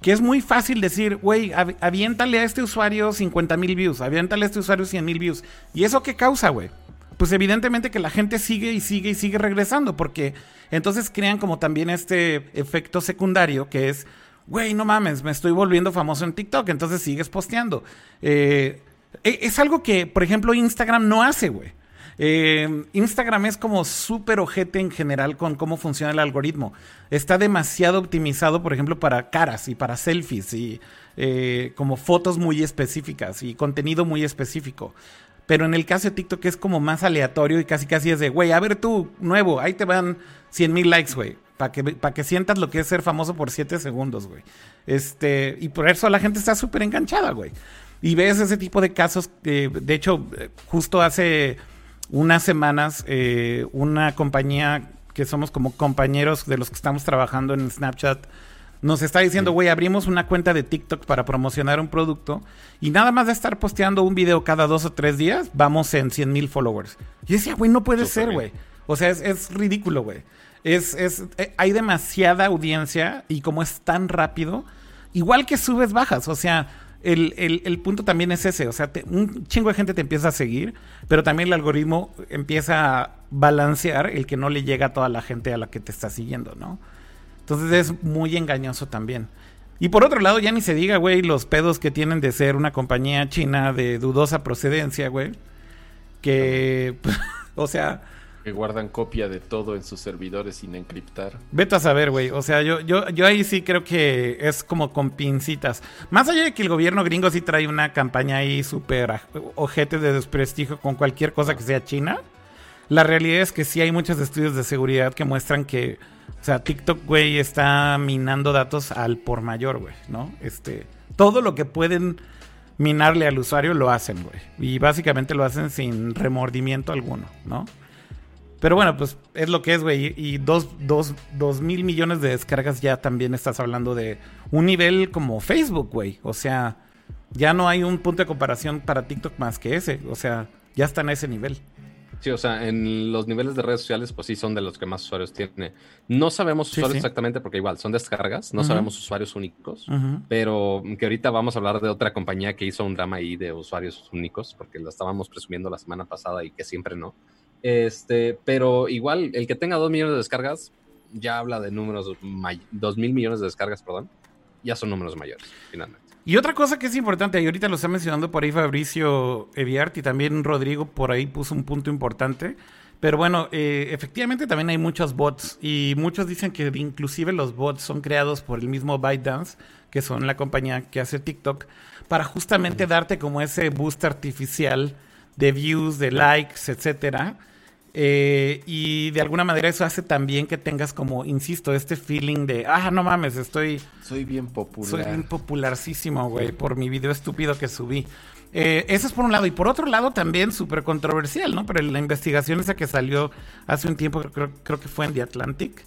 Speaker 1: que es muy fácil decir, güey, aviéntale a este usuario 50 mil views, aviéntale a este usuario 100 mil views. ¿Y eso qué causa, güey? Pues evidentemente que la gente sigue y sigue y sigue regresando, porque entonces crean como también este efecto secundario que es, güey, no mames, me estoy volviendo famoso en TikTok, entonces sigues posteando. Eh, e, es algo que, por ejemplo, Instagram no hace, güey. Eh, Instagram es como súper ojete en general con cómo funciona el algoritmo. Está demasiado optimizado, por ejemplo, para caras y para selfies y eh, como fotos muy específicas y contenido muy específico. Pero en el caso de TikTok es como más aleatorio y casi casi es de, güey, a ver tú, nuevo, ahí te van 100 mil likes, güey. Para que, que sientas lo que es ser famoso por 7 segundos, güey. Este, y por eso la gente está súper enganchada, güey. Y ves ese tipo de casos. de hecho, justo hace unas semanas, eh, una compañía que somos como compañeros de los que estamos trabajando en Snapchat, nos está diciendo, güey, abrimos una cuenta de TikTok para promocionar un producto y nada más de estar posteando un video cada dos o tres días, vamos en 100 mil followers. Y decía, güey, no puede ser, güey. O sea, es, es ridículo, güey. Es, es, eh, hay demasiada audiencia y como es tan rápido, igual que subes, bajas. O sea, el, punto también es ese, o sea, un chingo de gente te empieza a seguir, pero también el algoritmo empieza a balancear el que no le llega a toda la gente a la que te está siguiendo, ¿no? Entonces es muy engañoso también. Y por otro lado, ya ni se diga, güey, los pedos que tienen de ser una compañía china de dudosa procedencia, güey. Que, o sea,
Speaker 3: que guardan copia de todo en sus servidores sin encriptar.
Speaker 1: Vete a saber, güey. O sea, yo, yo, yo ahí sí creo que es como con pincitas. Más allá de que el gobierno gringo sí trae una campaña ahí súper ojete de desprestigio con cualquier cosa que sea china. La realidad es que sí hay muchos estudios de seguridad que muestran que, o sea, TikTok, güey, está minando datos al por mayor, güey, ¿no? Este, todo lo que pueden minarle al usuario lo hacen, güey. Y básicamente lo hacen sin remordimiento alguno, ¿no? Pero bueno, pues es lo que es, güey. Y dos, dos, dos mil millones de descargas ya también estás hablando de un nivel como Facebook, güey. O sea, ya no hay un punto de comparación para TikTok más que ese. O sea, ya está en ese nivel.
Speaker 2: Sí, o sea, en los niveles de redes sociales, pues sí son de los que más usuarios tiene. No sabemos usuarios exactamente porque igual son descargas, no sabemos usuarios únicos, pero que ahorita vamos a hablar de otra compañía que hizo un drama ahí de usuarios únicos, porque lo estábamos presumiendo la semana pasada y que siempre no. Este, pero igual, el que tenga 2 millones de descargas ya habla de números, 2 mil millones de descargas, perdón, ya son números mayores, finalmente.
Speaker 1: Y otra cosa que es importante, y ahorita lo está mencionando por ahí Fabricio Eviart y también Rodrigo por ahí puso un punto importante. Pero bueno, eh, efectivamente también hay muchos bots y muchos dicen que inclusive los bots son creados por el mismo ByteDance, que son la compañía que hace TikTok, para justamente darte como ese boost artificial de views, de likes, etcétera. Eh, y de alguna manera eso hace también que tengas como, insisto, este feeling de, ah, no mames, estoy...
Speaker 3: Soy bien popular.
Speaker 1: Soy bien popularísimo, güey, por mi video estúpido que subí. Eh, eso es por un lado. Y por otro lado también súper controversial, ¿no? Pero la investigación esa que salió hace un tiempo, creo, creo que fue en The Atlantic,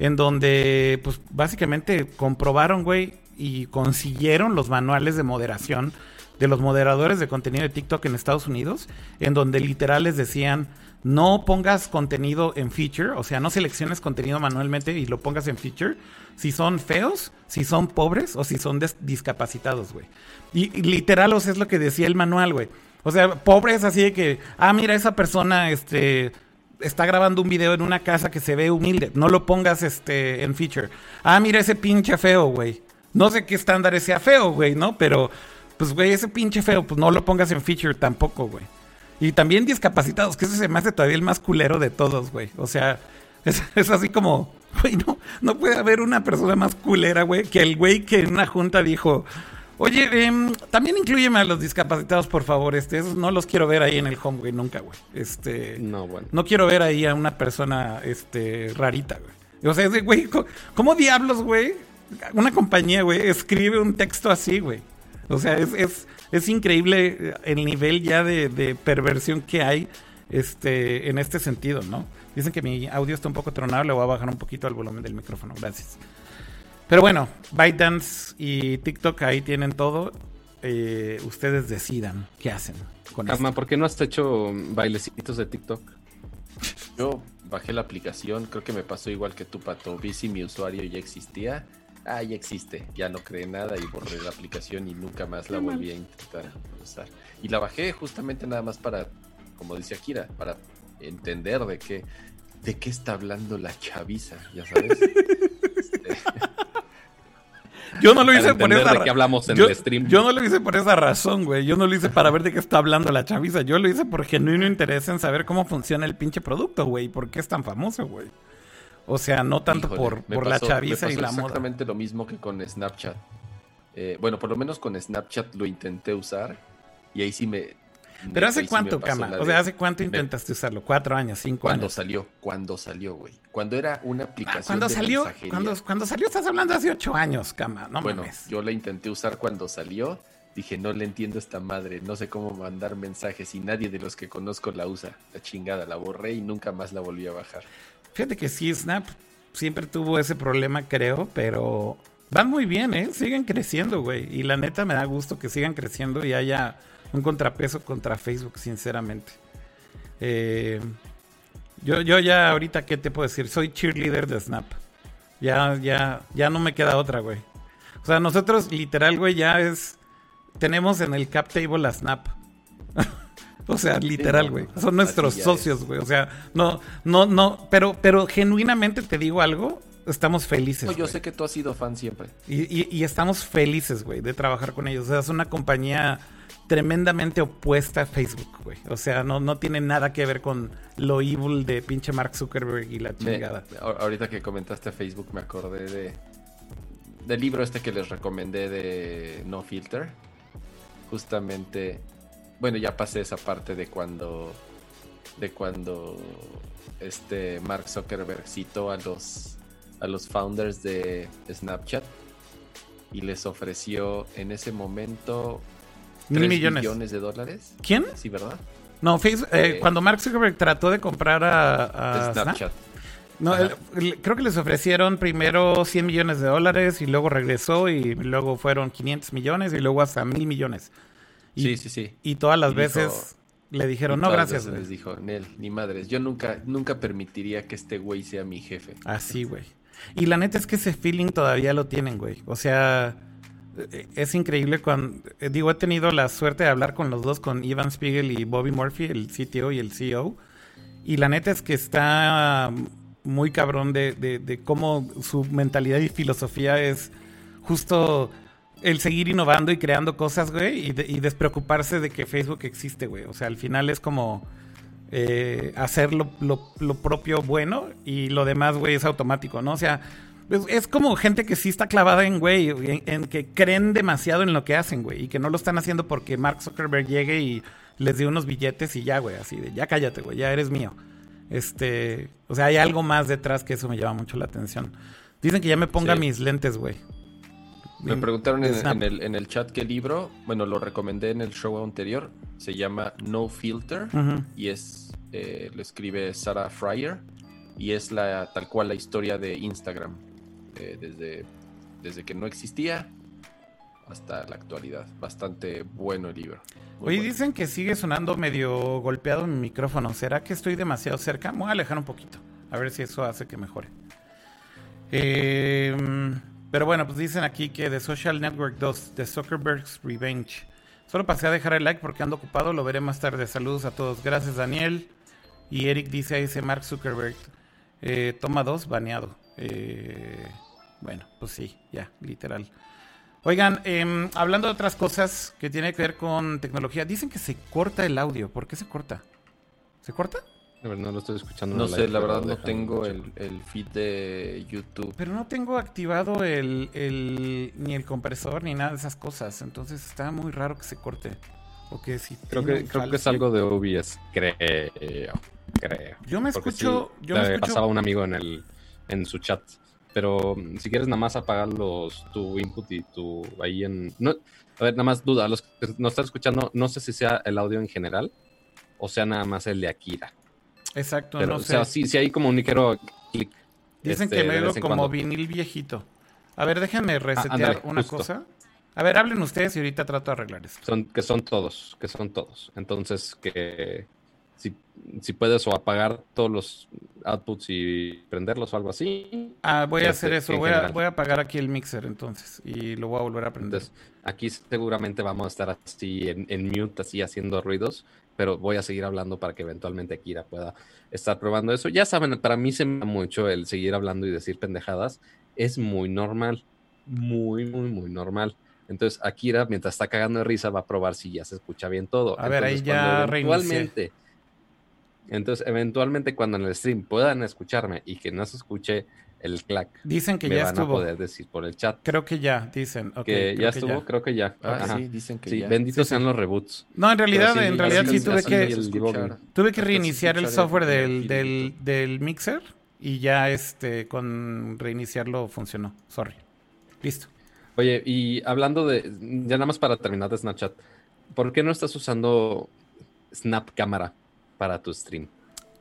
Speaker 1: en donde, pues, básicamente comprobaron, güey, y consiguieron los manuales de moderación de los moderadores de contenido de TikTok en Estados Unidos, en donde literal les decían, no pongas contenido en feature, o sea, no selecciones contenido manualmente y lo pongas en feature, si son feos, si son pobres o si son discapacitados, güey. Y, literal, o sea, es lo que decía el manual, güey. O sea, pobres así de que, ah, mira, esa persona, este, está grabando un video en una casa que se ve humilde, no lo pongas, este, en feature. Ah, mira ese pinche feo, güey. No sé qué estándar sea feo, güey, ¿no? Pero pues, güey, ese pinche feo, pues no lo pongas en feature tampoco, güey. Y también discapacitados, que ese se me hace todavía el más culero de todos, güey. O sea, es, así como, güey, no, no puede haber una persona más culera, güey, que el güey que en una junta dijo, oye, em, también incluyeme a los discapacitados, por favor. Este, esos no los quiero ver ahí en el home, güey, nunca, güey. Este,
Speaker 2: no, bueno.
Speaker 1: No quiero ver ahí a una persona, este, rarita, güey. O sea, güey, ¿cómo diablos, güey? Una compañía, güey, escribe un texto así, güey. O sea, es, es, increíble el nivel ya de, perversión que hay este, en este sentido, ¿no? Dicen que mi audio está un poco tronado, le voy a bajar un poquito el volumen del micrófono, gracias. Pero bueno, ByteDance y TikTok ahí tienen todo. Eh, ustedes decidan qué hacen con
Speaker 2: Calma, ¿por qué no has hecho bailecitos de TikTok?
Speaker 3: Yo bajé la aplicación, creo que me pasó igual que tú, Pato. Vi si mi usuario ya existía. Ah, ya existe. Ya no creé nada y borré la aplicación y nunca más la volví a intentar usar. Y la bajé justamente nada más para, como dice Akira, para entender de qué, de qué está hablando la chaviza, ya sabes. Este,
Speaker 1: Yo no lo hice por esa
Speaker 2: qué hablamos en
Speaker 1: yo,
Speaker 2: el stream.
Speaker 1: yo no lo hice por esa razón, güey. Yo no lo hice para ver de qué está hablando la chaviza. Yo lo hice por genuino interés en saber cómo funciona el pinche producto, güey. ¿Por qué es tan famoso, güey? O sea, no tanto
Speaker 3: híjole,
Speaker 1: por, por la chaviza
Speaker 3: me
Speaker 1: y la moda.
Speaker 3: exactamente lo mismo que con Snapchat. Eh, bueno, por lo menos con Snapchat lo intenté usar y ahí sí me...
Speaker 1: Pero ¿hace
Speaker 3: sí
Speaker 1: cuánto,
Speaker 3: pasó
Speaker 1: Cama? O sea, ¿hace cuánto intentaste usarlo? ¿Cuatro años? ¿Cinco
Speaker 3: Cuando
Speaker 1: años?
Speaker 3: salió, cuando salió, güey. Cuando era una aplicación
Speaker 1: cuando
Speaker 3: de
Speaker 1: salió, cuando salió estás hablando hace ocho años, Cama. No
Speaker 3: bueno,
Speaker 1: mames.
Speaker 3: yo la intenté usar cuando salió. Dije, no le entiendo esta madre, no sé cómo mandar mensajes y nadie de los que conozco la usa. La chingada, la borré y nunca más la volví a bajar.
Speaker 1: Fíjate que sí, Snap siempre tuvo ese problema, creo, pero van muy bien, ¿eh? Siguen creciendo, güey. Y la neta me da gusto que sigan creciendo y haya un contrapeso contra Facebook, sinceramente. Eh, yo, yo ya ahorita, ¿qué te puedo decir? Soy cheerleader de Snap. Ya, ya, ya no me queda otra, güey. O sea, nosotros literal, güey, ya es... Tenemos en el cap table a Snap. o sea, literal, güey. Son nuestros socios, güey. O sea, no, no, no. Pero, pero genuinamente te digo algo. Estamos felices.
Speaker 3: No, yo sé que tú has sido fan siempre.
Speaker 1: Y, y- y estamos felices, güey, de trabajar con ellos. O sea, es una compañía tremendamente opuesta a Facebook, güey. O sea, no, no tiene nada que ver con lo evil de pinche Mark Zuckerberg y la chingada.
Speaker 3: ahorita que comentaste Facebook me acordé de del libro este que les recomendé de No Filter. Justamente, bueno, ya pasé esa parte de cuando de cuando este Mark Zuckerberg citó a los a los founders de Snapchat y les ofreció en ese momento
Speaker 1: Mil
Speaker 3: 3
Speaker 1: millones.
Speaker 3: de dólares.
Speaker 1: ¿Quién?
Speaker 3: Sí, ¿verdad?
Speaker 1: No, Facebook, eh,
Speaker 3: Eh,
Speaker 1: cuando Mark Zuckerberg trató de comprar a, a
Speaker 3: De
Speaker 1: Snap,
Speaker 3: Snapchat.
Speaker 1: No, el- el- creo que les ofrecieron primero 100 millones de dólares y luego regresó y luego fueron 500 millones y luego hasta mil millones. Y,
Speaker 3: Sí, sí, sí.
Speaker 1: y todas las
Speaker 3: Y dijo-
Speaker 1: veces le dijeron, no, gracias.
Speaker 3: veces
Speaker 1: güey".
Speaker 3: Les dijo, Nel, ni madres, yo nunca, nunca permitiría que este güey sea mi jefe.
Speaker 1: Así, güey. Y la neta es que ese feeling todavía lo tienen, güey. O sea, es increíble cuando... eh, Digo, he tenido la suerte de hablar con los dos, con Ivan Spiegel y Bobby Murphy, el CTO y el CEO. Y la neta es que está muy cabrón de, de- cómo su mentalidad y filosofía es justo el seguir innovando y creando cosas, güey, y, de- y despreocuparse de que Facebook existe, güey. O sea, al final es como eh, hacer lo, lo- lo propio bueno y lo demás, güey, es automático, ¿no? O sea, es, es como gente que sí está clavada en, güey, en, en que creen demasiado en lo que hacen, güey, y que no lo están haciendo porque Mark Zuckerberg llegue y les dé unos billetes y ya, güey, así de, ya cállate, güey, ya eres mío. Este, o sea, hay algo más detrás que eso me llama mucho la atención. Dicen que ya me ponga
Speaker 3: Sí.
Speaker 1: mis lentes, güey.
Speaker 3: Me preguntaron en, el, en el chat qué libro, bueno, lo recomendé en el show anterior, se llama No Filter y es, eh, lo escribe Sarah Fryer y es la tal cual la historia de Instagram, eh, desde, desde que no existía hasta la actualidad. Bastante bueno el libro.
Speaker 1: Oye,
Speaker 3: bueno.
Speaker 1: dicen que sigue sonando medio golpeado mi micrófono. ¿Será que estoy demasiado cerca? Me voy a alejar un poquito. A ver si eso hace que mejore. Eh, pero bueno, pues dicen aquí que The Social Network 2, The Zuckerberg's Revenge. Solo pasé a dejar el like porque ando ocupado. Lo veré más tarde. Saludos a todos. Gracias, Daniel. Y Eric dice ahí ese Mark Zuckerberg. eh, toma dos, baneado. Eh, bueno, pues sí, ya, literal. Oigan, em, hablando de otras cosas que tiene que ver con tecnología, dicen que se corta el audio. ¿Por qué se corta? ¿Se corta?
Speaker 2: A ver, no lo estoy escuchando.
Speaker 3: No sé,
Speaker 2: live,
Speaker 3: la verdad no tengo el, el feed de YouTube.
Speaker 1: Pero no tengo activado el, el- ni el compresor ni nada de esas cosas. Entonces está muy raro que se corte. O que si
Speaker 2: Creo que, creo que es algo de OBS, creo. Creo.
Speaker 1: Yo me
Speaker 2: Porque
Speaker 1: escucho,
Speaker 2: sí,
Speaker 1: yo me
Speaker 2: le
Speaker 1: escucho.
Speaker 2: pasaba a un amigo en el en su chat. Pero mm, si quieres nada más apagar los, tu input y tu ahí en... No, a ver, nada más duda, los que nos están escuchando, no sé si sea el audio en general o sea nada más el de Akira.
Speaker 1: Exacto,
Speaker 2: Pero,
Speaker 1: no
Speaker 2: o
Speaker 1: sé.
Speaker 2: sea, sí, sí hay como un ligero clic.
Speaker 1: Dicen
Speaker 2: este,
Speaker 1: que veo como
Speaker 2: cuando.
Speaker 1: vinil viejito. A ver, déjenme resetear
Speaker 2: ándale,
Speaker 1: una
Speaker 2: justo.
Speaker 1: cosa. A ver, hablen ustedes y ahorita trato de arreglar esto.
Speaker 2: Son, que son todos, que son todos. Entonces, que si, si puedes o apagar todos los outputs y prenderlos o algo así.
Speaker 1: Ah, voy a
Speaker 2: Este,
Speaker 1: hacer eso.
Speaker 2: en
Speaker 1: Voy a, voy a apagar aquí el mixer entonces y lo voy a volver a prender.
Speaker 2: Entonces, aquí seguramente vamos a estar así en, en mute, así haciendo ruidos, pero voy a seguir hablando para que eventualmente Kira pueda estar probando eso. Ya saben, para mí se me da mucho el seguir hablando y decir pendejadas. Es muy normal. Muy, muy, muy normal. Entonces, Akira, mientras está cagando de risa, va a probar si ya se escucha bien todo.
Speaker 1: A ver, ahí ya
Speaker 2: eventualmente, entonces, eventualmente, cuando en el stream puedan escucharme y que no se escuche el clack,
Speaker 1: Dicen que
Speaker 2: me
Speaker 1: ya
Speaker 2: van a
Speaker 1: estuvo.
Speaker 2: poder decir por el chat.
Speaker 1: Creo que ya, dicen. Ok,
Speaker 2: que ya estuvo, creo que ya.
Speaker 3: Ah,
Speaker 2: Ajá.
Speaker 3: sí, dicen que
Speaker 2: Sí,
Speaker 3: ya.
Speaker 2: benditos
Speaker 1: Sí,
Speaker 2: sean
Speaker 1: sí.
Speaker 2: los reboots.
Speaker 1: No, en realidad,
Speaker 2: sí,
Speaker 1: en realidad sí tuve que, tuve que reiniciar el software
Speaker 3: el
Speaker 1: del, del, del mixer y ya este con reiniciarlo funcionó. Sorry. Listo.
Speaker 2: Oye, y hablando de, ya nada más para terminar de Snapchat, ¿por qué no estás usando Snap Cámara para tu stream?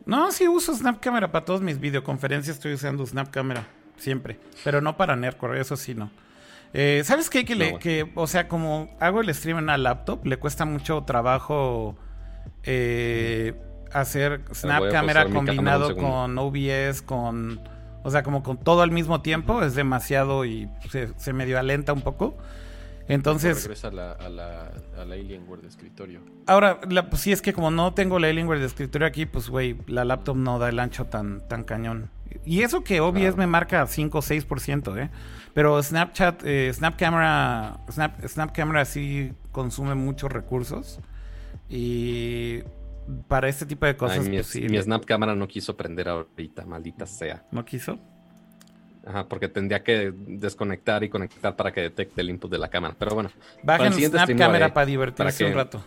Speaker 1: No, sí uso Snap Camera para todas mis videoconferencias. Estoy usando Snap Camera siempre, pero no para Nerdcore, eso sí no. Eh, ¿Sabes qué? Que,
Speaker 2: No,
Speaker 1: le,
Speaker 2: bueno.
Speaker 1: que, o sea, como hago el stream en una laptop, le cuesta mucho trabajo eh, hacer Snap Camera
Speaker 2: cámara
Speaker 1: combinado con OBS, con, o sea, como con todo al mismo tiempo, es demasiado y se, se medio alenta un poco. Entonces,
Speaker 3: regresa a la, a la, a la Alienware de escritorio.
Speaker 1: Ahora, la, pues sí es que como no tengo la Alienware de escritorio aquí, pues güey, la laptop no da el ancho tan, tan cañón. Y eso que OBS
Speaker 2: Claro.
Speaker 1: me marca 5 o 6%, ¿eh? Pero Snapchat, eh, Snap Camera, Snap, Snap Camera sí consume muchos recursos. Y para este tipo de cosas,
Speaker 2: Ay, mi,
Speaker 1: pues sí.
Speaker 2: mi Snap Cámara no quiso prender ahorita, maldita sea.
Speaker 1: ¿No quiso?
Speaker 2: Ajá, porque tendría que desconectar y conectar para que detecte el input de la cámara. Pero bueno,
Speaker 1: Bajen Snap
Speaker 2: haré,
Speaker 1: para divertirse
Speaker 2: para
Speaker 1: un rato.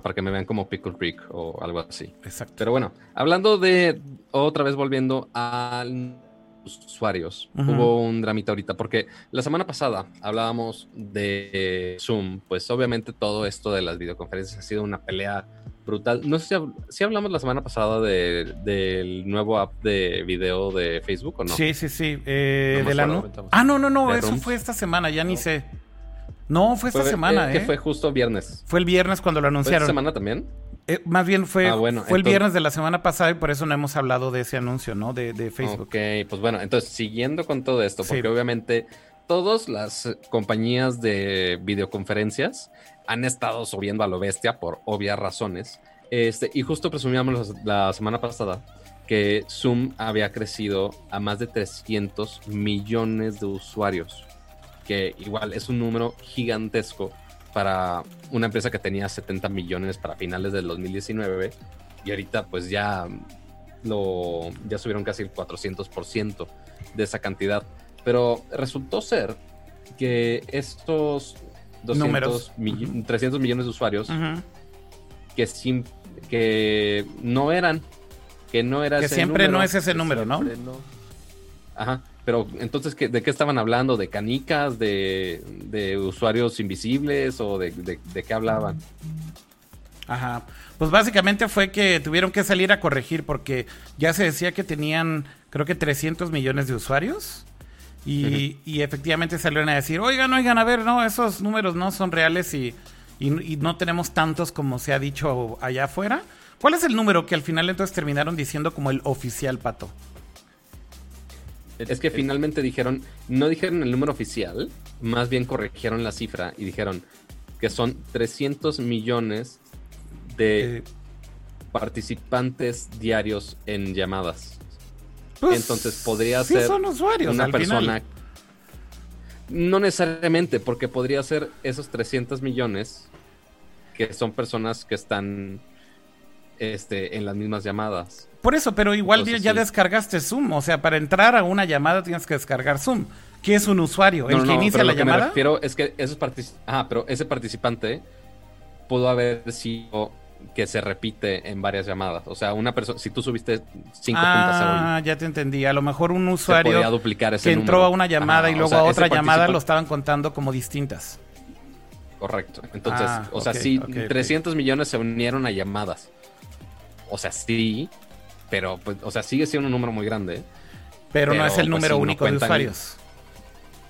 Speaker 2: para que me vean como Pickle Rick o algo así.
Speaker 1: Exacto.
Speaker 2: Pero bueno, hablando de, otra vez volviendo a los usuarios, hubo un dramita ahorita, porque la semana pasada hablábamos de Zoom, pues obviamente todo esto de las videoconferencias ha sido una pelea brutal. No sé si, si hablamos la semana pasada de- del nuevo app de video de Facebook o no.
Speaker 1: Sí, sí, sí. eh,
Speaker 3: No
Speaker 1: de la
Speaker 3: comentamos.
Speaker 1: Ah, no, no, no.
Speaker 2: ¿De
Speaker 1: Eso
Speaker 2: Rooms?
Speaker 1: fue esta semana, ya ni sé. No, fue esta
Speaker 2: Fue-
Speaker 1: semana,
Speaker 2: eh,
Speaker 1: ¿eh?
Speaker 2: que fue justo viernes.
Speaker 1: Fue el viernes cuando lo
Speaker 2: ¿Fue esta
Speaker 1: anunciaron.
Speaker 2: semana también?
Speaker 1: Eh, más bien fue,
Speaker 2: Ah, bueno,
Speaker 1: fue el viernes de la semana pasada y por eso no hemos hablado de ese anuncio, ¿no? De, de Facebook.
Speaker 2: Ok, pues bueno, entonces siguiendo con todo esto, porque
Speaker 1: Sí.
Speaker 2: obviamente todas las eh, compañías de videoconferencias han estado subiendo a lo bestia por obvias razones. Este, y justo presumíamos la, la semana pasada que Zoom había crecido a más de 300 millones de usuarios, que igual es un número gigantesco para una empresa que tenía 70 millones para finales del 2019 y ahorita pues ya lo ya subieron casi el 400% de esa cantidad. Pero resultó ser que estos 200
Speaker 1: Números.
Speaker 2: mill- 300 millones de usuarios que, sim- que no eran, que no era
Speaker 1: Que
Speaker 2: ese
Speaker 1: siempre no es ese número, no.
Speaker 2: Ajá. Pero entonces, ¿qué- ¿de qué estaban hablando? ¿De canicas? ¿De, de usuarios invisibles? ¿O de, de- de qué hablaban?
Speaker 1: Ajá. Pues básicamente fue que tuvieron que salir a corregir porque ya se decía que tenían, creo que 300 millones de usuarios. Y, y efectivamente salieron a decir, oigan, oigan, a ver, no, esos números no son reales y, y- y no tenemos tantos como se ha dicho allá afuera. ¿Cuál es el número que al final entonces terminaron diciendo como el oficial, Pato?
Speaker 2: Es que finalmente dijeron, no dijeron el número oficial, más bien corrigieron la cifra y dijeron que son 300 millones de
Speaker 1: Eh,
Speaker 2: participantes diarios en llamadas.
Speaker 1: pues,
Speaker 2: Entonces podría
Speaker 1: sí
Speaker 2: ser
Speaker 1: son usuarios
Speaker 2: Una persona...
Speaker 1: final.
Speaker 2: No necesariamente, porque podría ser esos 300 millones que son personas que están este, en las mismas llamadas.
Speaker 1: Por eso, pero igual
Speaker 2: Entonces,
Speaker 1: ya
Speaker 2: sí.
Speaker 1: descargaste Zoom. O sea, para entrar a una llamada tienes que descargar Zoom. ¿Qué es un usuario? ¿El
Speaker 2: No,
Speaker 1: que
Speaker 2: no,
Speaker 1: inicia
Speaker 2: pero
Speaker 1: la
Speaker 2: lo que me
Speaker 1: llamada?
Speaker 2: refiero es que esos ah, pero ese participante pudo haber sido que se repite en varias llamadas. O sea, una persona, si tú subiste cinco puntas
Speaker 1: Ah,
Speaker 2: hoy,
Speaker 1: ya te entendí. A lo mejor un usuario
Speaker 2: podía duplicar ese
Speaker 1: que entró
Speaker 2: número.
Speaker 1: a una llamada
Speaker 2: Ajá,
Speaker 1: y
Speaker 2: o
Speaker 1: luego
Speaker 2: sea,
Speaker 1: a otra llamada lo estaban contando como distintas.
Speaker 2: Correcto. Entonces,
Speaker 1: Ah,
Speaker 2: o sea,
Speaker 1: ok,
Speaker 2: sí,
Speaker 1: ok, ok.
Speaker 2: 300 millones se unieron a llamadas. O sea, sí, pero, pues, o sea, sigue siendo un número muy grande.
Speaker 1: Pero, no es el
Speaker 2: pues,
Speaker 1: número
Speaker 2: sí, no
Speaker 1: único de usuarios.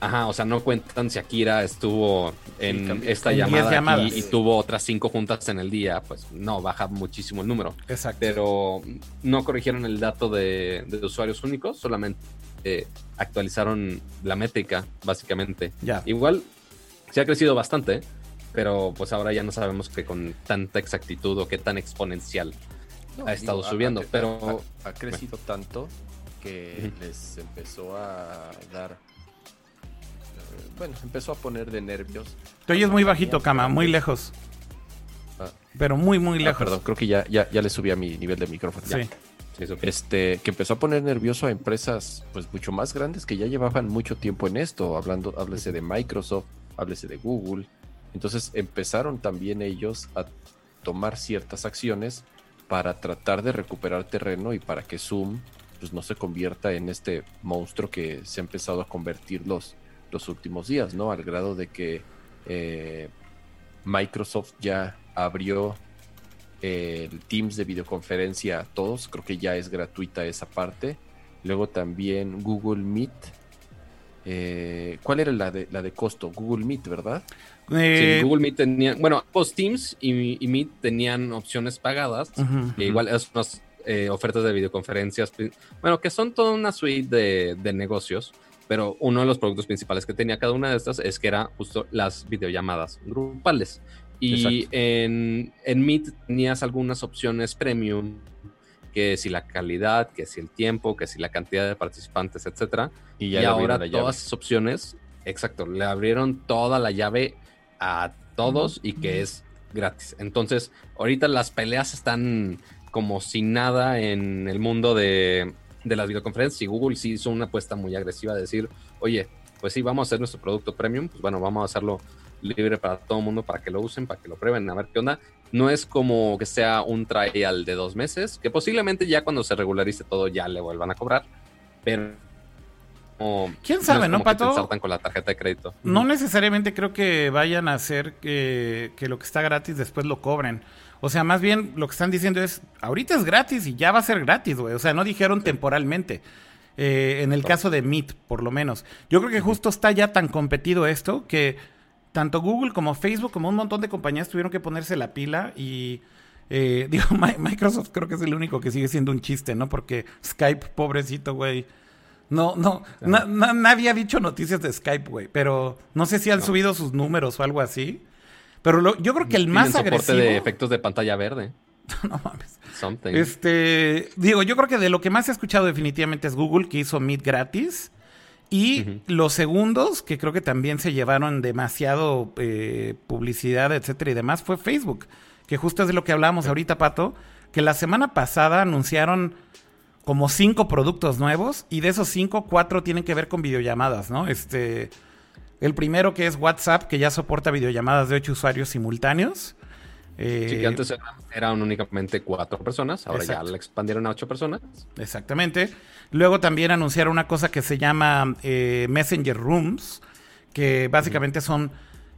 Speaker 2: Ajá, o sea, no cuentan si Akira estuvo en esta llamada y, tuvo otras cinco juntas en el día, pues no, baja muchísimo el número.
Speaker 1: Exacto.
Speaker 2: Pero no corrigieron el dato de, usuarios únicos, solamente eh, actualizaron la métrica, básicamente.
Speaker 1: Ya.
Speaker 2: Igual se ha crecido bastante, pero pues ahora ya no sabemos que con tanta exactitud o qué tan exponencial ha estado subiendo. pero
Speaker 3: ha, crecido tanto que les empezó a dar bueno, empezó a poner de nervios.
Speaker 1: Te oyes muy bajito, Cama, muy lejos. Ah. Pero muy, muy ah, lejos.
Speaker 3: perdón, creo que ya, ya, le subí a mi nivel de micrófono.
Speaker 1: Sí.
Speaker 3: Este, que empezó a poner nervioso a empresas pues mucho más grandes que ya llevaban mucho tiempo en esto, hablando, háblese de Microsoft, háblese de Google. Entonces empezaron también ellos a tomar ciertas acciones para tratar de recuperar terreno y para que Zoom pues no se convierta en este monstruo que se ha empezado a convertir los, los últimos días, ¿no? Al grado de que eh, Microsoft ya abrió eh, el Teams de videoconferencia a todos, creo que ya es gratuita esa parte. Luego también Google Meet. Eh, ¿Cuál era la de, la de costo? Google Meet, ¿verdad?
Speaker 2: Sí, Google Meet tenía, bueno, post Teams y, Meet tenían opciones pagadas, igual es unas ofertas de videoconferencias, bueno, que son toda una suite de negocios pero uno de los productos principales que tenía cada una de estas es que era justo las videollamadas grupales. Y en, en Meet tenías algunas opciones premium, que si la calidad, que si el tiempo, que si la cantidad de participantes, etcétera. Y, ahora todas esas opciones, exacto, le abrieron toda la llave a todos y que es gratis. Entonces, ahorita las peleas están como sin nada en el mundo de, de las videoconferencias y Google sí hizo una apuesta muy agresiva de decir, oye, pues sí, vamos a hacer nuestro producto premium, pues bueno, vamos a hacerlo libre para todo el mundo, para que lo usen, para que lo prueben, a ver qué onda. No es como que sea un trial de dos meses, que posiblemente ya cuando se regularice todo ya le vuelvan a cobrar, pero...
Speaker 1: ¿Quién sabe, no, Pato?
Speaker 2: con la tarjeta de crédito.
Speaker 1: No necesariamente creo que vayan a hacer que, que lo que está gratis después lo cobren. O sea, más bien lo que están diciendo es, ahorita es gratis y ya va a ser gratis, güey. O sea, no dijeron temporalmente. Eh, en el caso de Meet, por lo menos. Yo creo que justo está ya tan competido esto que tanto Google como Facebook, como un montón de compañías tuvieron que ponerse la pila y... Eh, digo, Microsoft creo que es el único que sigue siendo un chiste, ¿no? Porque Skype, pobrecito, güey. No, no, nadie ha dicho noticias de Skype, güey, pero no sé si han subido sus números o algo así. Pero yo creo que el más soporte agresivo.
Speaker 2: de efectos de pantalla verde.
Speaker 1: no mames. Este, digo, yo creo que de lo que más he escuchado definitivamente es Google, que hizo Meet gratis. Y los segundos, que creo que también se llevaron demasiado eh, publicidad, etcétera y demás, fue Facebook. Que justo es de lo que hablábamos ahorita, Pato. Que la semana pasada anunciaron como cinco productos nuevos. Y de esos cinco, cuatro tienen que ver con videollamadas, ¿no? Este. El primero que es WhatsApp, que ya soporta videollamadas de ocho usuarios simultáneos.
Speaker 2: Eh, sí, que antes eran, únicamente cuatro personas, ahora ya la expandieron a ocho personas.
Speaker 1: Exactamente. Luego también anunciaron una cosa que se llama eh, Messenger Rooms, que básicamente son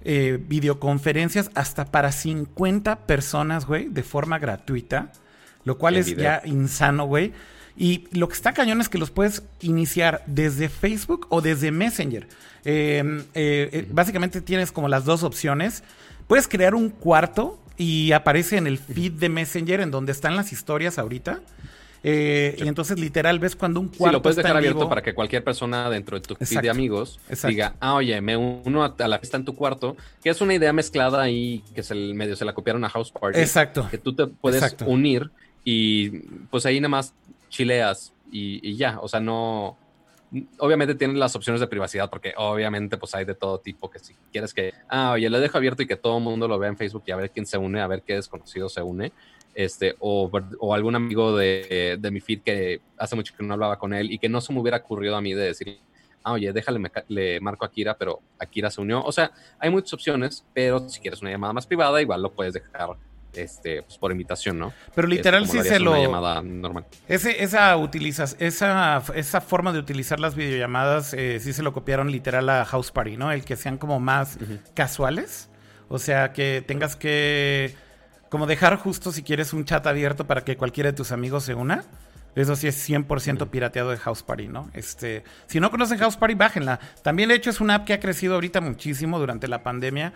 Speaker 1: eh, videoconferencias hasta para 50 personas, güey, de forma gratuita, lo cual es ya insano, güey. Y lo que está cañón es que los puedes iniciar desde Facebook o desde Messenger. Em, eh, eh, básicamente tienes como las dos opciones. Puedes crear un cuarto y aparece en el feed de Messenger en donde están las historias ahorita. Eh, y entonces literal ves cuando un cuarto. Sí,
Speaker 2: lo puedes dejar abierto para que cualquier persona dentro de tu feed de amigos diga, ah, oye, me uno a la fiesta en tu cuarto, que es una idea mezclada ahí, que es el medio se la copiaron a House Party.
Speaker 1: Exacto.
Speaker 2: Que tú te puedes unir y pues ahí nada más chileas y, ya, o sea, no, obviamente tienen las opciones de privacidad porque obviamente pues hay de todo tipo que si quieres que, ah, oye, le dejo abierto y que todo el mundo lo vea en Facebook y a ver quién se une, a ver qué desconocido se une, este, o, o algún amigo de, de, mi feed que hace mucho que no hablaba con él y que no se me hubiera ocurrido a mí de decir, ah, oye, déjale, le marco a Akira, pero Akira se unió. O sea, hay muchas opciones, pero si quieres una llamada más privada, igual lo puedes dejar este, pues por invitación, ¿no?
Speaker 1: Pero literal sí se lo.
Speaker 2: llamada normal.
Speaker 1: Ese, esa utilizas, esa, esa forma de utilizar las videollamadas, eh, sí se lo copiaron literal a House Party, ¿no? El que sean como más casuales. O sea, que tengas que como dejar justo si quieres un chat abierto para que cualquiera de tus amigos se una. Eso sí es 100% pirateado de House Party, ¿no? Este, si no conocen House Party, bájenla. También, de hecho, es una app que ha crecido ahorita muchísimo durante la pandemia.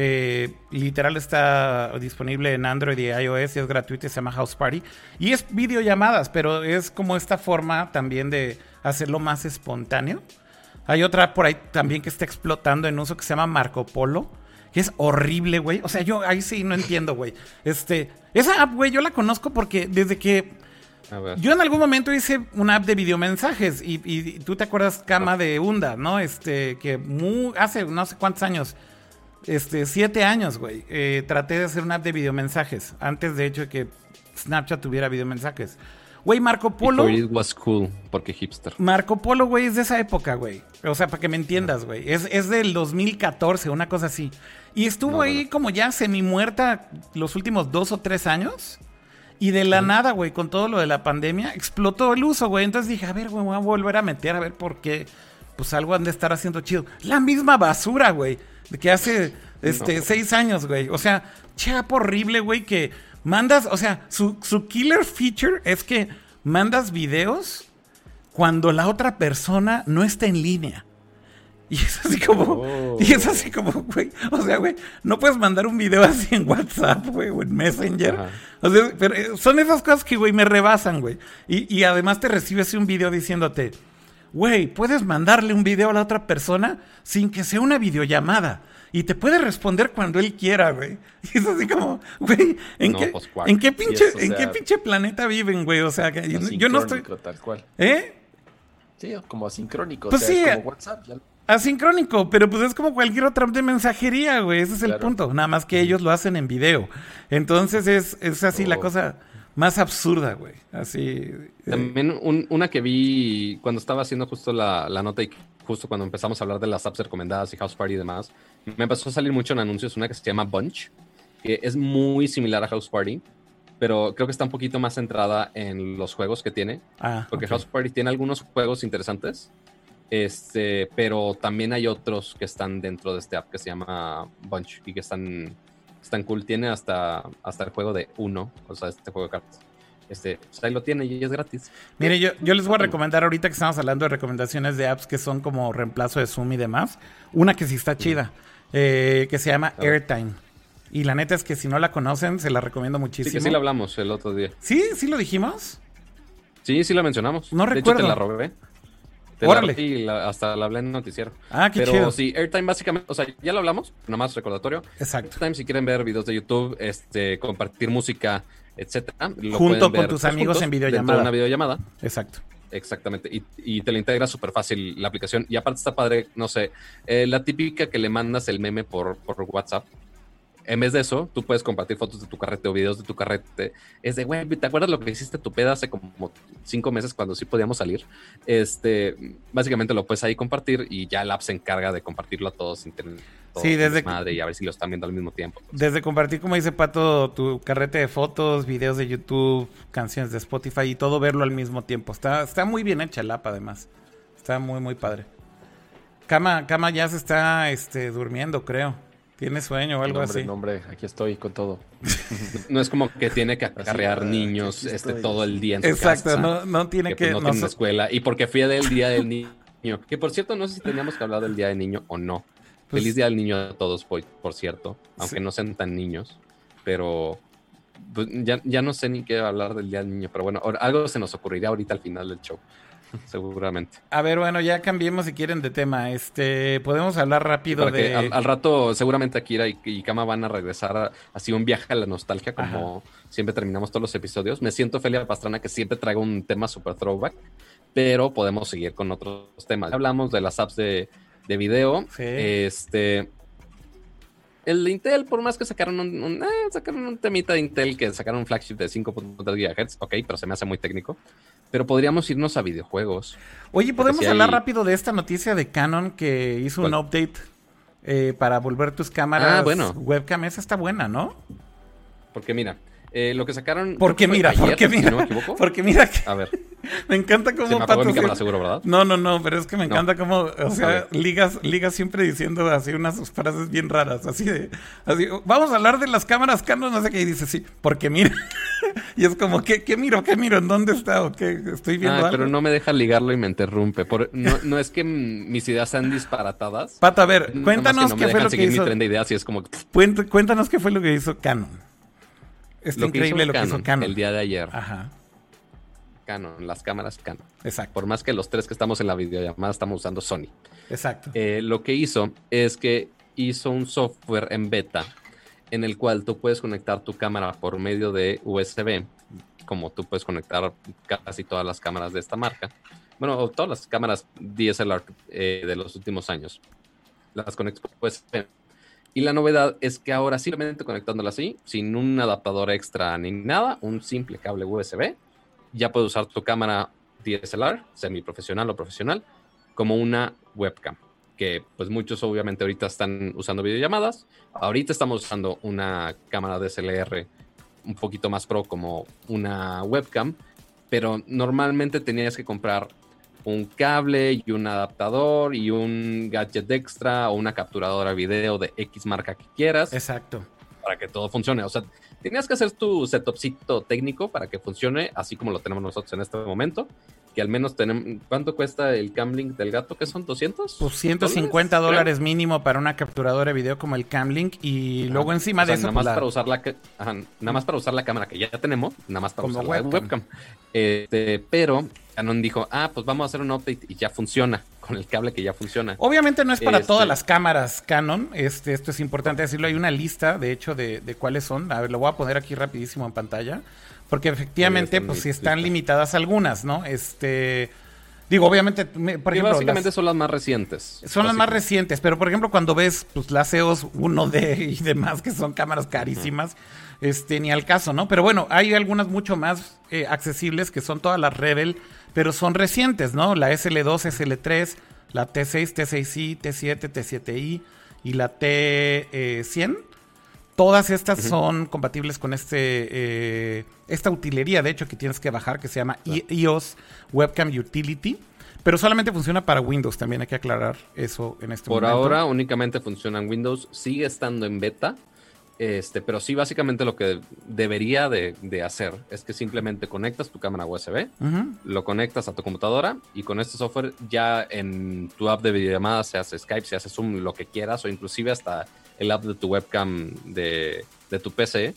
Speaker 1: Eh, literal está disponible en Android y iOS y es gratuito y se llama House Party. Y es videollamadas, pero es como esta forma también de hacerlo más espontáneo. Hay otra por ahí también que está explotando en uso que se llama Marco Polo. Que es horrible, güey. O sea, yo ahí sí no entiendo, güey. Este, esa app, güey, yo la conozco porque desde que yo en algún momento hice una app de videomensajes y, y tú te acuerdas, Cama, de Unda, ¿no? Este, que muy, hace no sé cuántos años, este, siete años, güey, eh, traté de hacer una app de videomensajes antes de hecho de que Snapchat tuviera videomensajes. Güey, Marco Polo.
Speaker 2: It was cool, porque hipster.
Speaker 1: Marco Polo, güey, es de esa época, güey. O sea, para que me entiendas, güey. Es, es del 2014, una cosa así. Y estuvo ahí como ya semi muerta los últimos dos o tres años. Y de la nada, güey, con todo lo de la pandemia, explotó el uso, güey. Entonces dije, a ver, güey, voy a volver a meter a ver por qué. Pues algo han de estar haciendo chido. La misma basura, güey. De que hace este, seis años, güey. O sea, chapa horrible, güey, que mandas. O sea, su, su killer feature es que mandas videos cuando la otra persona no está en línea. Y es así como, y es así como, güey, o sea, güey, no puedes mandar un video así en WhatsApp, güey, o en Messenger. O sea, pero eh, son esas cosas que, güey, me rebasan, güey. Y, y además te recibes un video diciéndote, güey, puedes mandarle un video a la otra persona sin que sea una videollamada. Y te puede responder cuando él quiera, güey. Y es así como, güey, ¿en, qué, pues, ¿en qué pinche, ¿en qué pinche planeta viven, güey? O sea, que yo, no estoy.
Speaker 3: Tal cual.
Speaker 1: ¿Eh?
Speaker 3: Sí, como asincrónico.
Speaker 1: Pues
Speaker 3: o sea,
Speaker 1: sí.
Speaker 3: Es como WhatsApp. Ya
Speaker 1: asincrónico, pero pues es como cualquier otra de mensajería, güey. Ese es el punto. Nada más que ellos lo hacen en video. Entonces es, es así la oh. cosa más absurda, güey. Así. Eh.
Speaker 2: También una que vi cuando estaba haciendo justo la, la, nota y justo cuando empezamos a hablar de las apps recomendadas y House Party y demás, me empezó a salir mucho en anuncios una que se llama Bunch, que es muy similar a House Party, pero creo que está un poquito más centrada en los juegos que tiene. Ah, porque House Party tiene algunos juegos interesantes este, pero también hay otros que están dentro de este app que se llama Bunch y que están, están cool. Tiene hasta, hasta el juego de uno, o sea, este juego de cartas. Este, pues ahí lo tiene y es gratis.
Speaker 1: Mire, yo, yo les voy a recomendar ahorita que estamos hablando de recomendaciones de apps que son como reemplazo de Zoom y demás. Una que sí está chida, eh, que se llama Airtime. Y la neta es que si no la conocen, se la recomiendo muchísimo. Sí,
Speaker 2: que sí la hablamos el otro día.
Speaker 1: ¿Sí? ¿Sí lo dijimos?
Speaker 2: Sí, sí la mencionamos.
Speaker 1: No recuerdo.
Speaker 2: te la robé. Órale. La, hasta la hablé en noticiero.
Speaker 1: Ah, qué
Speaker 2: Pero sí, Airtime básicamente, o sea, ya lo hablamos, más recordatorio.
Speaker 1: Exacto.
Speaker 2: Airtime, si quieren ver videos de YouTube, este, compartir música, etcétera.
Speaker 1: Junto con tus amigos en videollamada.
Speaker 2: una videollamada.
Speaker 1: Exacto.
Speaker 2: Exactamente. Y, y, te lo integra súper fácil la aplicación. Y aparte está padre, no sé, eh, la típica que le mandas el meme por, por WhatsApp en vez de eso, tú puedes compartir fotos de tu carrete o videos de tu carrete. Es de, güey, ¿te acuerdas lo que hiciste tu peda hace como cinco meses cuando sí podíamos salir? Este, básicamente lo puedes ahí compartir y ya el app se encarga de compartirlo a todos sin tener
Speaker 1: sí, desde
Speaker 2: madre y a ver si lo están viendo al mismo tiempo.
Speaker 1: Desde compartir, como dice Pato, tu carrete de fotos, videos de YouTube, canciones de Spotify y todo verlo al mismo tiempo. Está, está muy bien hecha el app además. Está muy, muy padre. Cama, Cama ya se está este, durmiendo, creo. Tiene sueño o algo
Speaker 3: así.
Speaker 1: No,
Speaker 3: hombre, aquí estoy con todo.
Speaker 2: no es como que tiene que acarrear niños este, todo el día en su
Speaker 1: Exacto, no, no tiene que...
Speaker 2: Pues, no, tiene escuela. Y porque fui del Día del Niño. Que por cierto, no sé si teníamos que hablar del Día del Niño o no. Pues Feliz Día del Niño a todos, por, por cierto. Aunque no sean tan niños. Pero pues, ya, ya no sé ni qué hablar del Día del Niño. Pero bueno, algo se nos ocurrirá ahorita al final del show. seguramente.
Speaker 1: A ver, bueno, ya cambiemos si quieren de tema. Este, podemos hablar rápido de.
Speaker 2: Al, rato, seguramente Akira y, Kama van a regresar así un viaje a la nostalgia, como siempre terminamos todos los episodios. Me siento Felia Pastrana que siempre traigo un tema super throwback, pero podemos seguir con otros temas. Hablamos de las apps de, de video. Este. El de Intel, por más que sacaron un, eh, sacaron un temita de Intel que sacaron un flagship de 5.3 GHz, ok, pero se me hace muy técnico. Pero podríamos irnos a videojuegos.
Speaker 1: Oye, ¿podemos hablar rápido de esta noticia de Canon que hizo un update eh, para volver tus cámaras
Speaker 2: ah, bueno.
Speaker 1: webcam? Esa está buena, ¿no?
Speaker 2: Porque mira, eh, lo que sacaron.
Speaker 1: Porque mira, porque mira. no me equivoco. Porque mira que.
Speaker 2: A ver.
Speaker 1: me encanta cómo.
Speaker 2: Se me apagó mi cámara, seguro, ¿verdad?
Speaker 1: No, no, no, pero es que me encanta cómo. O sea, ligas, ligas siempre diciendo así unas frases bien raras. Así de. Así, vamos a hablar de las cámaras Canon, no sé qué. Y dice, sí, porque mira. y es como, ¿qué, ¿qué miro? ¿Qué miro? ¿En dónde está? ¿O qué? Estoy viendo
Speaker 2: Ah, pero no me deja ligarlo y me interrumpe. Por- no, no es que mis ideas sean disparatadas.
Speaker 1: Pato, a ver, cuéntanos
Speaker 2: no
Speaker 1: qué fue lo que hizo.
Speaker 2: mi tren de ideas y es como
Speaker 1: Cuént- Cuéntanos qué fue lo que hizo Canon. Está
Speaker 2: lo
Speaker 1: increíble lo que hizo Canon.
Speaker 2: el día de ayer.
Speaker 1: Ajá,
Speaker 2: Canon, las cámaras Canon.
Speaker 1: exacto,
Speaker 2: Por más que los tres que estamos en la videollamada estamos usando Sony.
Speaker 1: exacto.
Speaker 2: Eh, lo que hizo es que hizo un software en beta en el cual tú puedes conectar tu cámara por medio de USB, como tú puedes conectar casi todas las cámaras de esta marca. Bueno, todas las cámaras DSLR eh, de los últimos años. Las conectas por USB. Y la novedad es que ahora simplemente conectándola así, sin un adaptador extra ni nada, un simple cable USB, ya puedes usar tu cámara DSLR, semiprofesional o profesional, como una webcam. Que pues muchos obviamente ahorita están usando videollamadas. Ahorita estamos usando una cámara DSLR un poquito más pro como una webcam, pero normalmente tenías que comprar un cable y un adaptador y un gadget extra o una capturadora video de X marca que quieras
Speaker 1: Exacto.
Speaker 2: Para que todo funcione. O sea, tenías que hacer tu setupcito técnico para que funcione así como lo tenemos nosotros en este momento. Que al menos tenemos. ¿Cuánto cuesta el Camlink del gato? ¿Qué son? ¿200?
Speaker 1: Pues 150
Speaker 2: ¿Dólares?
Speaker 1: dólares mínimo para una capturadora de video como el Camlink y
Speaker 2: Creo.
Speaker 1: luego encima
Speaker 2: O sea,
Speaker 1: de eso
Speaker 2: nada
Speaker 1: pues,
Speaker 2: más
Speaker 1: la-
Speaker 2: para usar la ajá, nada más para usar la cámara que ya tenemos, nada más para
Speaker 1: Como
Speaker 2: usar la
Speaker 1: webcam.
Speaker 2: webcam. Este, pero Canon dijo, ah, pues vamos a hacer un update y ya funciona con el cable que ya funciona.
Speaker 1: Obviamente no es para
Speaker 2: Este-
Speaker 1: todas las cámaras Canon, este, esto es importante decirlo, hay una lista de hecho de, de cuáles son, a ver, lo voy a poner aquí rapidísimo en pantalla, porque efectivamente pues sí están limitadas algunas, ¿no? Este, digo, obviamente, me- por
Speaker 2: Y
Speaker 1: ejemplo,
Speaker 2: básicamente
Speaker 1: las-
Speaker 2: son las más recientes.
Speaker 1: son las más recientes, pero por ejemplo cuando ves pues las EOS 1D y demás que son cámaras carísimas, este ni al caso, ¿no? Pero bueno, hay algunas mucho más eh, accesibles que son todas las Rebel, pero son recientes, ¿no? La SL2, SL3, la T6, T6i, T7, T7i y la T100. Todas estas son compatibles con este eh, esta utilería, de hecho, que tienes que bajar, que se llama I- iOS Webcam Utility. Pero solamente funciona para Windows, también hay que aclarar eso en este
Speaker 2: Por
Speaker 1: momento.
Speaker 2: ahora únicamente funciona en Windows, sigue estando en beta, este, pero sí básicamente lo que debería de, de hacer es que simplemente conectas tu cámara USB, lo conectas a tu computadora y con este software ya en tu app de videollamada, se hace Skype, se hace Zoom, lo que quieras, o inclusive hasta el app de tu webcam de, de tu PC,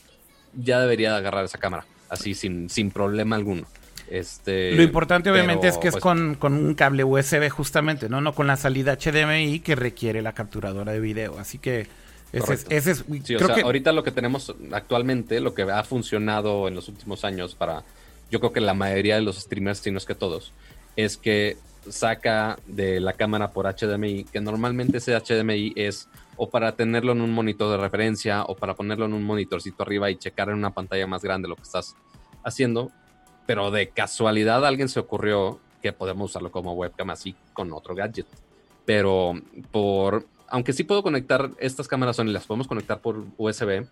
Speaker 2: ya debería de agarrar esa cámara, así sin, sin problema alguno. Este,
Speaker 1: Lo importante obviamente
Speaker 2: pero,
Speaker 1: es que es
Speaker 2: pues,
Speaker 1: con, con un cable USB justamente, ¿no? No con la salida HDMI que requiere la capturadora de video. Así que ese es,
Speaker 2: Correcto.
Speaker 1: ese es
Speaker 2: Sí, o
Speaker 1: creo
Speaker 2: sea,
Speaker 1: que
Speaker 2: ahorita lo que tenemos actualmente, lo que ha funcionado en los últimos años para, yo creo que la mayoría de los streamers, si no es que todos, es que saca de la cámara por HDMI, que normalmente ese HDMI es o para tenerlo en un monitor de referencia o para ponerlo en un monitorcito arriba y checar en una pantalla más grande lo que estás haciendo, pero de casualidad a alguien se ocurrió que podemos usarlo como webcam así con otro gadget. Pero por, aunque sí puedo conectar estas cámaras Sony, las podemos conectar por USB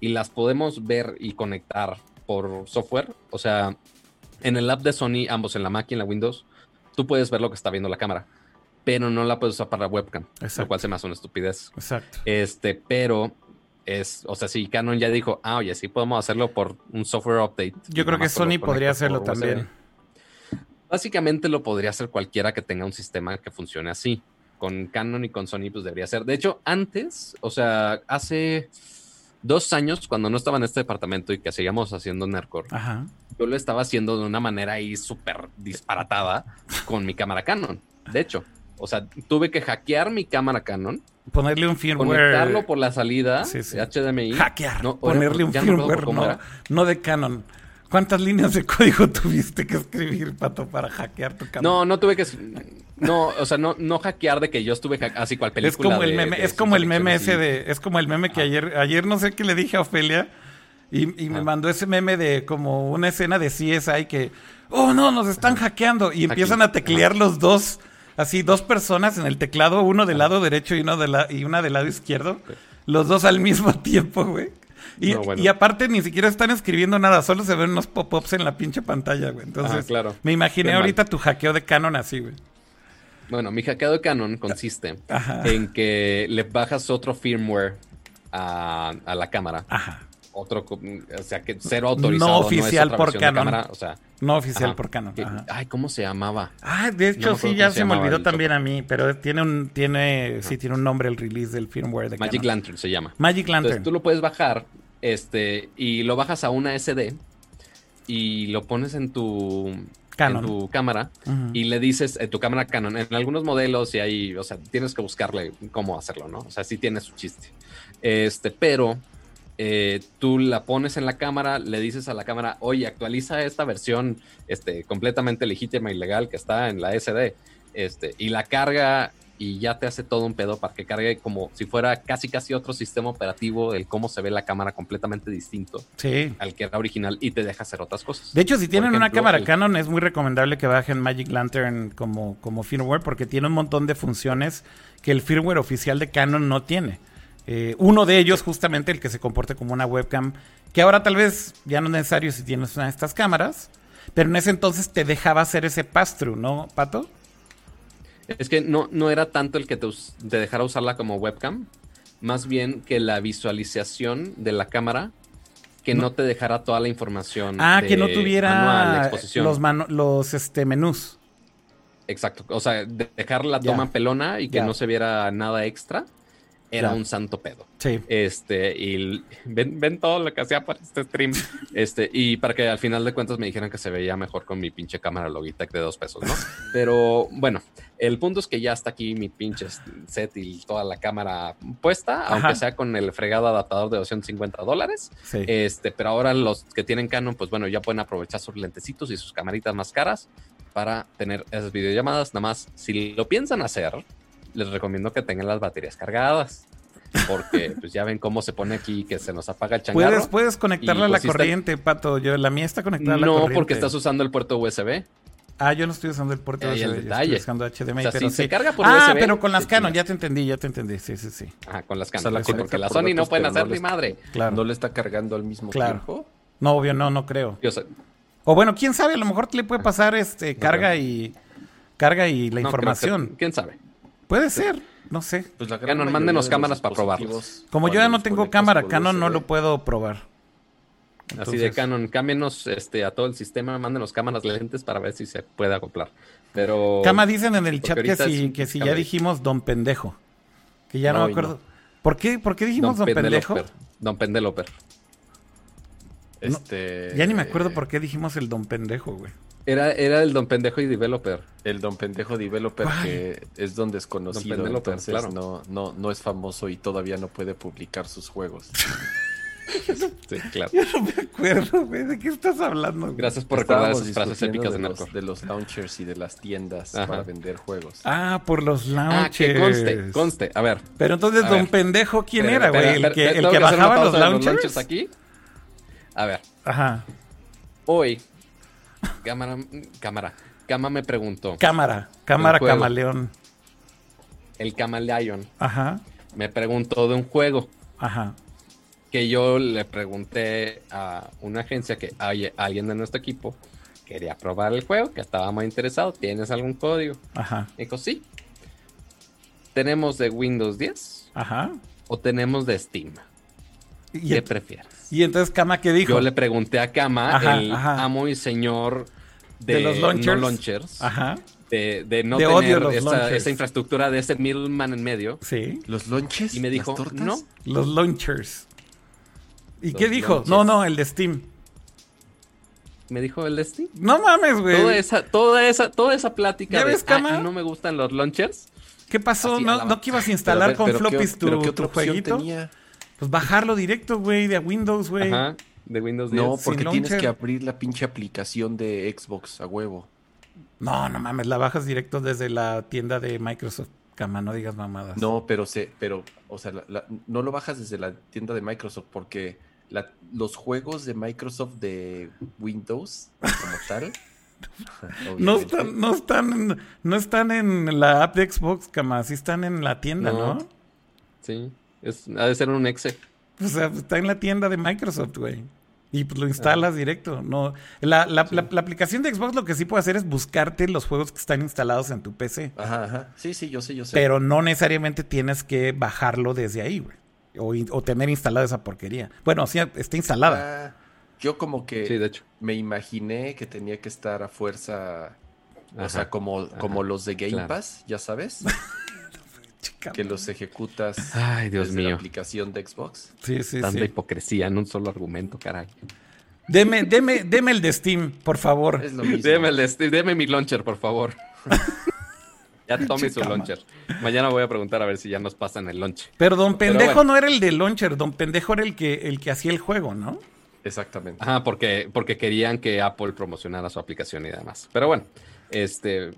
Speaker 2: y las podemos ver y conectar por software. O sea, en el app de Sony, ambos en la Mac y en la Windows, tú puedes ver lo que está viendo la cámara, pero no la puedes usar para webcam,
Speaker 1: Exacto.
Speaker 2: lo cual se me hace una estupidez.
Speaker 1: Exacto.
Speaker 2: Este, pero es, o sea, si Canon ya dijo, ah, oye, sí podemos hacerlo por un software update.
Speaker 1: Yo creo que Sony podría hacerlo
Speaker 2: USB.
Speaker 1: también.
Speaker 2: Básicamente lo podría hacer cualquiera que tenga un sistema que funcione así. Con Canon y con Sony, pues debería ser. De hecho, antes, o sea, hace dos años, cuando no estaba en este departamento y que seguíamos haciendo Nerdcore,
Speaker 1: Ajá.
Speaker 2: yo lo estaba haciendo de una manera ahí súper disparatada con mi cámara Canon. De hecho, o sea, tuve que hackear mi cámara Canon,
Speaker 1: Ponerle un firmware.
Speaker 2: conectarlo por la salida
Speaker 1: Sí,
Speaker 2: HDMI.
Speaker 1: Hackear.
Speaker 2: No,
Speaker 1: ponerle un
Speaker 2: no
Speaker 1: firmware, no de Canon. ¿Cuántas líneas de código tuviste que escribir, Pato, para hackear tu cámara?
Speaker 2: No, no tuve que. No, o sea, no, no hackear de que yo estuve hack- así cual película.
Speaker 1: es como el
Speaker 2: de-
Speaker 1: meme,
Speaker 2: de
Speaker 1: es como el meme ese de, es como el meme que ayer, ayer no sé qué le dije a Ofelia y, y me mandó ese meme de como una escena de CSI que, oh no, nos están hackeando y empiezan a teclear los dos, así dos personas en el teclado, uno del lado derecho y uno de la, y una del lado izquierdo, los dos al mismo tiempo, güey. Y,
Speaker 2: No, bueno.
Speaker 1: y aparte ni siquiera están escribiendo nada, solo se ven unos pop-ups en la pinche pantalla, güey. Entonces,
Speaker 2: Ajá, claro.
Speaker 1: me imaginé
Speaker 2: Qué mal.
Speaker 1: ahorita tu hackeo de Canon así, güey.
Speaker 2: Bueno, mi hackeo de Canon consiste
Speaker 1: Ajá.
Speaker 2: en que le bajas otro firmware a, a la cámara
Speaker 1: Ajá.
Speaker 2: otro, o sea, que cero autorizado.
Speaker 1: No oficial por Canon.
Speaker 2: cámara, o sea,
Speaker 1: No oficial
Speaker 2: ajá,
Speaker 1: por Canon. ajá.
Speaker 2: ay, ¿cómo se llamaba?
Speaker 1: Ah, de hecho sí, ya
Speaker 2: se
Speaker 1: se me olvidó también a mí, pero tiene un, tiene, sí, tiene un nombre el release del firmware de
Speaker 2: Magic
Speaker 1: Canon.
Speaker 2: Lantern se llama.
Speaker 1: Magic Lantern.
Speaker 2: Entonces tú lo puedes bajar, este, y lo bajas a una SD y lo pones en tu, en tu cámara y le dices en tu cámara Canon. En algunos modelos y ahí, o sea, tienes que buscarle cómo hacerlo, ¿no? O sea, sí tiene su chiste. Este, pero eh, tú la pones en la cámara, le dices a la cámara, oye, actualiza esta versión este, completamente legítima y legal que está en la SD, este, y la carga y ya te hace todo un pedo para que cargue como si fuera casi casi otro sistema operativo, el cómo se ve la cámara completamente distinto
Speaker 1: Sí.
Speaker 2: al que era original y te deja hacer otras cosas.
Speaker 1: De hecho, si tienen una cámara
Speaker 2: el-
Speaker 1: Canon, es muy recomendable que bajen Magic Lantern como, como firmware porque tiene un montón de funciones que el firmware oficial de Canon no tiene. Eh, uno de ellos, justamente, el que se comporte como una webcam, que ahora tal vez ya no es necesario si tienes una de estas cámaras, pero en ese entonces te dejaba hacer ese pass-through, ¿no, Pato?
Speaker 2: Es que no, no era tanto el que te, dejara usarla como webcam, más bien que la visualización de la cámara, que no, te dejara toda la información.
Speaker 1: Ah,
Speaker 2: de
Speaker 1: que no
Speaker 2: manual,
Speaker 1: tuviera
Speaker 2: exposición.
Speaker 1: los, este, menús.
Speaker 2: Exacto. O sea, de- dejar la toma pelona y que no se viera nada extra, era
Speaker 1: Ya.
Speaker 2: un santo pedo.
Speaker 1: Sí.
Speaker 2: Este, y ven, ven todo lo que hacía para este stream. Este, y para que al final de cuentas me dijeran que se veía mejor con mi pinche cámara Logitech de dos pesos, ¿no? Pero bueno, el punto es que ya está aquí mi pinche set y toda la cámara puesta,
Speaker 1: Ajá.
Speaker 2: aunque sea con el fregado adaptador de 250 dólares.
Speaker 1: Sí.
Speaker 2: Este, pero ahora los que tienen Canon, pues bueno, ya pueden aprovechar sus lentecitos y sus camaritas más caras para tener esas videollamadas. Nada más, si lo piensan hacer, les recomiendo que tengan las baterías cargadas. Porque pues ya ven cómo se pone aquí que se nos apaga el changarro.
Speaker 1: Puedes, puedes conectarla a la
Speaker 2: pues, está-
Speaker 1: corriente, Pato. Yo, la mía está conectada a la
Speaker 2: No,
Speaker 1: corriente.
Speaker 2: porque estás usando el puerto USB.
Speaker 1: Ah, yo no estoy usando el puerto
Speaker 2: el
Speaker 1: USB, yo
Speaker 2: detalle.
Speaker 1: estoy usando HDMI,
Speaker 2: O sea,
Speaker 1: pero
Speaker 2: si se carga por
Speaker 1: ah,
Speaker 2: USB,
Speaker 1: pero con las
Speaker 2: te
Speaker 1: Canon,
Speaker 2: chingas.
Speaker 1: ya te entendí, ya te entendí, sí, sí, sí.
Speaker 2: Ajá, con las
Speaker 3: O sea,
Speaker 2: Canon.
Speaker 3: la
Speaker 2: sí, porque la
Speaker 3: por
Speaker 2: Sony no pueden
Speaker 3: pero no
Speaker 2: hacer ni madre.
Speaker 1: Claro.
Speaker 3: No le está cargando al mismo
Speaker 1: Claro.
Speaker 3: tiempo.
Speaker 1: No, obvio, no, no creo.
Speaker 2: Yo sé-
Speaker 1: O bueno, quién sabe, a lo mejor le puede pasar este carga y carga y la
Speaker 2: no,
Speaker 1: información.
Speaker 2: que- ¿Quién sabe?
Speaker 1: Puede ser, no sé.
Speaker 3: Pues la gran
Speaker 2: Canon, mándenos cámaras para probarlos.
Speaker 1: Como yo ya no tengo cámara Canon, no lo puedo probar.
Speaker 2: Así de Canon, cámbienos este, a todo el sistema, mándenos cámaras lentes para ver si se puede acoplar. Pero.
Speaker 1: Cama dicen en el chat que si, que si ya dijimos don pendejo. Que ya no,
Speaker 3: No,
Speaker 1: me acuerdo. ¿Por qué, ¿Por qué dijimos don, pendejo?
Speaker 2: Don Pendeloper.
Speaker 3: Este,
Speaker 1: Ya ni me acuerdo por qué dijimos el don pendejo, güey.
Speaker 2: Era, era el Don Pendejo y Developer.
Speaker 3: El don pendejo developer
Speaker 1: Ay.
Speaker 3: que es don desconocido,
Speaker 2: Don
Speaker 3: entonces
Speaker 2: claro.
Speaker 3: no, no, no es famoso y todavía no puede publicar sus juegos.
Speaker 2: Sí, claro.
Speaker 1: Yo no me acuerdo, güey. ¿De qué estás hablando? güey?
Speaker 2: Gracias por recordar esas frases épicas de
Speaker 3: de los, de los launchers y de las tiendas
Speaker 2: Ajá.
Speaker 3: para vender juegos.
Speaker 1: Ah, por los
Speaker 2: Ah, que
Speaker 1: launchers.
Speaker 2: conste, conste. A ver.
Speaker 1: Pero entonces, don
Speaker 2: ver.
Speaker 1: pendejo, ¿quién era, güey? ¿El que,
Speaker 2: espera,
Speaker 1: el que bajaba los
Speaker 2: pausa de
Speaker 1: launchers?
Speaker 2: aquí? A ver,
Speaker 1: Ajá.
Speaker 2: hoy, cámara, cámara, Cama me preguntó,
Speaker 1: Cámara, cámara
Speaker 2: juego.
Speaker 1: camaleón.
Speaker 2: el Camaleon
Speaker 1: Ajá,
Speaker 2: me preguntó de un juego
Speaker 1: ajá.
Speaker 2: que yo le pregunté a una agencia que oye, alguien de nuestro equipo quería probar el juego, que estaba muy interesado, ¿tienes algún código?
Speaker 1: Ajá,
Speaker 2: Dijo, sí. ¿Tenemos de Windows 10
Speaker 1: ajá.
Speaker 2: o tenemos de Steam?
Speaker 1: Y,
Speaker 2: ¿Qué prefieres?
Speaker 1: Y entonces, Cama, ¿qué dijo?
Speaker 2: Yo le pregunté a Kama,
Speaker 1: Ajá,
Speaker 2: el
Speaker 1: ajá.
Speaker 2: amo y señor de,
Speaker 1: De los launchers.
Speaker 2: no launchers,
Speaker 1: Ajá,
Speaker 2: de, de no
Speaker 1: De
Speaker 2: tener esa,
Speaker 1: launchers.
Speaker 2: esa infraestructura de ese middleman en medio.
Speaker 1: sí.
Speaker 3: ¿Los lonches?
Speaker 2: Y me dijo, no,
Speaker 1: Los launchers. ¿Y
Speaker 2: Los
Speaker 1: qué dijo?
Speaker 2: launchers.
Speaker 1: No, no, el de Steam.
Speaker 2: me dijo el de Steam.
Speaker 1: No mames, güey.
Speaker 2: Toda esa, toda esa, toda esa plática
Speaker 1: ¿Ya
Speaker 2: de
Speaker 1: ves,
Speaker 2: "Ah,
Speaker 1: Cama?
Speaker 2: no me gustan los launchers.
Speaker 1: ¿Qué pasó?
Speaker 2: Así,
Speaker 1: ¿No,
Speaker 2: la-
Speaker 1: ¿No que ibas a instalar con
Speaker 3: pero ¿qué-
Speaker 1: floppies tu,
Speaker 3: pero ¿qué
Speaker 1: tu jueguito?
Speaker 3: tenía?
Speaker 1: Pues bajarlo directo, güey, de Windows, güey.
Speaker 2: Ajá, de Windows 10.
Speaker 3: No,
Speaker 1: sin
Speaker 3: porque tienes
Speaker 1: launcher.
Speaker 3: que abrir la pinche aplicación de Xbox a huevo.
Speaker 1: No, no mames, la bajas directo desde la tienda de Microsoft. Cama, no digas mamadas.
Speaker 3: No, pero se, pero, o sea, la- la- no lo bajas desde la tienda de Microsoft porque la- los juegos de Microsoft de Windows como tal.
Speaker 1: No están, no están, no están en la app de Xbox, Cama, sí están en la tienda, ¿no?
Speaker 2: No. Sí, es, ha de ser un exe.
Speaker 1: O sea, está en la tienda de Microsoft, güey. Y pues lo instalas directo. No, la, la- la- la aplicación de Xbox lo que sí puede hacer es buscarte los juegos que están instalados en tu PC.
Speaker 3: Ajá, ajá. Sí, sí, yo sé, yo sé.
Speaker 1: Pero no necesariamente tienes que bajarlo desde ahí, güey. O, o tener instalada esa porquería. Bueno, sí, está instalada.
Speaker 3: Ah, yo como que
Speaker 2: Sí, de hecho.
Speaker 3: me imaginé que tenía que estar a fuerza, o sea, como, como los de Game
Speaker 2: claro.
Speaker 3: Pass, ya sabes. que los ejecutas
Speaker 2: Ay, Dios
Speaker 3: desde la
Speaker 2: mío.
Speaker 3: aplicación de Xbox.
Speaker 1: Sí, sí,
Speaker 2: Tanta
Speaker 1: sí.
Speaker 2: hipocresía en un solo argumento, caray.
Speaker 1: Deme, deme, deme el de Steam, por favor.
Speaker 3: Es lo mismo.
Speaker 2: Deme, el de Steve, deme mi launcher, por favor. ya tome su launcher. Mañana voy a preguntar a ver si ya nos pasan el launch.
Speaker 1: Pero Don
Speaker 2: Pero
Speaker 1: Pendejo
Speaker 2: bueno.
Speaker 1: no era el de Launcher, Don Pendejo era el que, el que hacía el juego, ¿no?
Speaker 3: Exactamente.
Speaker 2: Ajá, porque, porque querían que Apple promocionara su aplicación y demás. Pero bueno, este,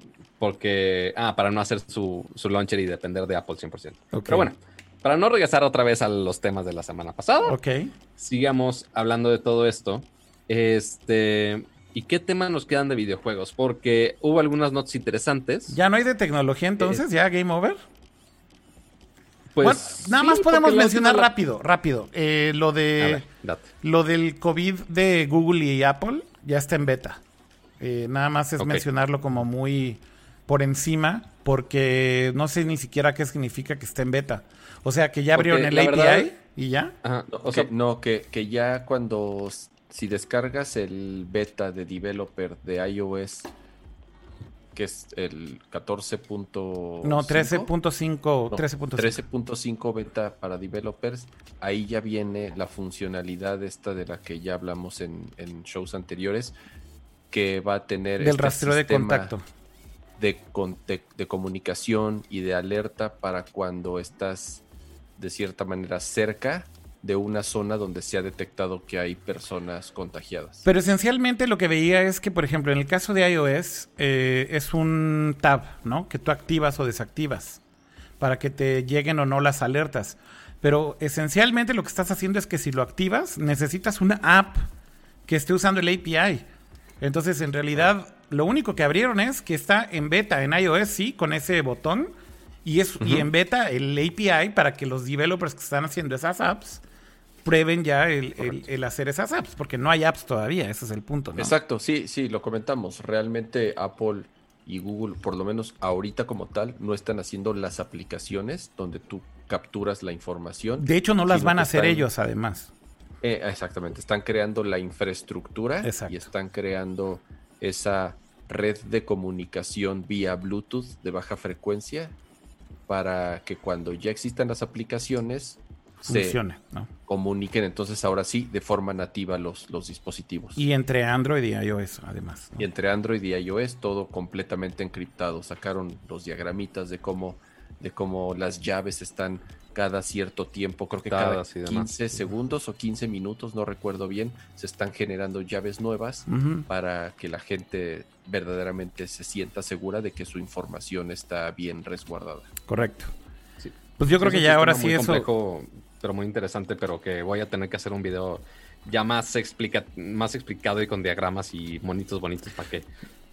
Speaker 2: porque, ah, para no hacer su, su launcher y depender de Apple 100%.
Speaker 1: Ok.
Speaker 2: Pero bueno, para no regresar otra vez a los temas de la semana pasada,
Speaker 1: Ok.
Speaker 2: sigamos hablando de todo esto. Este, ¿y qué temas nos quedan de videojuegos? Porque hubo algunas notas interesantes.
Speaker 1: Ya no hay de tecnología entonces, ya game over.
Speaker 2: Pues,
Speaker 1: Bueno, nada
Speaker 2: sí,
Speaker 1: más podemos mencionar
Speaker 2: la-
Speaker 1: rápido, rápido. Eh, lo de
Speaker 2: ver,
Speaker 1: lo del COVID de Google y Apple ya está en beta. Eh, nada más es mencionarlo como muy por encima, porque no sé ni siquiera qué significa que esté en beta. O sea, que ya abrieron el API
Speaker 2: verdad-
Speaker 1: y ya.
Speaker 2: Ajá,
Speaker 3: No,
Speaker 2: o
Speaker 3: que,
Speaker 2: sea,
Speaker 3: no, que, que ya cuando, si descargas el beta de developer de iOS, que es el 14.5.
Speaker 1: No, 13.5,
Speaker 3: No,
Speaker 1: 13.5.
Speaker 3: 13.5 beta para developers, ahí ya viene la funcionalidad esta de la que ya hablamos en, en shows anteriores, que va a tener
Speaker 1: del
Speaker 3: este
Speaker 1: rastreo de contacto.
Speaker 3: De, de comunicación y de alerta para cuando estás de cierta manera cerca de una zona donde se ha detectado que hay personas contagiadas.
Speaker 1: Pero esencialmente lo que veía es que, por ejemplo, en el caso de iOS, eh, es un tab, ¿no? Que tú activas o desactivas para que te lleguen o no las alertas. Pero esencialmente lo que estás haciendo es que si lo activas, necesitas una app que esté usando el API. Entonces, en realidad, lo único que abrieron es que está en beta en iOS, sí, con ese botón. Y, es, y en beta el API para que los developers que están haciendo esas apps prueben ya el, el- el hacer esas apps, porque no hay apps todavía, ese es el punto, ¿no?
Speaker 3: Exacto, sí, sí, lo comentamos. Realmente Apple y Google, por lo menos ahorita como tal, no están haciendo las aplicaciones donde tú capturas la información.
Speaker 1: De hecho, no las van a hacer
Speaker 3: están-
Speaker 1: ellos, además.
Speaker 3: Eh, exactamente, están creando la infraestructura
Speaker 1: Exacto.
Speaker 3: y están creando esa red de comunicación vía Bluetooth de baja frecuencia para que cuando ya existan las aplicaciones se
Speaker 1: Funcione, ¿no?
Speaker 3: comuniquen entonces ahora sí de forma nativa los, los dispositivos.
Speaker 1: Y entre Android y iOS, además. ¿no?
Speaker 3: Y entre Android y iOS todo completamente encriptado. Sacaron los diagramitas de cómo, de cómo las llaves están cada cierto tiempo, creo que cada
Speaker 2: Encriptadas y demás.
Speaker 3: 15 segundos o 15 minutos, no recuerdo bien, se están generando llaves nuevas para que la gente verdaderamente se sienta segura de que su información está bien resguardada.
Speaker 1: Correcto.
Speaker 2: Sí.
Speaker 1: Pues yo creo
Speaker 2: Es
Speaker 1: que ya ahora sí eso.
Speaker 2: complejo, pero muy interesante, pero que voy a tener que hacer un video ya más, explica más explicado y con diagramas y monitos bonitos para que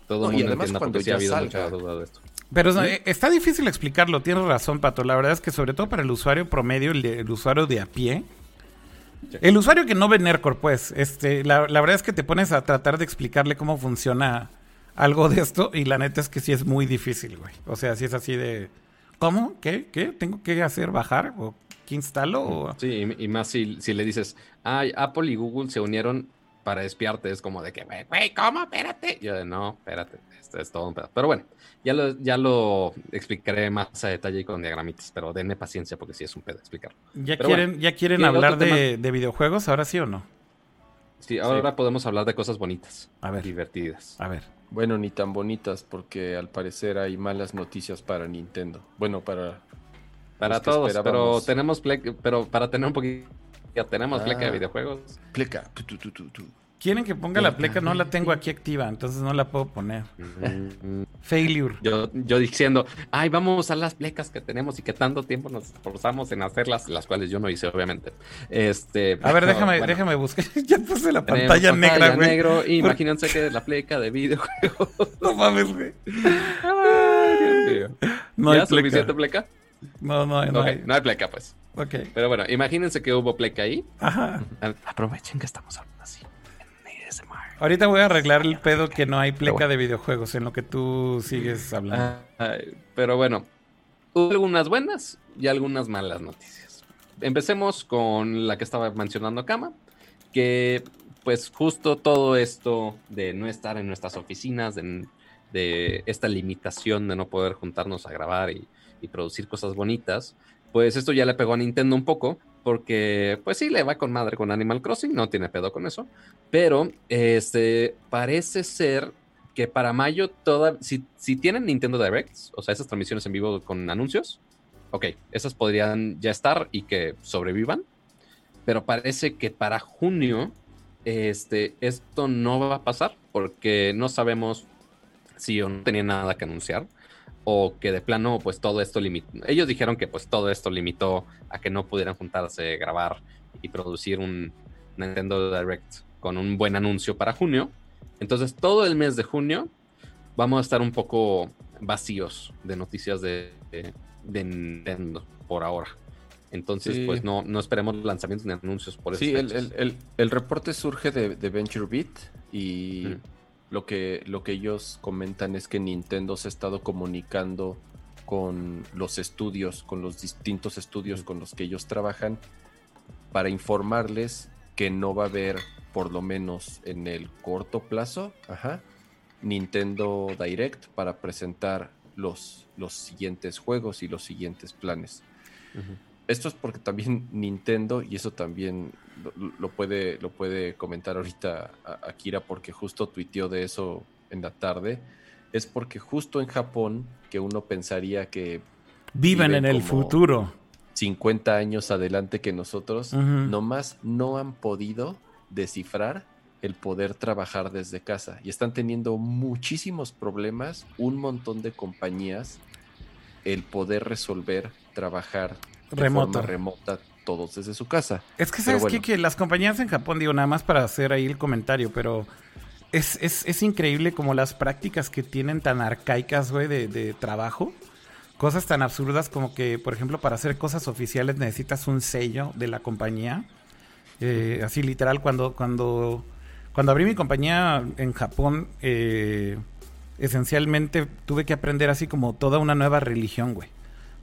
Speaker 2: todo
Speaker 3: No,
Speaker 2: el
Speaker 3: y
Speaker 2: mundo
Speaker 3: además
Speaker 2: entienda
Speaker 3: cuando
Speaker 2: porque sí ha
Speaker 3: ya
Speaker 2: habido
Speaker 3: salga.
Speaker 2: mucha duda de esto.
Speaker 1: Pero eh, está difícil explicarlo, tienes razón, Pato. La verdad es que sobre todo para el usuario promedio, el, usuario de a pie.
Speaker 2: Sí.
Speaker 1: El usuario que no ve Nerdcore, pues, este, la, la verdad es que te pones a tratar de explicarle cómo funciona algo de esto y la neta es que sí es muy difícil, güey. O sea, si es así de, ¿cómo? ¿Qué? ¿Qué? ¿Tengo que hacer? ¿Bajar? ¿O qué instalo? O-
Speaker 2: Sí, y, y más si, si le dices, ay, Apple y Google se unieron para espiarte, es como de que, güey, güey, ¿cómo? Espérate. Yo de, no, espérate, es todo un pedo. Pero bueno, ya lo, ya lo explicaré más a detalle y con diagramitas, pero denme paciencia porque sí es un pedo explicarlo.
Speaker 1: ¿Ya
Speaker 2: Pero
Speaker 1: quieren,
Speaker 2: bueno,
Speaker 1: ¿ya quieren
Speaker 2: ¿qué
Speaker 1: hablar de, de videojuegos? ¿Ahora sí o no?
Speaker 2: Sí, ahora podemos hablar de cosas bonitas,
Speaker 1: A ver.
Speaker 2: divertidas.
Speaker 1: A ver.
Speaker 3: Bueno, ni tan bonitas porque al parecer hay malas noticias para Nintendo. Bueno, para...
Speaker 2: Para
Speaker 3: los que
Speaker 2: todos, pero tenemos plec- pero para tener un poquito, ya tenemos pleca de
Speaker 3: Ah.
Speaker 2: videojuegos.
Speaker 3: Pleca. Tu, tu, tu, tu, tu.
Speaker 1: ¿Quieren que ponga la pleca? No la tengo aquí activa, entonces no la puedo poner. Failure.
Speaker 2: Yo, yo diciendo, ay, vamos a las plecas que tenemos y que tanto tiempo nos esforzamos en hacerlas, las cuales yo no hice, obviamente. Este,
Speaker 1: A ver, déjame,
Speaker 2: bueno,
Speaker 1: déjame buscar. ya puse la pantalla negra, güey.
Speaker 2: negro, imagínense que es la pleca de videojuegos.
Speaker 1: No mames, güey.
Speaker 2: Ay, Dios mío.
Speaker 1: No
Speaker 2: ¿Ya
Speaker 1: hay
Speaker 2: suficiente
Speaker 1: pleca. No, no, no hay.
Speaker 2: no hay pleca, pues.
Speaker 1: Ok.
Speaker 2: Pero bueno, imagínense que hubo pleca ahí.
Speaker 1: Ajá.
Speaker 2: Aprovechen que estamos hablando así.
Speaker 1: Ahorita voy a arreglar el pedo que no hay pleca
Speaker 2: bueno.
Speaker 1: de videojuegos en lo que tú sigues hablando.
Speaker 2: Ay, pero bueno, hubo algunas buenas y algunas malas noticias. empecemos con la que estaba mencionando Kama, que pues justo todo esto de no estar en nuestras oficinas, de, esta limitación de no poder juntarnos a grabar y, producir cosas bonitas, pues esto ya le pegó a Nintendo un poco, porque pues sí, le va con madre con Animal Crossing, no tiene pedo con eso, pero este, parece ser que para mayo toda, si, si tienen Nintendo Directs, o sea, esas transmisiones en vivo con anuncios, ok, esas podrían ya estar y que sobrevivan, pero parece que para junio este, esto no va a pasar porque no sabemos si no tenía nada que anunciar o que de plano pues todo esto limitó. Ellos dijeron que pues todo esto limitó a que no pudieran juntarse, grabar y producir un Nintendo Direct con un buen anuncio para junio. Entonces todo el mes de junio vamos a estar un poco vacíos de noticias de, de Nintendo por ahora. Entonces, pues no, no esperemos lanzamientos ni anuncios por eso.
Speaker 3: Sí, el, reporte surge de, de VentureBeat y lo, que, lo que ellos comentan es que Nintendo se ha estado comunicando con los estudios, con los distintos estudios con los que ellos trabajan, para informarles que no va a haber, por lo menos en el corto plazo, Nintendo Direct para presentar los, los siguientes juegos y los siguientes planes. Esto es porque también Nintendo, y eso también lo, puede, lo puede comentar ahorita Akira, porque justo tuiteó de eso en la tarde, es porque justo en Japón, que uno pensaría que...
Speaker 1: Viven en el futuro.
Speaker 3: 50 años adelante que nosotros, nomás no han podido descifrar el poder trabajar desde casa y están teniendo muchísimos problemas, un montón de compañías, el poder resolver trabajar remota. remota todos desde su casa.
Speaker 1: Es que sabes que las compañías en Japón, digo nada más para hacer ahí el comentario, pero es, es, increíble como las prácticas que tienen tan arcaicas, güey, de, trabajo. Cosas tan absurdas como que, por ejemplo, para hacer cosas oficiales necesitas un sello de la compañía. Eh, así literal, cuando, cuando cuando abrí mi compañía en Japón, eh, esencialmente tuve que aprender así como toda una nueva religión, güey.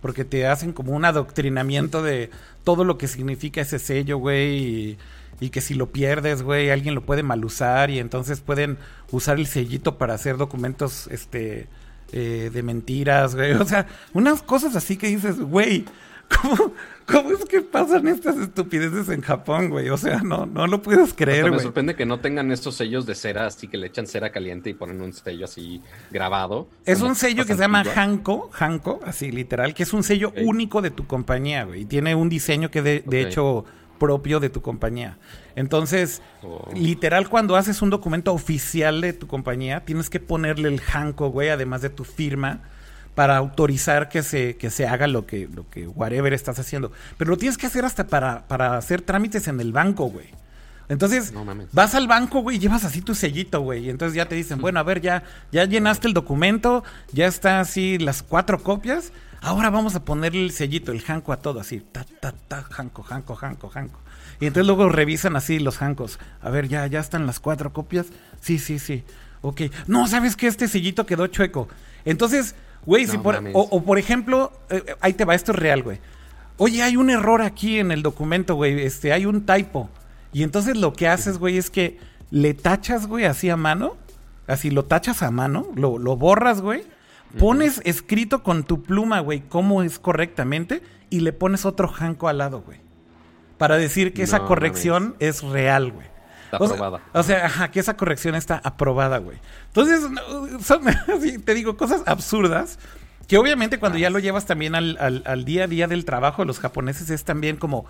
Speaker 1: Porque te hacen como un adoctrinamiento de todo lo que significa ese sello, güey. Y, que si lo pierdes, güey, alguien lo puede mal usar. Y entonces pueden usar el sellito para hacer documentos este, eh, de mentiras, güey. O sea, unas cosas así que dices, güey, ¿cómo, ¿Cómo es que pasan estas estupideces en Japón, güey? O sea, no, no lo puedes creer, güey.
Speaker 2: Me sorprende que no tengan estos sellos de cera, así que le echan cera caliente y ponen un sello así grabado.
Speaker 1: Es un sello que se llama Hanko, Hanko, así literal, que es un sello único de tu compañía, güey. Y tiene un diseño que de, de hecho propio de tu compañía. Entonces, oh. literal, cuando haces un documento oficial de tu compañía, tienes que ponerle el Hanko, güey, además de tu firma para autorizar que se, que se haga lo que, lo que whatever estás haciendo. Pero lo tienes que hacer hasta para, para hacer trámites en el banco, güey. Entonces, vas al banco, güey, y llevas así tu sellito, güey. Y entonces ya te dicen, bueno, a ver, ya, ya llenaste el documento, ya está así las cuatro copias. Ahora vamos a ponerle el sellito, el janco a todo, así, ta, ta, ta, janco, janco, janco, janco. Y entonces luego revisan así los jancos. A ver, ya, ya están las cuatro copias. Sí, sí, sí. Ok. No, ¿sabes que Este sellito quedó chueco. Entonces, Güey, si por, o, por ejemplo, eh, ahí te va, esto es real, güey. Oye, hay un error aquí en el documento, güey. Este, hay un typo. Y entonces lo que haces, güey, es que le tachas, güey, así a mano. Así lo tachas a mano, lo, lo borras, güey. Pones escrito con tu pluma, güey, cómo es correctamente. Y le pones otro janco al lado, güey. Para decir que esa corrección es real, güey.
Speaker 2: Está aprobada.
Speaker 1: O sea, ajá, que esa corrección está aprobada, güey. Entonces, son, te digo, cosas absurdas. Que obviamente cuando ya lo llevas también al, día a día del trabajo de los japoneses es también como,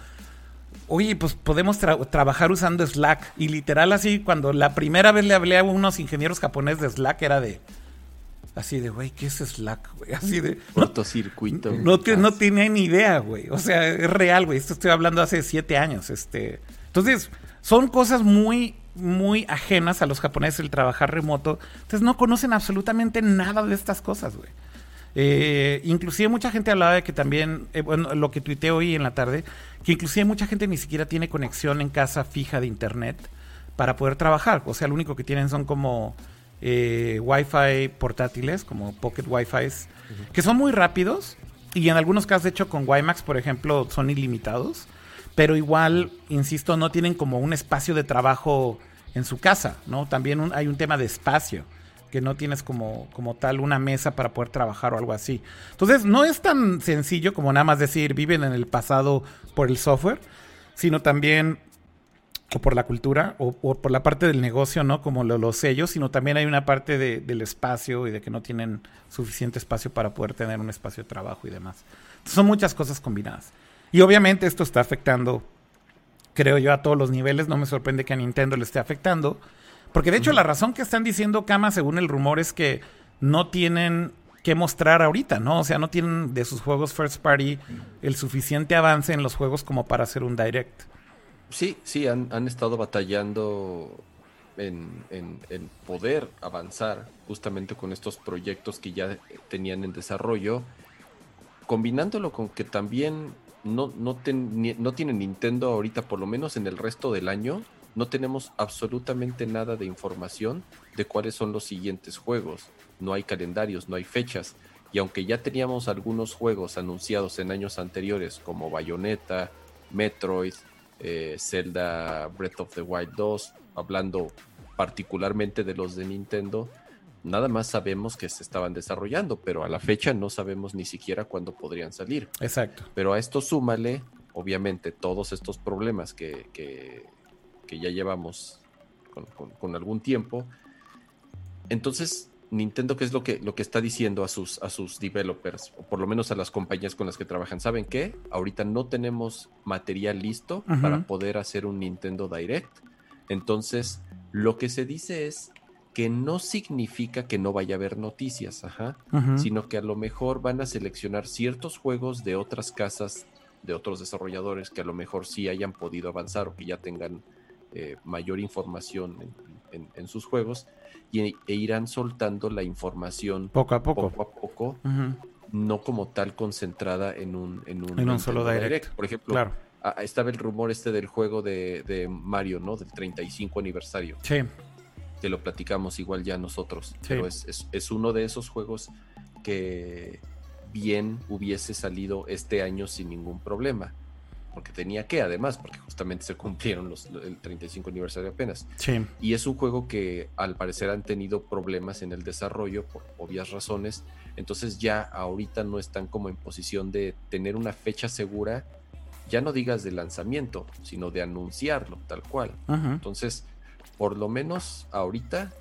Speaker 1: oye, pues podemos trabajar usando Slack. Y literal así, cuando la primera vez le hablé a unos ingenieros japoneses de Slack era de... Así de, güey, ¿qué es Slack, güey? Así de...
Speaker 3: Cortocircuito.
Speaker 1: No, no, no tenía ni idea, güey. O sea, es real, güey. Esto estoy hablando hace siete años. Este... Entonces, son cosas muy, muy ajenas a los japoneses el trabajar remoto. Entonces no conocen absolutamente nada de estas cosas, güey. Eh, inclusive mucha gente hablaba de que también, eh, bueno, lo que tuiteé hoy en la tarde, que inclusive mucha gente ni siquiera tiene conexión en casa fija de internet para poder trabajar. O sea, lo único que tienen son como eh, Wi-Fi portátiles, como Pocket Wi-Fi, que son muy rápidos y en algunos casos, de hecho, con WiMAX, por ejemplo, son ilimitados pero igual, insisto, no tienen como un espacio de trabajo en su casa, ¿no? También hay un tema de espacio, que no tienes como, como tal una mesa para poder trabajar o algo así. Entonces, no es tan sencillo como nada más decir viven en el pasado por el software, sino también o por la cultura o, por la parte del negocio, ¿no? Como los sellos, sino también hay una parte del espacio y de que no tienen suficiente espacio para poder tener un espacio de trabajo y demás. son muchas cosas combinadas. Y obviamente esto está afectando, creo yo, a todos los niveles. No me sorprende que a Nintendo le esté afectando. Porque de hecho la razón que están diciendo Kama, según el rumor, es que no tienen que mostrar ahorita, ¿no? O sea, no tienen de sus juegos first party el suficiente avance en los juegos como para hacer un direct.
Speaker 3: Sí, sí, han, estado batallando en, en, poder avanzar justamente con estos proyectos que ya tenían en desarrollo, combinándolo con que también no, no, no tiene Nintendo ahorita, por lo menos en el resto del año, no tenemos absolutamente nada de información de cuáles son los siguientes juegos. No hay calendarios, no hay fechas. Y aunque ya teníamos algunos juegos anunciados en años anteriores, como Bayonetta, Metroid, eh, Zelda Breath of the Wild 2, hablando particularmente de los de Nintendo, nada más sabemos que se estaban desarrollando, pero a la fecha no sabemos ni siquiera cuándo podrían salir.
Speaker 1: Exacto.
Speaker 3: Pero a esto súmale, obviamente, todos estos problemas que, que, ya llevamos con, algún tiempo. Entonces, Nintendo, ¿qué es lo que, lo que está diciendo a sus, a sus developers? O por lo menos a las compañías con las que trabajan. ¿Saben qué? Ahorita no tenemos material listo para poder hacer un Nintendo Direct. Entonces, lo que se dice es que no significa que no vaya a haber noticias, ajá, sino que a lo mejor van a seleccionar ciertos juegos de otras casas, de otros desarrolladores que a lo mejor sí hayan podido avanzar o que ya tengan eh, mayor información en, sus juegos y, e irán soltando la información
Speaker 1: poco a poco,
Speaker 3: poco, a poco no como tal concentrada en un, en
Speaker 1: un, solo direct.
Speaker 3: Por ejemplo, estaba el rumor este del juego de, de Mario, ¿no? Del 35 aniversario.
Speaker 1: Sí
Speaker 3: que lo platicamos igual ya nosotros. Pero es, es, uno de esos juegos que bien hubiese salido este año sin ningún problema. Porque tenía que, además, porque justamente se cumplieron los, el 35 aniversario apenas.
Speaker 1: Sí.
Speaker 3: Y es un juego que al parecer han tenido problemas en el desarrollo por obvias razones. Entonces ya ahorita no están como en posición de tener una fecha segura, ya no digas de lanzamiento, sino de anunciarlo tal cual. Entonces, por lo menos ahorita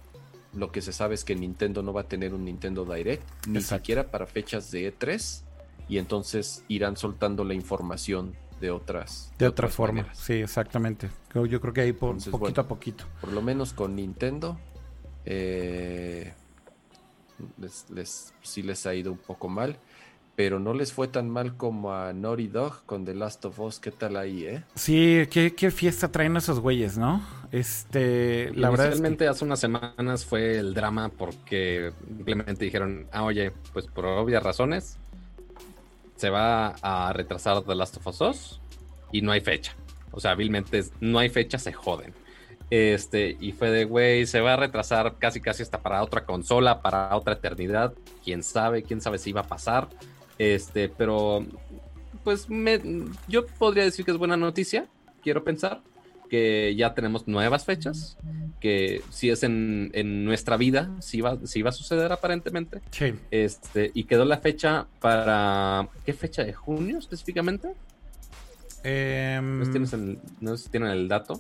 Speaker 3: lo que se sabe es que Nintendo no va a tener un Nintendo Direct, ni siquiera para fechas de E3, y entonces irán soltando la información de otras.
Speaker 1: De, otra forma, sí, exactamente. Yo creo que ahí por, poquito a poquito.
Speaker 3: Por lo menos con Nintendo, eh, les, les, sí les ha ido un poco mal pero no les fue tan mal como a Naughty Dog con The Last of Us. ¿Qué tal ahí, eh?
Speaker 1: Sí, qué, fiesta traen esos güeyes, ¿no? Este,
Speaker 2: la verdad es hace unas semanas fue el drama porque simplemente dijeron, ah, oye, pues por obvias razones se va a retrasar The Last of Us 2 y no hay fecha. O sea, hábilmente no hay fecha, se joden. Este, y fue de, güey, se va a retrasar casi casi hasta para otra consola, para otra eternidad. Quién sabe, quién sabe si iba a pasar. Este, pero pues me, yo podría decir que es buena noticia, quiero pensar, que ya tenemos nuevas fechas, que si es en, nuestra vida, si va, si va a suceder aparentemente.
Speaker 1: Sí.
Speaker 2: Este, y quedó la fecha para, ¿qué fecha de junio específicamente?
Speaker 1: Em,
Speaker 2: no sé si tienen el dato.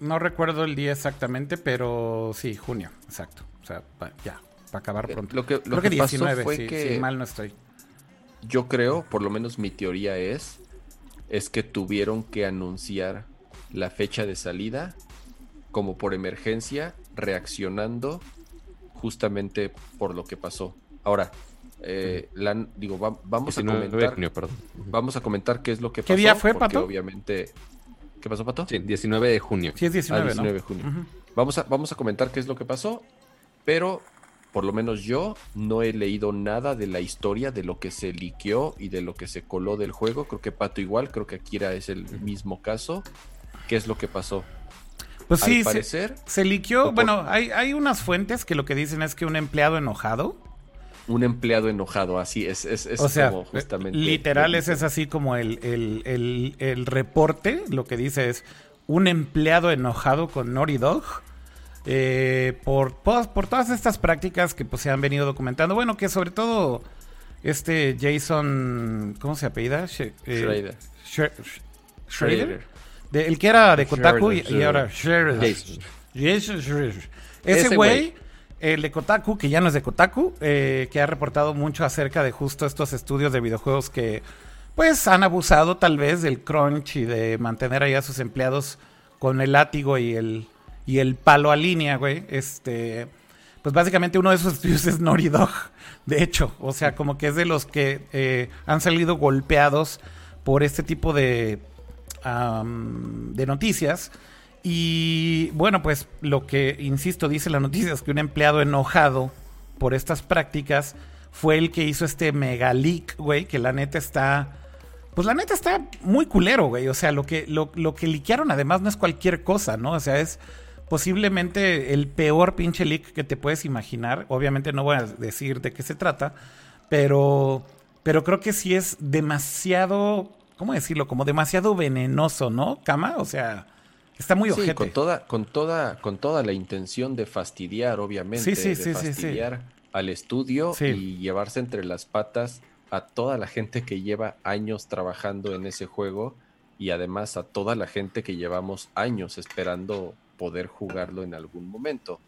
Speaker 1: No recuerdo el día exactamente, pero sí, junio, exacto. O sea, ya, para acabar pronto.
Speaker 3: Lo que, lo
Speaker 1: Creo que,
Speaker 3: 19,
Speaker 1: fue que... mal no estoy
Speaker 3: yo creo, por lo menos mi teoría es, es que tuvieron que anunciar la fecha de salida como por emergencia, reaccionando justamente por lo que pasó. Ahora, eh, digo, vamos a comentar. Vamos a comentar qué es lo que pasó.
Speaker 1: ¿Qué día fue, Pato?
Speaker 3: Obviamente. ¿Qué pasó, Pato?
Speaker 2: Sí, 19 de junio.
Speaker 1: Sí, es 19,
Speaker 3: ah, de junio. vamos, a, vamos a comentar qué es lo que pasó, pero por lo menos yo no he leído nada de la historia de lo que se liqueó y de lo que se coló del juego. Creo que Pato igual, creo que Akira es el mismo caso. ¿Qué es lo que pasó?
Speaker 1: Pues sí, parecer, se, liqueó. Bueno, hay, hay unas fuentes que lo que dicen es que un empleado enojado
Speaker 3: un empleado enojado, así es, es, es
Speaker 1: o sea,
Speaker 3: como justamente.
Speaker 1: Literal, ese es así como el, el, el, el, reporte. Lo que dice es un empleado enojado con Naughty Dog. Eh, por, por todas estas prácticas que pues, se han venido documentando. Bueno, que sobre todo este Jason. ¿Cómo se apellida?
Speaker 3: Eh,
Speaker 1: Schrader. De, el que era de Kotaku y, ahora Schrader. Ese güey el de Kotaku, que ya no es de Kotaku, eh, que ha reportado mucho acerca de justo estos estudios de videojuegos que pues han abusado tal vez del crunch y de mantener ahí a sus empleados con el látigo y el, y el palo a línea, güey. Este, pues básicamente uno de esos estudios es Naughty Dog, de hecho. O sea, como que es de los que eh, han salido golpeados por este tipo de, de noticias. Y bueno, pues lo que, insisto, dice la noticia es que un empleado enojado por estas prácticas fue el que hizo este mega leak, güey, que la neta está... Pues la neta está muy culero, güey. O sea, lo que, lo, lo que liquearon además no es cualquier cosa, ¿no? O sea, es posiblemente el peor pinche leak que te puedes imaginar. Obviamente no voy a decir de qué se trata, pero, pero creo que sí es demasiado, ¿cómo decirlo? Como demasiado venenoso, ¿no, Cama? O sea, Está muy ojete.
Speaker 3: con toda, con toda, con toda la intención de fastidiar, obviamente.
Speaker 1: Sí,
Speaker 3: de fastidiar al estudio y llevarse entre las patas a toda la gente que lleva años trabajando en ese juego y además a toda la gente que llevamos años esperando poder jugarlo en algún momento.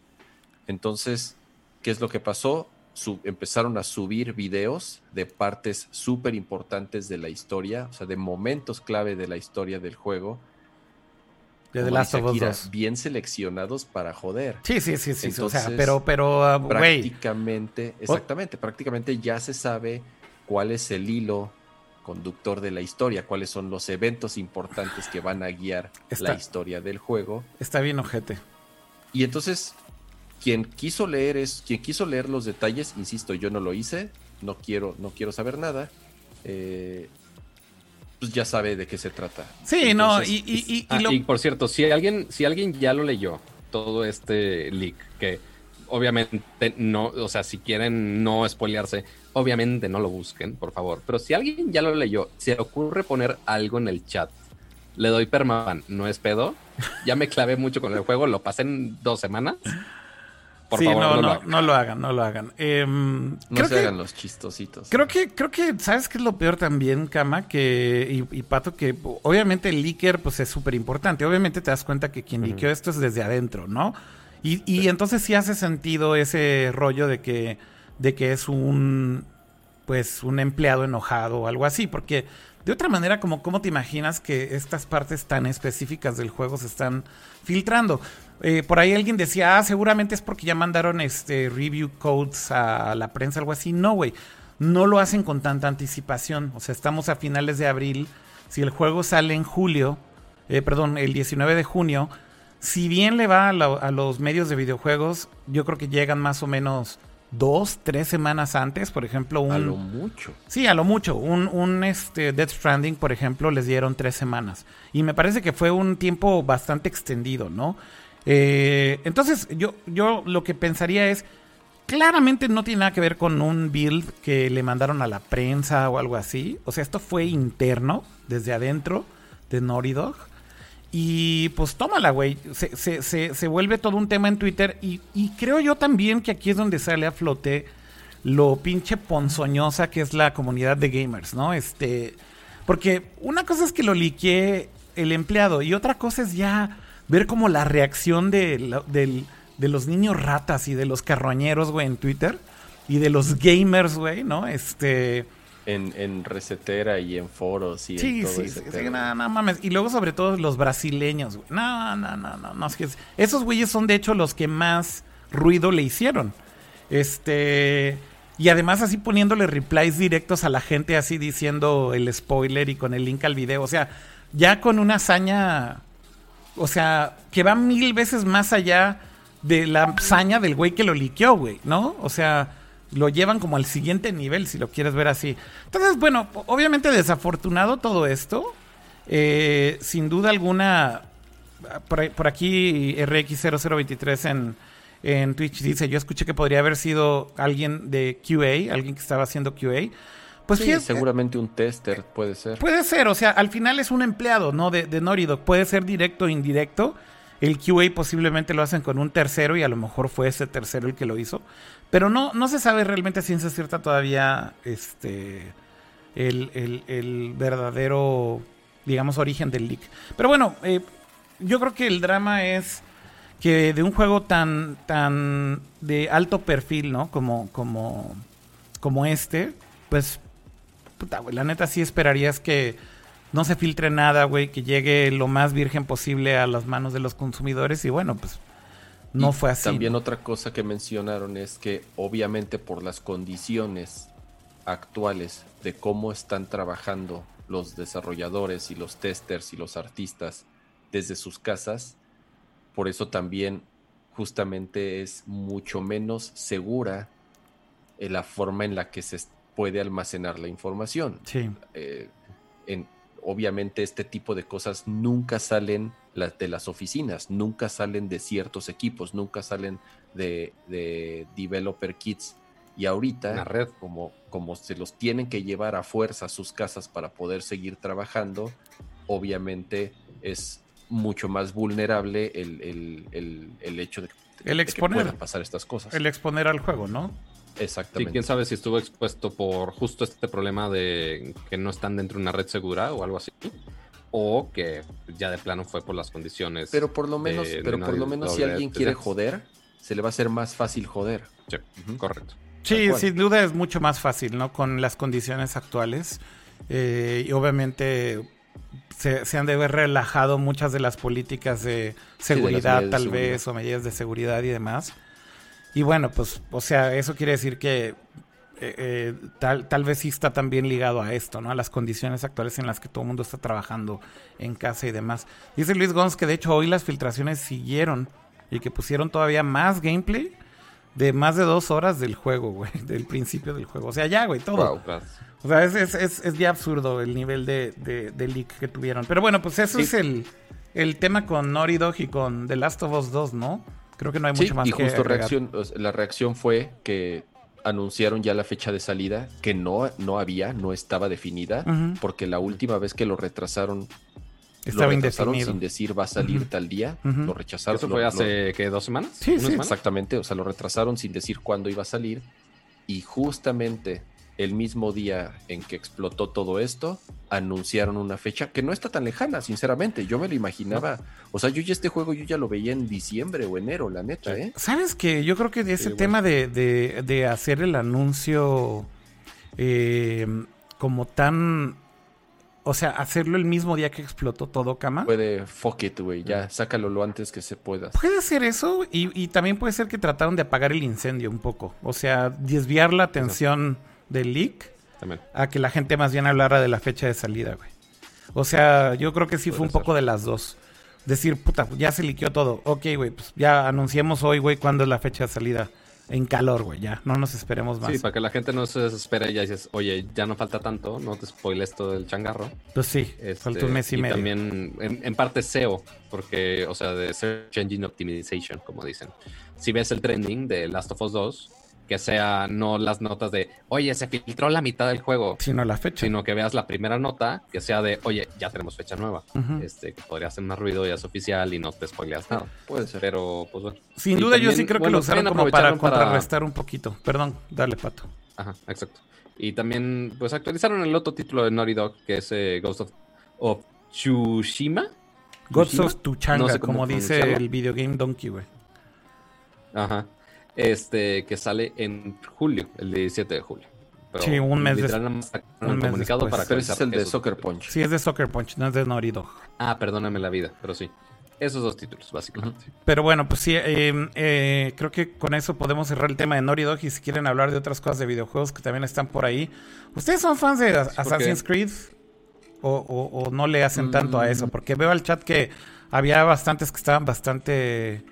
Speaker 3: Entonces, ¿qué es lo que pasó? empezaron a subir videos de partes súper importantes de la historia, o sea, de momentos clave de la historia del juego
Speaker 1: de The Last of Us
Speaker 3: Bien seleccionados para joder.
Speaker 1: Sí, sí, sí, sí. o sea, pero, pero, uh,
Speaker 3: prácticamente, exactamente, prácticamente ya se sabe cuál es el hilo conductor de la historia, cuáles son los eventos importantes que van a guiar la historia del juego.
Speaker 1: Está bien, ojete.
Speaker 3: Y entonces, quien quiso leer es, quien quiso leer los detalles, insisto, yo no lo hice, no quiero, no quiero saber nada. Eh, pues ya sabe de qué se trata.
Speaker 1: Sí, no, y,
Speaker 2: ah, y, por cierto, si alguien, si alguien ya lo leyó, todo este leak, que obviamente no, o sea, si quieren no spoilearse, obviamente no lo busquen, por favor. Pero si alguien ya lo leyó, se le ocurre poner algo en el chat, le doy permaban, no es pedo. Ya me clavé mucho con el juego, lo pasé en dos semanas
Speaker 1: sí, no, no, no, lo hagan, no lo hagan.
Speaker 3: Em, no se hagan los chistositos.
Speaker 1: Creo que, creo que, ¿sabes qué es lo peor también, Cama? Que, y, Pato, que obviamente el leaker pues es súper importante. Obviamente te das cuenta que quien uh esto es desde adentro, ¿no? Y, y entonces sí hace sentido ese rollo de que, de que es un, pues, un empleado enojado o algo así, porque de otra manera, como cómo te imaginas que estas partes tan específicas del juego se están filtrando. Eh, por ahí alguien decía, ah, seguramente es porque ya mandaron este review codes a la prensa, algo así. No, güey. No lo hacen con tanta anticipación. O sea, estamos a finales de abril. Si el juego sale en julio, eh, perdón, el 19 de junio, si bien le va a, los medios de videojuegos, yo creo que llegan más o menos dos, tres semanas antes, por ejemplo, un... A
Speaker 3: lo mucho.
Speaker 1: Sí, a lo mucho. Un, un este, Death Stranding, por ejemplo, les dieron tres semanas. Y me parece que fue un tiempo bastante extendido, ¿no? Eh, entonces, yo, yo lo que pensaría es, claramente no tiene nada que ver con un build que le mandaron a la prensa o algo así. O sea, esto fue interno, desde adentro de Naughty Dog. Y pues tómala, güey. Se, se, se, vuelve todo un tema en Twitter. Y, y, creo yo también que aquí es donde sale a flote lo pinche ponzoñosa que es la comunidad de gamers, ¿no? Este. Porque una cosa es que lo liquee el empleado y otra cosa es ya ver como la reacción de, de, los niños ratas y de los carroñeros, güey, en Twitter. Y de los gamers, güey, ¿no? Este...
Speaker 3: En, en recetera y en foros y
Speaker 1: sí,
Speaker 3: en todo
Speaker 1: sí, sí, sí, no, no mames. Y luego sobre todo los brasileños, güey. No, no, no, no, esos güeyes son de hecho los que más ruido le hicieron. Este... Y además así poniéndole replies directos a la gente así diciendo el spoiler y con el link al video. O sea, ya con una hazaña o sea, que va mil veces más allá de la hazaña del güey que lo liqueó, güey, ¿no? O sea, lo llevan como al siguiente nivel, si lo quieres ver así. Entonces, bueno, obviamente desafortunado todo esto. Eh, sin duda alguna, por, aquí RX0023 en, en Twitch dice, yo escuché que podría haber sido alguien de QA, alguien que estaba haciendo QA.
Speaker 3: Pues sí, seguramente un tester puede ser.
Speaker 1: Puede ser, o sea, al final es un empleado, ¿no? De, de Naughty Puede ser directo o indirecto. El QA posiblemente lo hacen con un tercero y a lo mejor fue ese tercero el que lo hizo. Pero no, no se sabe realmente a ciencia cierta todavía este, el, verdadero, digamos, origen del leak. Pero bueno, eh, yo creo que el drama es que de un juego tan, tan de alto perfil, ¿no? Como, como, como este, pues, puta, güey, la neta sí esperarías que no se filtre nada, güey, que llegue lo más virgen posible a las manos de los consumidores y bueno, pues no fue así.
Speaker 3: También otra cosa que mencionaron es que obviamente por las condiciones actuales de cómo están trabajando los desarrolladores y los testers y los artistas desde sus casas, por eso también justamente es mucho menos segura eh, la forma en la que se puede almacenar la información.
Speaker 1: Sí.
Speaker 3: Eh, en, obviamente este tipo de cosas nunca salen de las oficinas, nunca salen de ciertos equipos, nunca salen de, developer kits. Y ahorita,
Speaker 2: red.
Speaker 3: Como, como se los tienen que llevar a fuerza a sus casas para poder seguir trabajando, obviamente es mucho más vulnerable el, hecho de,
Speaker 1: el exponer,
Speaker 3: que puedan pasar estas cosas.
Speaker 1: El exponer al juego, ¿no?
Speaker 3: Exactamente.
Speaker 2: Y quién sabe si estuvo expuesto por justo este problema de que no están dentro de una red segura o algo así. O que ya de plano fue por las condiciones.
Speaker 3: Pero por lo menos, pero por lo menos si alguien quiere joder, se le va a hacer más fácil joder.
Speaker 2: Sí, correcto.
Speaker 1: Sí, sin duda es mucho más fácil, ¿no? Con las condiciones actuales. Eh, y obviamente se, han de ver relajado muchas de las políticas de seguridad, tal vez, o medidas de seguridad y demás. Y bueno, pues, o sea, eso quiere decir que eh, eh, tal, tal vez sí está también ligado a esto, ¿no? A las condiciones actuales en las que todo el mundo está trabajando en casa y demás. Dice Luis Gons que de hecho hoy las filtraciones siguieron y que pusieron todavía más gameplay de más de dos horas del juego, güey, del principio del juego. O sea, ya, güey, todo. O sea, es, es, es, ya absurdo el nivel de, de, leak que tuvieron. Pero bueno, pues eso es el, el tema con Naughty Dog y con The Last of Us 2, ¿no? Creo que no hay mucho más
Speaker 3: y justo reacción, la reacción fue que anunciaron ya la fecha de salida, que no, no había, no estaba definida, porque la última vez que lo retrasaron,
Speaker 1: estaba lo retrasaron
Speaker 3: sin decir va a salir tal día, lo rechazaron.
Speaker 2: ¿Eso fue hace dos semanas?
Speaker 3: Sí, sí. Exactamente, o sea, lo retrasaron sin decir cuándo iba a salir, y justamente el mismo día en que explotó todo esto, anunciaron una fecha que no está tan lejana, sinceramente. Yo me lo imaginaba. O sea, yo ya este juego yo ya lo veía en diciembre o enero, la neta, ¿eh?
Speaker 1: ¿Sabes que Yo creo que de ese tema de, de, hacer el anuncio eh, como tan... O sea, hacerlo el mismo día que explotó todo, cama.
Speaker 3: Puede, fuck it, güey, ya, sácalo lo antes que se pueda.
Speaker 1: Puede ser eso y, y, también puede ser que trataron de apagar el incendio un poco. O sea, desviar la atención del leak a que la gente más bien hablara de la fecha de salida, güey. O sea, yo creo que sí fue un poco de las dos. Decir, puta, ya se liqueó todo. Ok, güey, pues ya anunciemos hoy, güey, cuándo es la fecha de salida. En calor, güey, ya. No nos esperemos más.
Speaker 2: Sí, para que la gente no se desespere y ya dices, oye, ya no falta tanto, no te spoiles todo el changarro.
Speaker 1: Pues sí, este, falta un mes y, medio.
Speaker 2: también, en, en, parte SEO, porque, o sea, de Search Engine Optimization, como dicen. Si ves el trending de Last of Us 2, que sea no las notas de, oye, se filtró la mitad del juego.
Speaker 1: Sino la fecha.
Speaker 2: Sino que veas la primera nota que sea de, oye, ya tenemos fecha nueva. Este, que podría hacer más ruido, ya es oficial y no te spoileas nada.
Speaker 3: Puede ser.
Speaker 2: Pero, pues bueno.
Speaker 1: Sin duda, yo sí creo que lo usaron como para contrarrestar un poquito. Perdón, dale, pato.
Speaker 2: Ajá, exacto. Y también, pues actualizaron el otro título de Naughty Dog, que es eh, Ghost of, of Tsushima.
Speaker 1: Ghost of Tuchanga, como dice el videogame Donkey, güey.
Speaker 2: Ajá este, que sale en julio, el 17 de julio.
Speaker 1: sí, un mes, después.
Speaker 2: un comunicado para
Speaker 3: Pero ese es el de Soccer Punch.
Speaker 1: Sí, es de Soccer Punch, no es de Naughty
Speaker 2: Ah, perdóname la vida, pero sí. Esos dos títulos, básicamente.
Speaker 1: Pero bueno, pues sí, eh, eh, creo que con eso podemos cerrar el tema de Naughty Dog y si quieren hablar de otras cosas de videojuegos que también están por ahí. ¿Ustedes son fans de Assassin's Creed? O, no le hacen tanto a eso? Mm. Porque veo al chat que había bastantes que estaban bastante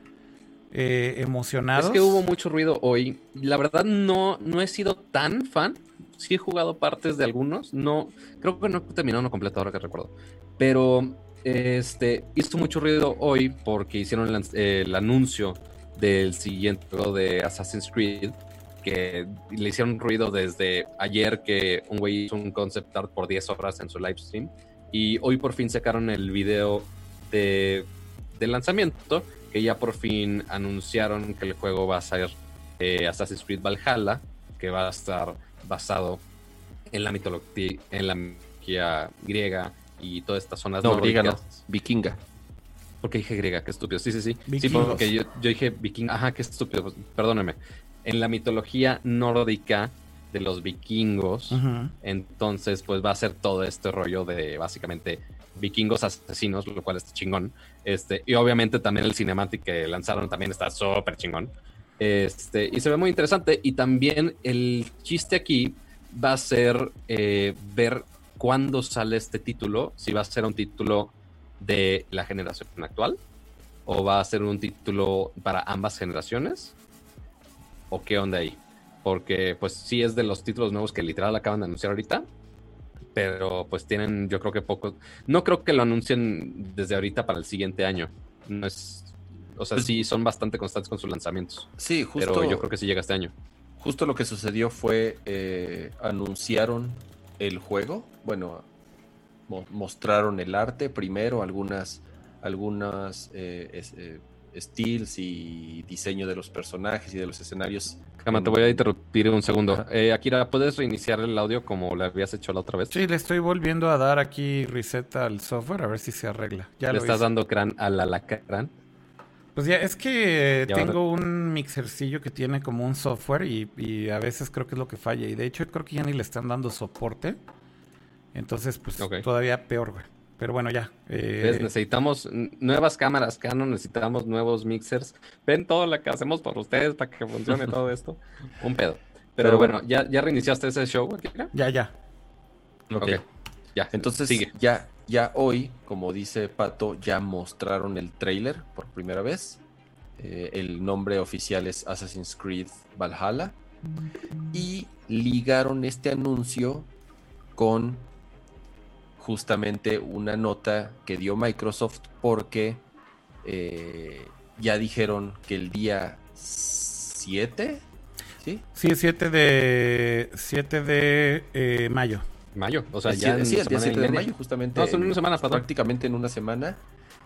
Speaker 1: eh, emocionados.
Speaker 2: Es que hubo mucho ruido hoy. La verdad no, no he sido tan fan. Sí he jugado partes de algunos. No, creo que no he terminado uno completo ahora que recuerdo. Pero este hizo mucho ruido hoy porque hicieron el, anuncio del siguiente juego de Assassin's Creed, que le hicieron ruido desde ayer que un güey hizo un concept art por 10 horas en su live stream. Y hoy por fin sacaron el video de, lanzamiento, que ya por fin anunciaron que el juego va a ser eh, Assassin's Creed Valhalla, que va a estar basado en la mitología, en la mitología griega y todas estas zonas
Speaker 3: no, griega no, vikinga.
Speaker 2: Porque dije griega, qué estúpido. Sí, sí, sí. Sí, porque yo, dije vikinga. Ajá, qué estúpido. Pues, perdóneme. En la mitología nórdica de los vikingos, entonces pues va a ser todo este rollo de básicamente vikingos asesinos, lo cual está chingón. Este, y obviamente también el cinemático que lanzaron también está súper chingón. Este, y se ve muy interesante. Y también el chiste aquí va a ser eh, ver cuándo sale este título, si va a ser un título de la generación actual o va a ser un título para ambas generaciones o qué onda ahí. Porque pues sí es de los títulos nuevos que literal acaban de anunciar ahorita, pero pues tienen yo creo que poco, no creo que lo anuncien desde ahorita para el siguiente año. No es, o sea, pues sí son bastante constantes con sus lanzamientos.
Speaker 3: Sí, justo.
Speaker 2: Pero yo creo que sí llega este año.
Speaker 3: Justo lo que sucedió fue eh, anunciaron el juego, bueno, mostraron el arte primero, algunas, algunas eh, eh, styles y diseño de los personajes y de los escenarios.
Speaker 2: Cama, te voy a interrumpir un segundo. Eh, Akira, ¿puedes reiniciar el audio como lo habías hecho la otra vez?
Speaker 1: Sí, le estoy volviendo a dar aquí reset al software a ver si se arregla.
Speaker 2: Ya ¿Le estás dando crán a la lacrán?
Speaker 1: Pues ya, es que tengo un mixercillo que tiene como un software y, y, a veces creo que es lo que falla. Y de hecho creo que ya ni le están dando soporte. Entonces, pues todavía peor, güey. Pero bueno, ya.
Speaker 2: Eh... necesitamos nuevas cámaras Canon, necesitamos nuevos mixers. Ven todo lo que hacemos por ustedes para que funcione todo esto. Un pedo. Pero, bueno, ¿ya, ¿ya reiniciaste ese show?
Speaker 1: Ya, ya.
Speaker 3: Ok. Ya. Entonces, Sigue. ya ya hoy, como dice Pato, ya mostraron el trailer por primera vez. Eh, el nombre oficial es Assassin's Creed Valhalla. Y ligaron este anuncio con justamente una nota que dio Microsoft porque eh, ya dijeron que el día 7,
Speaker 1: ¿sí? Sí, 7 de, 7 de eh, mayo.
Speaker 2: Mayo,
Speaker 3: o sea, ya sí, el día 7 de mayo, justamente.
Speaker 2: No, son una semana,
Speaker 3: Prácticamente en una semana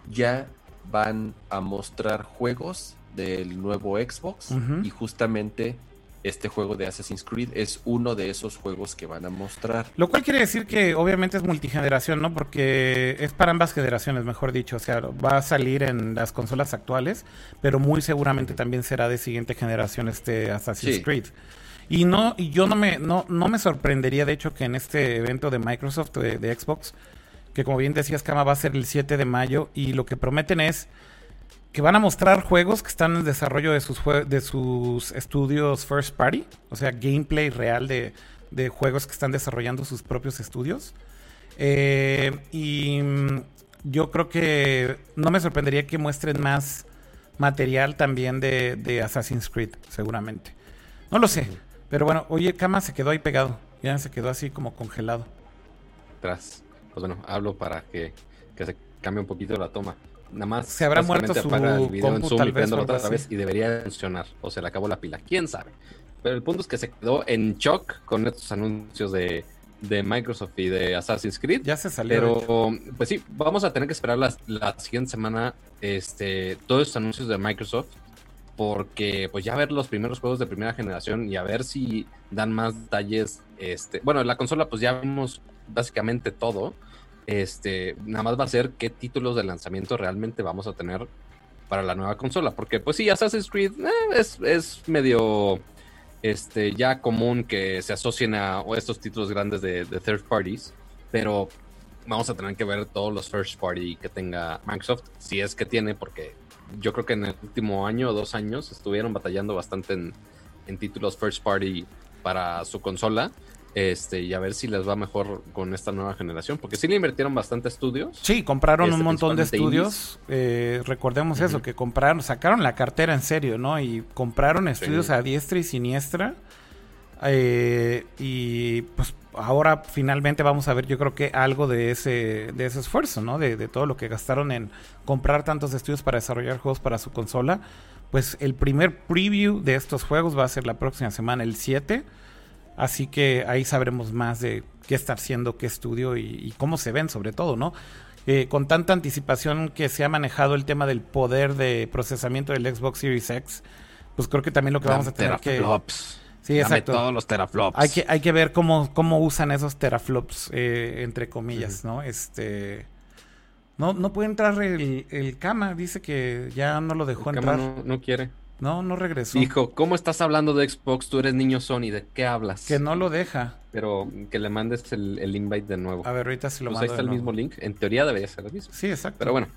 Speaker 3: ya van a mostrar juegos del nuevo Xbox y justamente este juego de Assassin's Creed es uno de esos juegos que van a mostrar.
Speaker 1: Lo cual quiere decir que obviamente es multigeneración, ¿no? Porque es para ambas generaciones, mejor dicho. O sea, va a salir en las consolas actuales, pero muy seguramente también será de siguiente generación este Assassin's Creed. Y no, y yo no me, no, no me sorprendería, de hecho, que en este evento de Microsoft, de, Xbox, que como bien decías, Kama, va a ser el 7 de mayo, y lo que prometen es que van a mostrar juegos que están en desarrollo de sus, de sus estudios first party, o sea, gameplay real de, de juegos que están desarrollando sus propios estudios. Eh, y mm, yo creo que no me sorprendería que muestren más material también de, de Assassin's Creed, seguramente. No lo sé. Pero bueno, oye, Cama se quedó ahí pegado. Ya se quedó así como congelado.
Speaker 2: Tras. Pues bueno, hablo para que, se cambie un poquito la toma. Nada más.
Speaker 1: Se habrá muerto su el video en Zoom y
Speaker 2: otra vez y debería funcionar. O se le acabó la pila. ¿Quién sabe? Pero el punto es que se quedó en shock con estos anuncios de, Microsoft y de Assassin's Creed.
Speaker 1: Ya se salió.
Speaker 2: Pero, pues sí, vamos a tener que esperar la, la siguiente semana este, todos estos anuncios de Microsoft porque pues ya ver los primeros juegos de primera generación y a ver si dan más detalles. Este, bueno, la consola pues ya vimos básicamente todo. Este, nada más va a ser qué títulos de lanzamiento realmente vamos a tener para la nueva consola, porque pues sí, Assassin's Creed eh, es, medio este, ya común que se asocien a estos títulos grandes de, de third parties, pero vamos a tener que ver todos los first party que tenga Microsoft, si es que tiene, porque yo creo que en el último año o dos años estuvieron batallando bastante en, títulos first party para su consola. Este, y a ver si les va mejor con esta nueva generación, porque sí le invirtieron bastante estudios.
Speaker 1: Sí, compraron un este, montón de estudios. Eh, recordemos eso, que compraron, sacaron la cartera en serio, ¿no? Y compraron estudios a diestra y siniestra Eh, y pues ahora finalmente vamos a ver, yo creo que algo de ese, de ese esfuerzo, ¿no? De, de todo lo que gastaron en comprar tantos estudios para desarrollar juegos para su consola. Pues el primer preview de estos juegos va a ser la próxima semana, el 7. Así que ahí sabremos más de qué está haciendo, qué estudio y, y cómo se ven sobre todo, ¿no? Eh, con tanta anticipación que se ha manejado el tema del poder de procesamiento del Xbox Series X, pues creo que también lo que vamos a tener que... Sí, exacto.
Speaker 2: todos los teraflops.
Speaker 1: Hay que, hay que ver cómo, cómo usan esos teraflops, eh, entre comillas, ¿no? Este... No, no puede entrar el, el Kama, dice que ya no lo dejó
Speaker 2: El
Speaker 1: entrar.
Speaker 2: No quiere.
Speaker 1: No, no regresó.
Speaker 2: Dijo, ¿cómo estás hablando de Xbox? Tú eres niño Sony, ¿de qué hablas?
Speaker 1: Que no lo deja.
Speaker 2: Pero que le mandes el, el invite de nuevo.
Speaker 1: A ver, ahorita se lo
Speaker 2: Pues
Speaker 1: mando.
Speaker 2: ahí está el mismo link. En teoría debería ser el mismo.
Speaker 1: Sí, exacto.
Speaker 2: Pero bueno,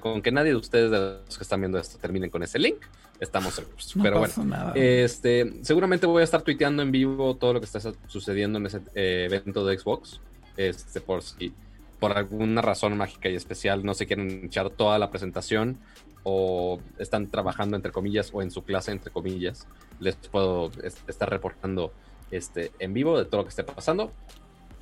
Speaker 2: con que nadie de ustedes, de los que están viendo esto, terminen con ese link, estamos seguros.
Speaker 1: No
Speaker 2: Pero bueno,
Speaker 1: nada.
Speaker 2: este, seguramente voy a estar tuiteando en vivo todo lo que está sucediendo en ese eh, evento de Xbox. Este, por si por alguna razón mágica y especial no se quieren echar toda la presentación o están trabajando entre comillas o en su clase entre comillas, les puedo es- estar reportando este, en vivo de todo lo que esté pasando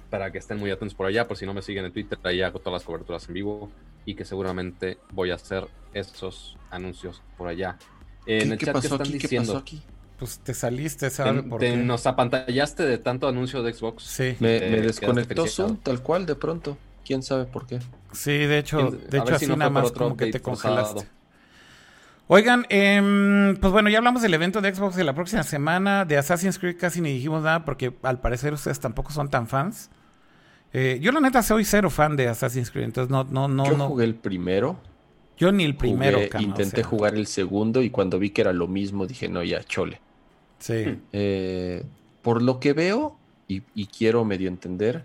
Speaker 2: para que estén muy atentos por allá, por si no me siguen en Twitter, ahí hago todas las coberturas en vivo y que seguramente voy a hacer esos anuncios por allá. En
Speaker 3: ¿Qué,
Speaker 2: el
Speaker 3: qué
Speaker 2: chat, ¿qué están
Speaker 3: aquí? ¿Qué
Speaker 2: diciendo?
Speaker 3: pasó aquí?
Speaker 1: Pues te saliste,
Speaker 2: Te,
Speaker 1: ¿sabes por
Speaker 2: te-
Speaker 1: qué?
Speaker 2: nos apantallaste de tanto anuncio de Xbox.
Speaker 1: Sí,
Speaker 3: Me,
Speaker 2: Eh,
Speaker 3: me desconectó. Zoom tal cual de pronto. ¿Quién sabe por qué?
Speaker 1: sí, de hecho,
Speaker 2: ¿Quién-
Speaker 1: de hecho así
Speaker 2: si no
Speaker 1: nada más como que te congelaste. Oigan, em, pues bueno, ya hablamos del evento de Xbox de la próxima semana. De Assassin's Creed casi ni dijimos nada porque al parecer ustedes tampoco son tan fans. Eh, yo la neta soy cero fan de Assassin's Creed, entonces no, no, no,
Speaker 3: Yo
Speaker 1: no.
Speaker 3: jugué el primero.
Speaker 1: Yo ni el primero,
Speaker 3: jugué-
Speaker 1: cama, o
Speaker 3: intenté
Speaker 1: sea,
Speaker 3: jugar el segundo y cuando vi que era lo mismo dije, no, ya, chole.
Speaker 1: Sí.
Speaker 3: Eh, por lo que veo y, y quiero medio entender,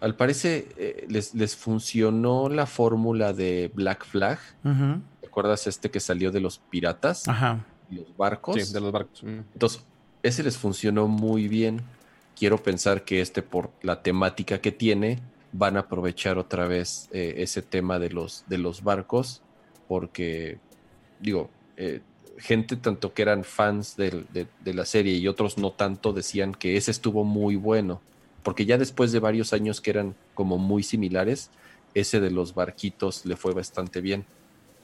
Speaker 3: al parecer eh, les, les funcionó la fórmula de Black Flag.
Speaker 1: Ujú.
Speaker 3: ¿Te acuerdas este que salió de los piratas
Speaker 1: Ajá.
Speaker 3: los barcos?
Speaker 2: Sí, de los barcos.
Speaker 3: Entonces, ese les funcionó muy bien. Quiero pensar que este, por la temática que tiene, van a aprovechar otra vez eh, ese tema de los, de los barcos, porque, digo, eh, gente tanto que eran fans del- de, de la serie y otros no tanto decían que ese estuvo muy bueno, porque ya después de varios años que eran como muy similares, ese de los barquitos le fue bastante bien.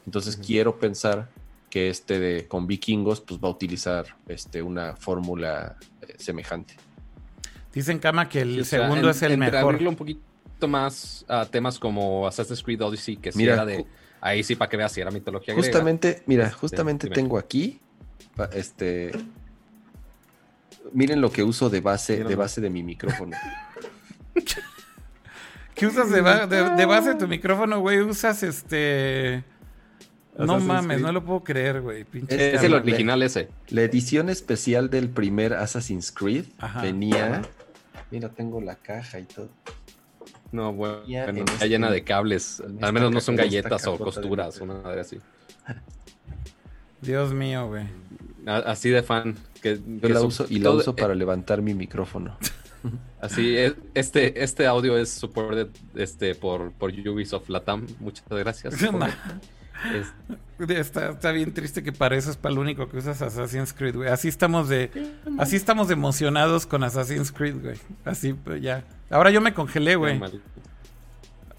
Speaker 3: Entonces quiero pensar que este de con vikingos pues va a utilizar este una fórmula eh, semejante.
Speaker 1: Dicen Kama que el
Speaker 2: Sí, o sea,
Speaker 1: segundo
Speaker 2: en-
Speaker 1: es el
Speaker 2: entre
Speaker 1: mejor.
Speaker 2: abrirlo un poquito más a temas como Assassin's Creed Odyssey, que sí
Speaker 3: Mira,
Speaker 2: era de. Ahí sí, para que veas si era mitología griega.
Speaker 3: Justamente, mira,
Speaker 2: Este,
Speaker 3: justamente tengo aquí este miren lo que uso de base de base de mi micrófono.
Speaker 1: ¿Qué usas de, ba- de- de base de tu micrófono, güey? Usas este. No mames,
Speaker 2: Creed.
Speaker 1: no lo puedo creer, güey.
Speaker 3: Es
Speaker 2: Es el original ese.
Speaker 3: La edición especial del primer Assassin's Creed
Speaker 1: Ajá.
Speaker 3: venía Mira, tengo la caja y todo.
Speaker 2: No, bueno, está
Speaker 3: este-
Speaker 2: llena de cables. Al menos no son galletas o
Speaker 3: de
Speaker 2: costuras,
Speaker 3: micro.
Speaker 2: una madre así.
Speaker 1: Dios mío, güey.
Speaker 2: Así de fan. Que,
Speaker 3: Yo
Speaker 2: que
Speaker 3: la uso y la uso para levantar mi micrófono.
Speaker 2: Así es, este, este audio es supported este, por, por Ubisoft Latam. Muchas gracias. Es-
Speaker 1: Está, está bien triste que para eso es para lo único que usas Assassin's Creed, güey. Así estamos de, así estamos de emocionados con Assassin's Creed, güey. Así, pues ya. Ahora yo me congelé, güey.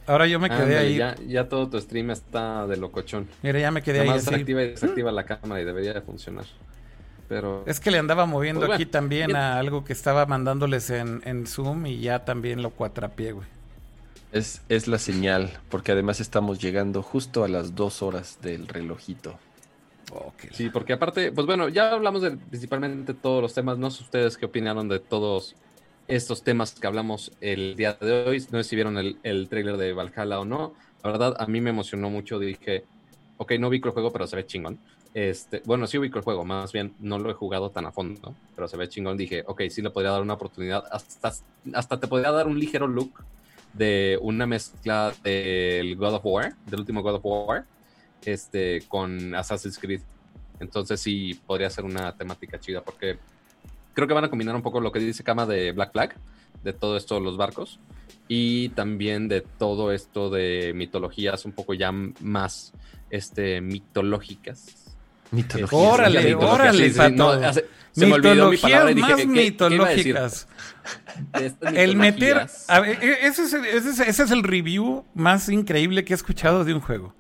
Speaker 1: Ahora yo me quedé ahí.
Speaker 2: Ya, ya todo tu stream está de locochón.
Speaker 1: Mira, ya me quedé
Speaker 2: Nada
Speaker 1: ahí
Speaker 2: más
Speaker 1: así.
Speaker 2: activa y desactiva la cámara y debería de funcionar. Pero
Speaker 1: Es que le andaba moviendo
Speaker 2: Pues bueno,
Speaker 1: aquí también
Speaker 2: bien.
Speaker 1: a algo que estaba mandándoles en, en Zoom y ya también lo cuatrapié, güey.
Speaker 3: Es, es la señal, porque además estamos llegando justo a las dos horas del relojito.
Speaker 2: sí, porque aparte, pues bueno, ya hablamos de principalmente todos los temas. No sé ustedes qué opinaron de todos estos temas que hablamos el día de hoy. No sé si vieron el, el trailer de Valhalla o no. La verdad, a mí me emocionó mucho. Dije, ok, no vi el juego, pero se ve chingón. Este, bueno, sí ubico el juego, más bien no lo he jugado tan a fondo, pero se ve chingón. Dije, ok, sí le podría dar una oportunidad. Hasta, hasta te podría dar un ligero look de una mezcla del God of War, del último God of War, este, con Assassin's Creed. Entonces sí podría ser una temática chida, porque creo que van a combinar un poco lo que dice Kama de Black Flag, de todo esto de los barcos, y también de todo esto de mitologías un poco ya más este, mitológicas.
Speaker 3: Mitología.
Speaker 1: Órale, órale,
Speaker 2: sí, sí, no, se me olvidó mi palabra y dije,
Speaker 1: más mitológicas. El meter.
Speaker 2: mitologías-
Speaker 1: a ver, e- ese, es el, ese es- ese es el review más increíble que he escuchado de un juego.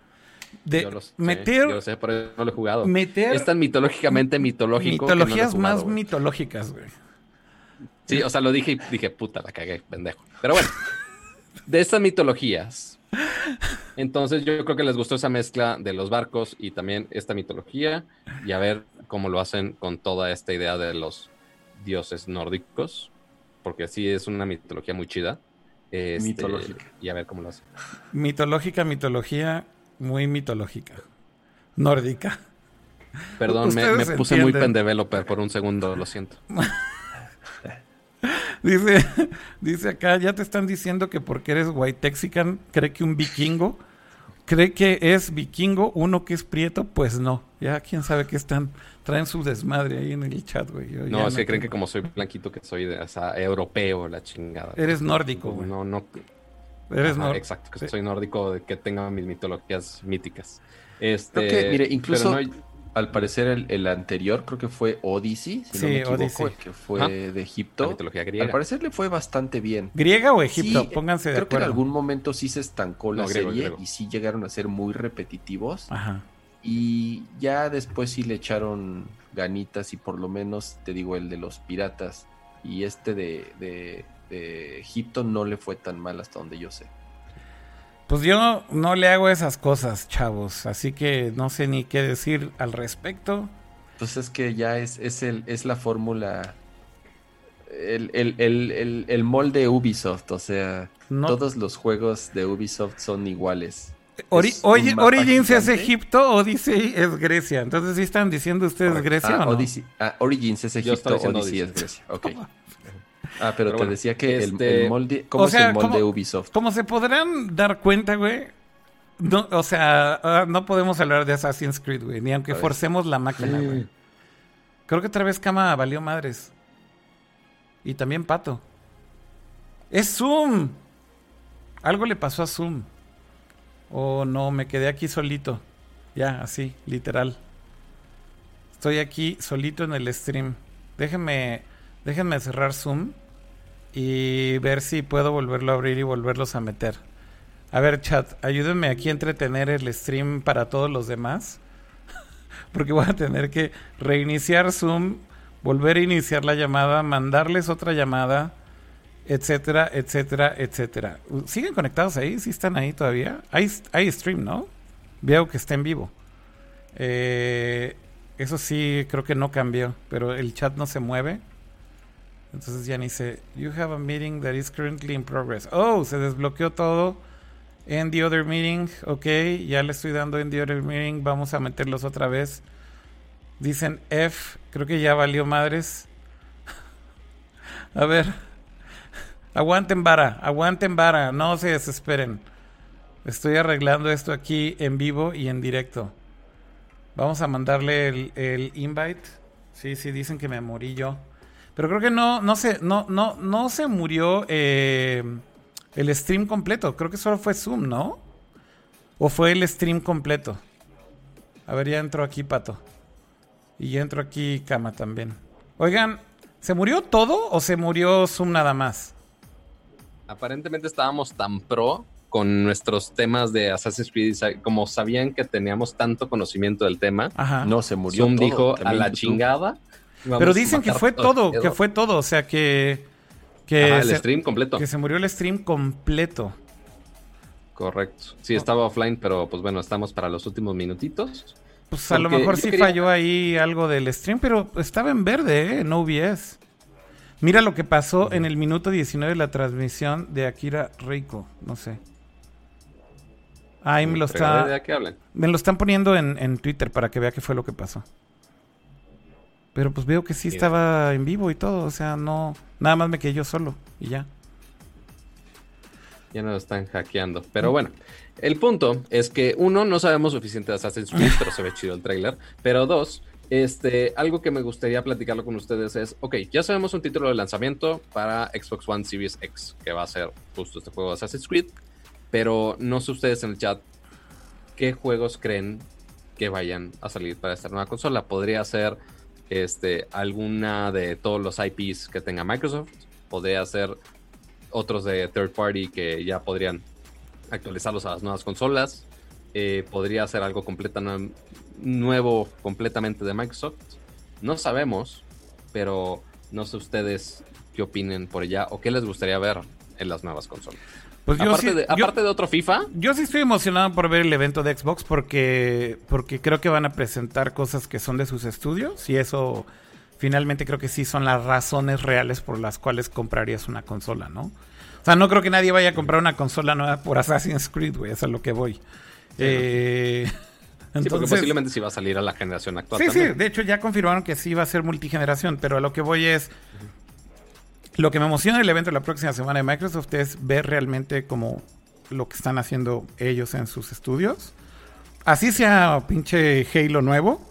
Speaker 1: De
Speaker 2: Yo lo sé,
Speaker 1: meter,
Speaker 2: yo lo sé, por eso no lo he jugado.
Speaker 1: meter
Speaker 2: Es tan mitológicamente mitológico. no
Speaker 1: mitologías
Speaker 2: jugado,
Speaker 1: más mitológicas, güey.
Speaker 2: Sí, o sea, lo dije y dije, puta, la cagué, pendejo. Pero bueno, de estas mitologías. Entonces yo creo que les gustó esa mezcla de los barcos y también esta mitología y a ver cómo lo hacen con toda esta idea de los dioses nórdicos, porque sí es una mitología muy chida. Este,
Speaker 3: Mitológica.
Speaker 2: Y a ver cómo lo hacen.
Speaker 1: Mitológica, mitología, muy mitológica. Nórdica.
Speaker 2: Perdón, me, me puse muy pendeveloper por un segundo, lo siento.
Speaker 1: Dice, dice acá, ya te están diciendo que porque eres white texican, cree que un vikingo, cree que es vikingo, uno que es prieto, pues no. Ya quién sabe qué están, traen su desmadre ahí en el chat, güey. Yo
Speaker 2: No, es que creen que como soy blanquito, que soy de, o sea, europeo, la chingada.
Speaker 1: Eres nórdico, güey.
Speaker 2: No, no.
Speaker 1: Eres nor-
Speaker 2: Exacto, que
Speaker 1: sí.
Speaker 2: soy nórdico, de que tenga mis mitologías míticas. Este,
Speaker 3: Creo que, mire, incluso
Speaker 2: pero no-
Speaker 3: al parecer el, el anterior creo que fue Odyssey, si
Speaker 1: Sí,
Speaker 3: no me equivoco,
Speaker 1: Odyssey.
Speaker 3: el que fue de
Speaker 2: la
Speaker 3: Egipto.
Speaker 2: mitología
Speaker 3: Al
Speaker 2: griega.
Speaker 3: parecer le fue bastante bien.
Speaker 1: ¿Griega o Egipto?
Speaker 3: Sí,
Speaker 1: Pónganse de
Speaker 3: creo que en
Speaker 1: acuerdo.
Speaker 3: algún momento sí se estancó la
Speaker 2: No, griego,
Speaker 3: serie
Speaker 2: griego.
Speaker 3: y sí llegaron a ser muy repetitivos.
Speaker 1: Ajá.
Speaker 3: Y ya después sí le echaron ganitas y por lo menos, te digo, el de los piratas y este de, de- de Egipto no le fue tan mal hasta donde yo sé.
Speaker 1: Pues yo no le hago esas cosas, chavos, así que no sé ni qué decir al respecto.
Speaker 3: Pues es que ya es, es, el, es la fórmula, el, el, el, el, el molde Ubisoft, o sea,
Speaker 1: No,
Speaker 3: todos los juegos de Ubisoft son iguales.
Speaker 1: Ori- Origins es. Egipto, Odyssey es Grecia. Entonces, ¿sí están diciendo ustedes
Speaker 3: Correcto.
Speaker 1: Grecia
Speaker 3: Ah,
Speaker 1: o no?
Speaker 3: Odyssey- ah, Origins es Egipto,
Speaker 2: diciendo
Speaker 3: Odyssey es
Speaker 2: Odyssey.
Speaker 3: Grecia. Ok. Ah, pero,
Speaker 2: Pero
Speaker 3: te
Speaker 2: bueno,
Speaker 3: decía que
Speaker 2: este-
Speaker 3: el, molde, ¿cómo
Speaker 1: O sea,
Speaker 3: es el molde
Speaker 1: ¿cómo-
Speaker 3: Ubisoft?
Speaker 1: Como se podrán dar cuenta, güey. No, o sea, ah, no podemos hablar de Assassin's Creed, güey. Ni aunque forcemos la máquina, güey. Creo que otra vez Kama valió madres. Y también Pato. ¡Es Zoom! Algo le pasó a Zoom. Oh, no, me quedé aquí solito. Ya, así, literal. Estoy aquí solito en el stream. Déjenme, déjenme cerrar Zoom y ver si puedo volverlo a abrir y volverlos a meter. A ver, chat, ayúdenme aquí a entretener el stream para todos los demás. Porque voy a tener que reiniciar Zoom, volver a iniciar la llamada, mandarles otra llamada, etcétera, etcétera, etcétera. ¿Siguen conectados ahí? ¿Sí están ahí todavía? Hay, hay stream, ¿no? Veo que está en vivo. Eh, eso sí, creo que no cambió, pero el chat no se mueve. Entonces ni sé. You have a meeting that is currently in progress. Oh, se desbloqueó todo. En the other meeting. Ok, ya le estoy dando en the other meeting. Vamos a meterlos otra vez. Dicen F. Creo que ya valió madres. a ver. Aguanten vara. Aguanten vara. No se desesperen. Estoy arreglando esto aquí en vivo y en directo. Vamos a mandarle el, el invite. Sí, sí, dicen que me morí yo. Pero creo que no, no se, no, no, no se murió eh, el stream completo. Creo que solo fue Zoom, ¿no? ¿O fue el stream completo? A ver, ya entró aquí Pato. Y ya entró aquí Kama también. Oigan, ¿se murió todo o se murió Zoom nada más?
Speaker 2: Aparentemente estábamos tan pro con nuestros temas de Assassin's Creed, como sabían que teníamos tanto conocimiento del tema,
Speaker 1: Ajá.
Speaker 3: No se murió.
Speaker 2: Zoom
Speaker 3: todo,
Speaker 2: dijo a la
Speaker 3: YouTube.
Speaker 2: chingada.
Speaker 1: Pero dicen que fue todo, que
Speaker 2: pedo".
Speaker 1: fue todo. O sea, que... que
Speaker 2: Ajá, el
Speaker 1: se-
Speaker 2: stream completo.
Speaker 1: Que se murió el stream completo.
Speaker 2: Correcto. Sí, estaba offline, pero pues bueno, estamos para los últimos minutitos.
Speaker 1: Pues a lo mejor sí
Speaker 2: quería-
Speaker 1: falló ahí algo del stream, pero estaba en verde, ¿eh? No OBS. Mira lo que pasó en el minuto 19 de la transmisión de Akira Reiko. No sé. Ahí me lo, está,
Speaker 2: ¿De qué hablan?
Speaker 1: me lo están poniendo en, en Twitter para que vea qué fue lo que pasó. Pero pues veo que sí estaba en vivo y todo. O sea, no... Nada más me quedé yo solo y ya.
Speaker 2: Ya nos están hackeando. Pero bueno, el punto es que uno, no sabemos suficiente de Assassin's Creed, pero se ve chido el tráiler. Pero dos, este, algo que me gustaría platicarlo con ustedes es, ok, ya sabemos un título de lanzamiento para Xbox One Series X, que va a ser justo este juego de Assassin's Creed. Pero no sé ustedes en el chat, ¿qué juegos creen que vayan a salir para esta nueva consola. Podría ser este, alguna de todos los IPs que tenga Microsoft, podría ser otros de third party que ya podrían actualizarlos a las nuevas consolas. Eh, podría ser algo completamente nuevo, completamente de Microsoft. No sabemos, pero no sé ustedes qué opinen por allá o qué les gustaría ver en las nuevas consolas. Pues aparte, de, aparte de, otro FIFA.
Speaker 1: Yo sí estoy emocionado por ver el evento de Xbox porque, porque creo que van a presentar cosas que son de sus estudios y eso finalmente creo que sí son las razones reales por las cuales comprarías una consola, ¿no? O sea, no creo que nadie vaya a comprar una consola nueva por Assassin's Creed, güey, eso es lo que voy.
Speaker 2: Eh, sí, porque posiblemente sí va a salir a la generación actual.
Speaker 1: Sí, sí, de hecho ya confirmaron que sí va a ser multigeneración, pero a lo que voy es... Lo que me emociona del evento de la próxima semana de Microsoft es ver realmente como lo que están haciendo ellos en sus estudios. Así sea pinche Halo nuevo.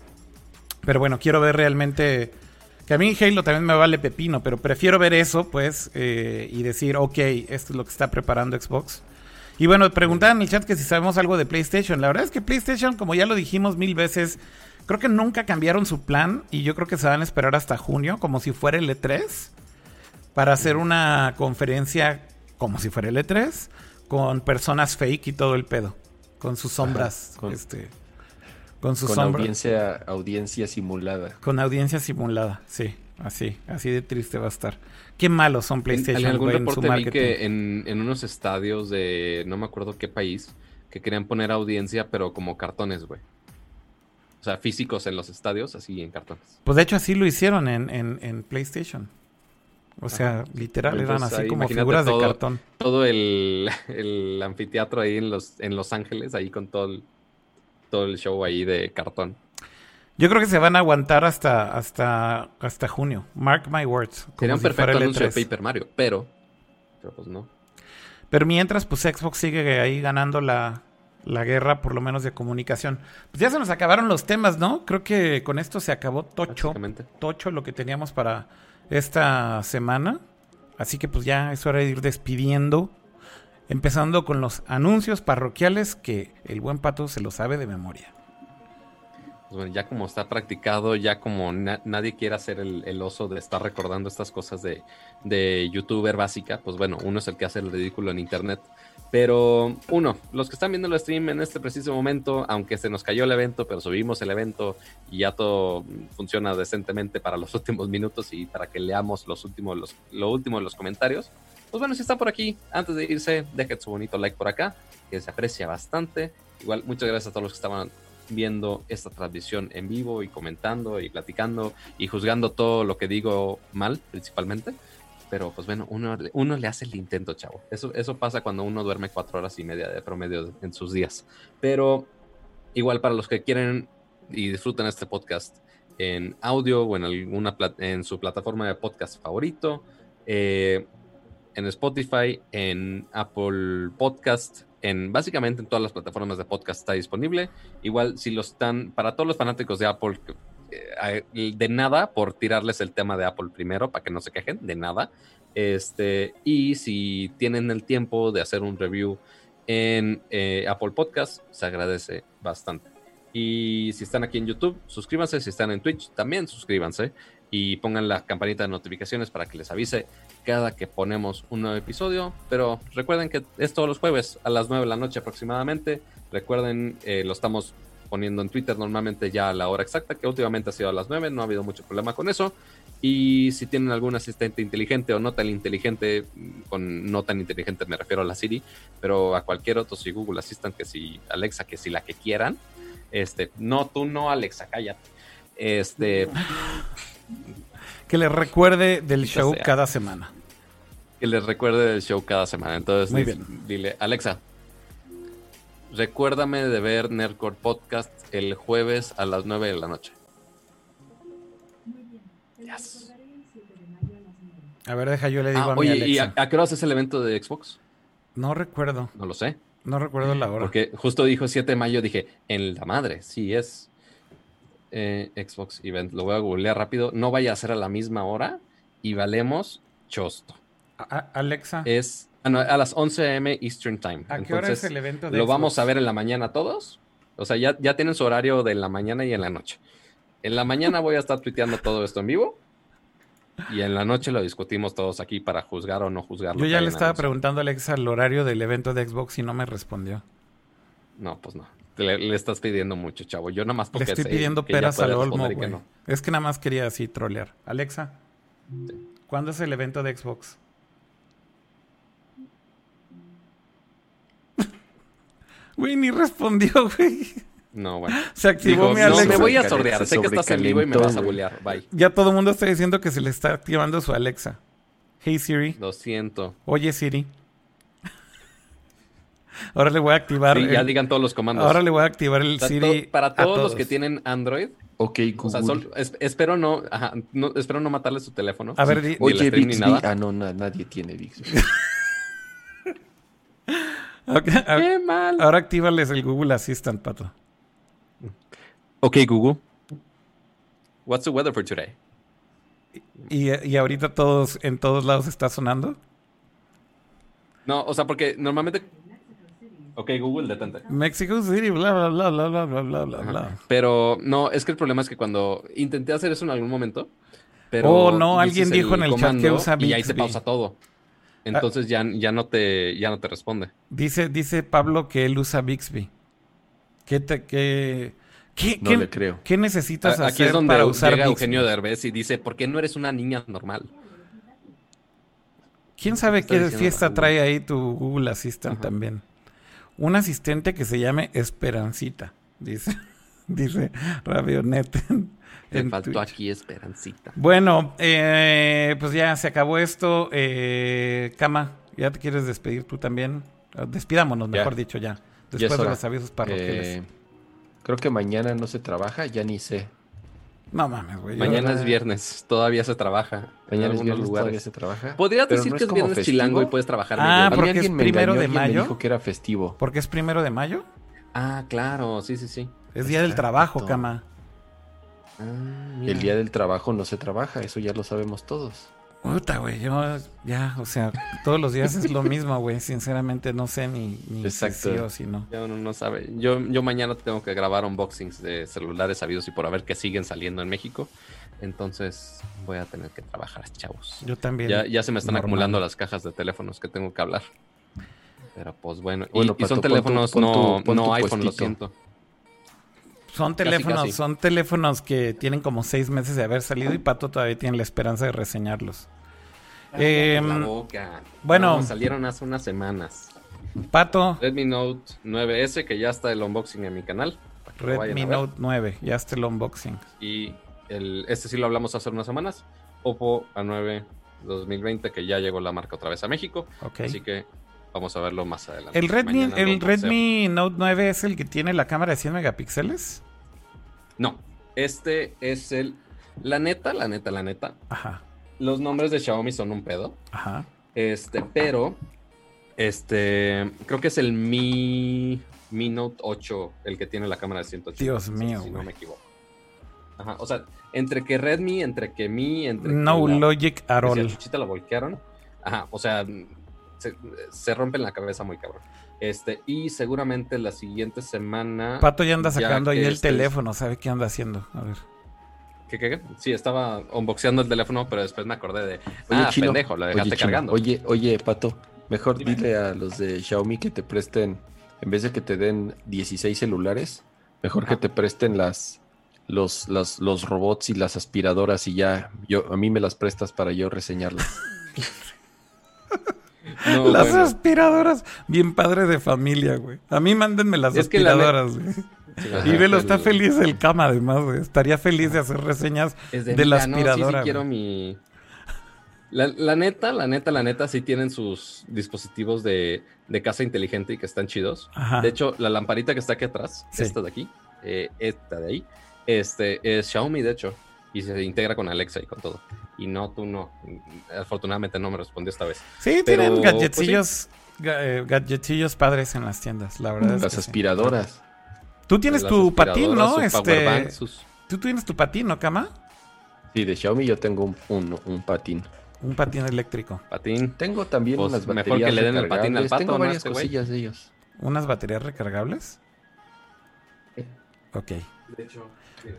Speaker 1: Pero bueno, quiero ver realmente... Que a mí Halo también me vale pepino, pero prefiero ver eso, pues, eh, y decir, ok, esto es lo que está preparando Xbox. Y bueno, preguntaban en el chat que si sabemos algo de PlayStation. La verdad es que PlayStation, como ya lo dijimos mil veces, creo que nunca cambiaron su plan y yo creo que se van a esperar hasta junio, como si fuera el E3 para hacer una conferencia como si fuera el E3 con personas fake y todo el pedo, con sus sombras, con, este
Speaker 3: con sus audiencia audiencia simulada.
Speaker 1: Con audiencia simulada, sí, así, así de triste va a estar. Qué malos son PlayStation.
Speaker 2: En, algún reporte vi que en, en unos estadios de no me acuerdo qué país que querían poner audiencia pero como cartones, güey. O sea, físicos en los estadios, así en cartones.
Speaker 1: Pues de hecho así lo hicieron en, en, en PlayStation. O sea, literal, eran así como figuras de cartón.
Speaker 2: Todo el, anfiteatro ahí en Los, en los Ángeles, ahí con todo el, todo el show ahí de cartón.
Speaker 1: Yo creo que se van a aguantar hasta, hasta, hasta junio. Mark my words.
Speaker 2: Sería un perfecto anuncio de Paper Mario, pero, pero pues no.
Speaker 1: Pero mientras, pues Xbox sigue ahí ganando la, la guerra, por lo menos de comunicación. Pues ya se nos acabaron los temas, ¿no? Creo que con esto se acabó tocho. Tocho lo que teníamos para esta semana. Así que pues ya es hora de ir despidiendo. Empezando con los anuncios parroquiales que el buen pato se lo sabe de memoria.
Speaker 2: Pues bueno, ya como está practicado, ya como nadie quiere hacer el, oso de estar recordando estas cosas de, de youtuber básica, pues bueno, uno es el que hace el ridículo en internet. Pero uno, los que están viendo el stream en este preciso momento, aunque se nos cayó el evento, pero subimos el evento y ya todo funciona decentemente para los últimos minutos y para que leamos los últimos, los, lo último de los comentarios. Pues bueno, si está por aquí, antes de irse, dejen su bonito like por acá, que se aprecia bastante. Igual, muchas gracias a todos los que estaban viendo esta transmisión en vivo y comentando y platicando y juzgando todo lo que digo mal, principalmente pero pues bueno, uno, uno le hace el intento, chavo. Eso, eso pasa cuando uno duerme cuatro horas y media de promedio en sus días. Pero igual para los que quieren y disfruten este podcast en audio o en alguna en su plataforma de podcast favorito, eh, en Spotify, en Apple Podcast, en básicamente en todas las plataformas de podcast está disponible. Igual si lo están, para todos los fanáticos de Apple de nada por tirarles el tema de Apple primero para que no se quejen, de nada. Este, y si tienen el tiempo de hacer un review en eh, Apple Podcast, se agradece bastante. Y si están aquí en YouTube, suscríbanse. Si están en Twitch, también suscríbanse. Y pongan la campanita de notificaciones para que les avise cada que ponemos un nuevo episodio. Pero recuerden que es todos los jueves a las 9 de la noche aproximadamente. Recuerden, eh, lo estamos poniendo en Twitter normalmente ya a la hora exacta, que últimamente ha sido a las 9, no ha habido mucho problema con eso. Y si tienen algún asistente inteligente o no tan inteligente, con no tan inteligente me refiero a la Siri, pero a cualquier otro, si Google Assistant, que si Alexa, que si la que quieran, este, no, tú no, Alexa, cállate. Este.
Speaker 1: Que les recuerde del show cada semana.
Speaker 2: Que les recuerde del show cada semana. Entonces, Muy bien. dile, Alexa, Recuérdame de ver Nerdcore Podcast el jueves a las 9 de la noche.
Speaker 1: A ver, deja yo le digo ah, a
Speaker 2: oye, ¿y a, qué hora es el evento de Xbox?
Speaker 1: No recuerdo.
Speaker 2: No lo sé.
Speaker 1: No recuerdo la hora.
Speaker 2: Porque justo dijo 7 de mayo, dije, en la madre, sí es eh, Xbox Event. Lo voy a googlear rápido. No vaya a ser a la misma hora y valemos chosto.
Speaker 1: Alexa.
Speaker 2: Es a las 11 a.m. Eastern Time.
Speaker 1: ¿A qué hora es el evento
Speaker 2: de ¿Lo vamos a ver en la mañana todos? O sea, ya, ya tienen su horario de la mañana y en la noche. En la mañana voy a estar tuiteando todo esto en vivo. Y en la noche lo discutimos todos aquí para juzgar o no juzgar.
Speaker 1: Yo ya le estaba preguntando a Alexa el horario del evento de Xbox y no me respondió.
Speaker 2: No, pues no. Le, le estás pidiendo mucho, chavo. Yo nada más
Speaker 1: Le
Speaker 2: porque
Speaker 1: estoy
Speaker 2: sé
Speaker 1: pidiendo
Speaker 2: que
Speaker 1: peras al olmo,
Speaker 2: que no.
Speaker 1: Es que nada más quería así trolear. Alexa, ¿cuándo es el evento de Xbox? Güey, ni respondió, güey.
Speaker 2: No, bueno.
Speaker 1: Se activó mi
Speaker 2: no,
Speaker 1: Alexa.
Speaker 2: me voy a
Speaker 3: Se
Speaker 2: sordear. Sé que estás en vivo y me vas a bullear. Bye.
Speaker 1: Ya todo el mundo está diciendo que se le está activando su Alexa. Hey Siri.
Speaker 2: Lo siento.
Speaker 1: Oye Siri. Ahora le voy a activar.
Speaker 2: Sí, ya digan todos los comandos.
Speaker 1: ahora le voy a activar el
Speaker 2: O sea,
Speaker 1: Siri.
Speaker 2: to- para
Speaker 1: a
Speaker 2: todos, los que tienen Android,
Speaker 3: Ok,
Speaker 2: o
Speaker 3: Google.
Speaker 2: sea, sol- es- espero no, ajá, no, espero no matarle su teléfono.
Speaker 1: A ver, di-
Speaker 2: el
Speaker 3: Oye, Bixby.
Speaker 2: nada.
Speaker 3: Ah, no, na- nadie tiene Bixby.
Speaker 2: Qué mal.
Speaker 1: Ahora actívales el Google Assistant, pato.
Speaker 2: Ok, Google. What's the weather for today?
Speaker 1: Y, y ahorita todos, en todos lados está sonando.
Speaker 2: No, o sea, porque normalmente. Ok, Google, detente.
Speaker 1: Mexico City, bla, bla, bla, bla, bla, bla, bla, bla, bla.
Speaker 2: Pero no, es que el problema es que cuando intenté hacer eso en algún momento. Pero
Speaker 1: Oh, no, alguien dijo en el chat que usa
Speaker 2: Y ahí se
Speaker 1: Bixby.
Speaker 2: pausa todo. Entonces ya, ya, no te, ya no te responde.
Speaker 1: Dice, dice Pablo que él usa Bixby. ¿Qué, te, qué, qué,
Speaker 3: No
Speaker 1: qué-
Speaker 3: le creo.
Speaker 1: qué necesitas
Speaker 2: A- Aquí
Speaker 1: hacer
Speaker 2: es donde
Speaker 1: para usar
Speaker 2: llega
Speaker 1: Bixby?
Speaker 2: Eugenio Derbez y dice, ¿por qué no eres una niña normal?
Speaker 1: ¿Quién sabe qué fiesta trae ahí tu Google Assistant
Speaker 2: Ajá.
Speaker 1: también? Un asistente que se llame Esperancita, dice, dice Rabionet. En-
Speaker 2: Te
Speaker 1: en
Speaker 2: faltó
Speaker 1: Twitch.
Speaker 2: aquí Esperancita.
Speaker 1: Bueno, eh, pues ya se acabó esto. Eh, Cama, ¿ya te quieres despedir tú también? Ah, Despidámonos,
Speaker 3: Ya.
Speaker 1: mejor dicho, ya.
Speaker 3: Ya
Speaker 1: Después
Speaker 3: es
Speaker 1: de los avisos parroquiales.
Speaker 3: Eh, creo que mañana no se trabaja, ya ni sé.
Speaker 1: no mames, güey.
Speaker 2: Mañana es viernes, todavía se trabaja. en
Speaker 3: Mañana es
Speaker 2: algunos
Speaker 3: viernes, todavía
Speaker 2: lugares.
Speaker 3: se trabaja.
Speaker 2: Podrías decir
Speaker 3: no
Speaker 2: que es viernes
Speaker 3: festivo.
Speaker 2: chilango y puedes trabajar
Speaker 1: Ah, porque es
Speaker 3: me
Speaker 1: primero de
Speaker 3: alguien me
Speaker 1: mayo.
Speaker 3: dijo que era festivo.
Speaker 1: Porque es primero de mayo.
Speaker 2: Ah, claro, sí, sí, sí.
Speaker 1: Es día del trabajo. Cama.
Speaker 2: Ah.
Speaker 3: El día del trabajo no se trabaja, eso ya lo sabemos todos.
Speaker 1: Puta, güey, yo ya, o sea, todos los días es lo mismo, güey. Sinceramente no sé ni, ni si
Speaker 3: Exacto.
Speaker 1: sí o si no.
Speaker 2: Ya uno no sabe. Yo, yo mañana tengo que grabar unboxings de celulares sabidos y por haber que siguen saliendo en México. Entonces voy a tener que trabajar, chavos.
Speaker 1: Yo también.
Speaker 2: Ya, ya se me están
Speaker 1: normal.
Speaker 2: acumulando las cajas de teléfonos que tengo que hablar. Pero pues bueno. Y-
Speaker 3: Bueno,
Speaker 2: y, son
Speaker 3: Pato, pon tu-
Speaker 2: teléfonos
Speaker 3: pon tu-
Speaker 2: no,
Speaker 3: pon
Speaker 2: no
Speaker 3: tu
Speaker 2: iPhone, lo siento.
Speaker 1: Son teléfonos,
Speaker 2: casi.
Speaker 1: son teléfonos que tienen como seis meses de haber salido y Pato todavía tiene la esperanza de reseñarlos. Em,
Speaker 2: La boca.
Speaker 1: bueno.
Speaker 2: No, salieron hace unas semanas.
Speaker 1: Pato,
Speaker 2: Redmi Note 9S, que ya está el unboxing en mi canal.
Speaker 1: Redmi. Note 9, ya está el unboxing.
Speaker 2: Y el, este sí lo hablamos hace unas semanas. Oppo A9 2020, que ya llegó la marca otra vez a México.
Speaker 1: Ok.
Speaker 2: Así que vamos a verlo más adelante.
Speaker 1: El Redmi, el. Redmi Note 9 es el que tiene la cámara de 100 megapíxeles.
Speaker 2: No, este es el... La neta, la neta, la neta.
Speaker 1: Ajá,
Speaker 2: Los nombres de Xiaomi son un pedo.
Speaker 1: ajá.
Speaker 2: Este, pero... Este... Creo que es el Mi... Mi Note 8 el que tiene la cámara de 180.
Speaker 1: Dios mío,
Speaker 2: Si no me equivoco. Ajá, o sea, entre que Redmi, entre que Mi, entre que
Speaker 1: No
Speaker 2: la-
Speaker 1: Logic at
Speaker 2: que
Speaker 1: all.
Speaker 2: Chuchita la voltearon. Ajá, o sea, se, se rompen la cabeza muy cabrón. Este, y seguramente la siguiente semana.
Speaker 1: Pato ya anda
Speaker 2: ya
Speaker 1: sacando ahí el
Speaker 2: este es-
Speaker 1: teléfono, ¿sabe qué anda haciendo? A ver.
Speaker 2: ¿Qué, qué, qué? Sí, estaba unboxeando el teléfono, pero después me acordé de.
Speaker 3: Oye,
Speaker 2: ah,
Speaker 3: Chino,
Speaker 2: pendejo, lo
Speaker 3: oye, Chino,
Speaker 2: cargando.
Speaker 3: Oye, oye, Pato, mejor
Speaker 2: Dime.
Speaker 3: dile a los de Xiaomi que te presten, en vez de que te den 16 celulares, mejor que te presten las los, las- los robots y las aspiradoras y ya, yo a mí me las prestas para yo reseñarlas.
Speaker 2: No,
Speaker 1: las
Speaker 2: bueno,
Speaker 1: aspiradoras, bien padre de familia, güey. A mí mándenme las
Speaker 2: Es
Speaker 1: aspiradoras, güey.
Speaker 2: sí,
Speaker 1: Y velo,
Speaker 2: el-
Speaker 1: está feliz el cama, además, güey. Estaría feliz de hacer reseñas
Speaker 2: Es
Speaker 1: de la
Speaker 2: mira, no, sí, sí
Speaker 1: aspiradora,
Speaker 2: quiero mi. La, la neta, la neta, la neta, sí tienen sus dispositivos de, de casa inteligente y que están chidos.
Speaker 1: Ajá.
Speaker 2: De hecho, la lamparita que está aquí atrás, esta de aquí, eh, esta de ahí, este es Xiaomi, de hecho, y se integra con Alexa y con todo. Y no, tú no. Afortunadamente no me respondió esta vez.
Speaker 1: Sí,
Speaker 2: pero,
Speaker 1: tienen
Speaker 2: pues,
Speaker 1: gadgetillos, ga- eh, gadgetillos padres en las tiendas, la verdad es
Speaker 3: las
Speaker 1: sí.
Speaker 3: aspiradoras.
Speaker 1: Tú tienes
Speaker 2: Las
Speaker 1: tu patín, ¿no? Este,
Speaker 2: bank, sus-
Speaker 1: tú tienes tu patín, ¿no, cama?
Speaker 3: Sí, de Xiaomi yo tengo un, un- un patín.
Speaker 1: Un patín eléctrico.
Speaker 2: patín.
Speaker 3: Tengo también
Speaker 2: Pues,
Speaker 3: unas
Speaker 2: mejor
Speaker 3: baterías
Speaker 2: que le den el patín al
Speaker 3: recargables.
Speaker 2: pato,
Speaker 3: Tengo varias
Speaker 2: Este
Speaker 3: cosillas de ellos.
Speaker 1: ¿Unas baterías recargables? Ok.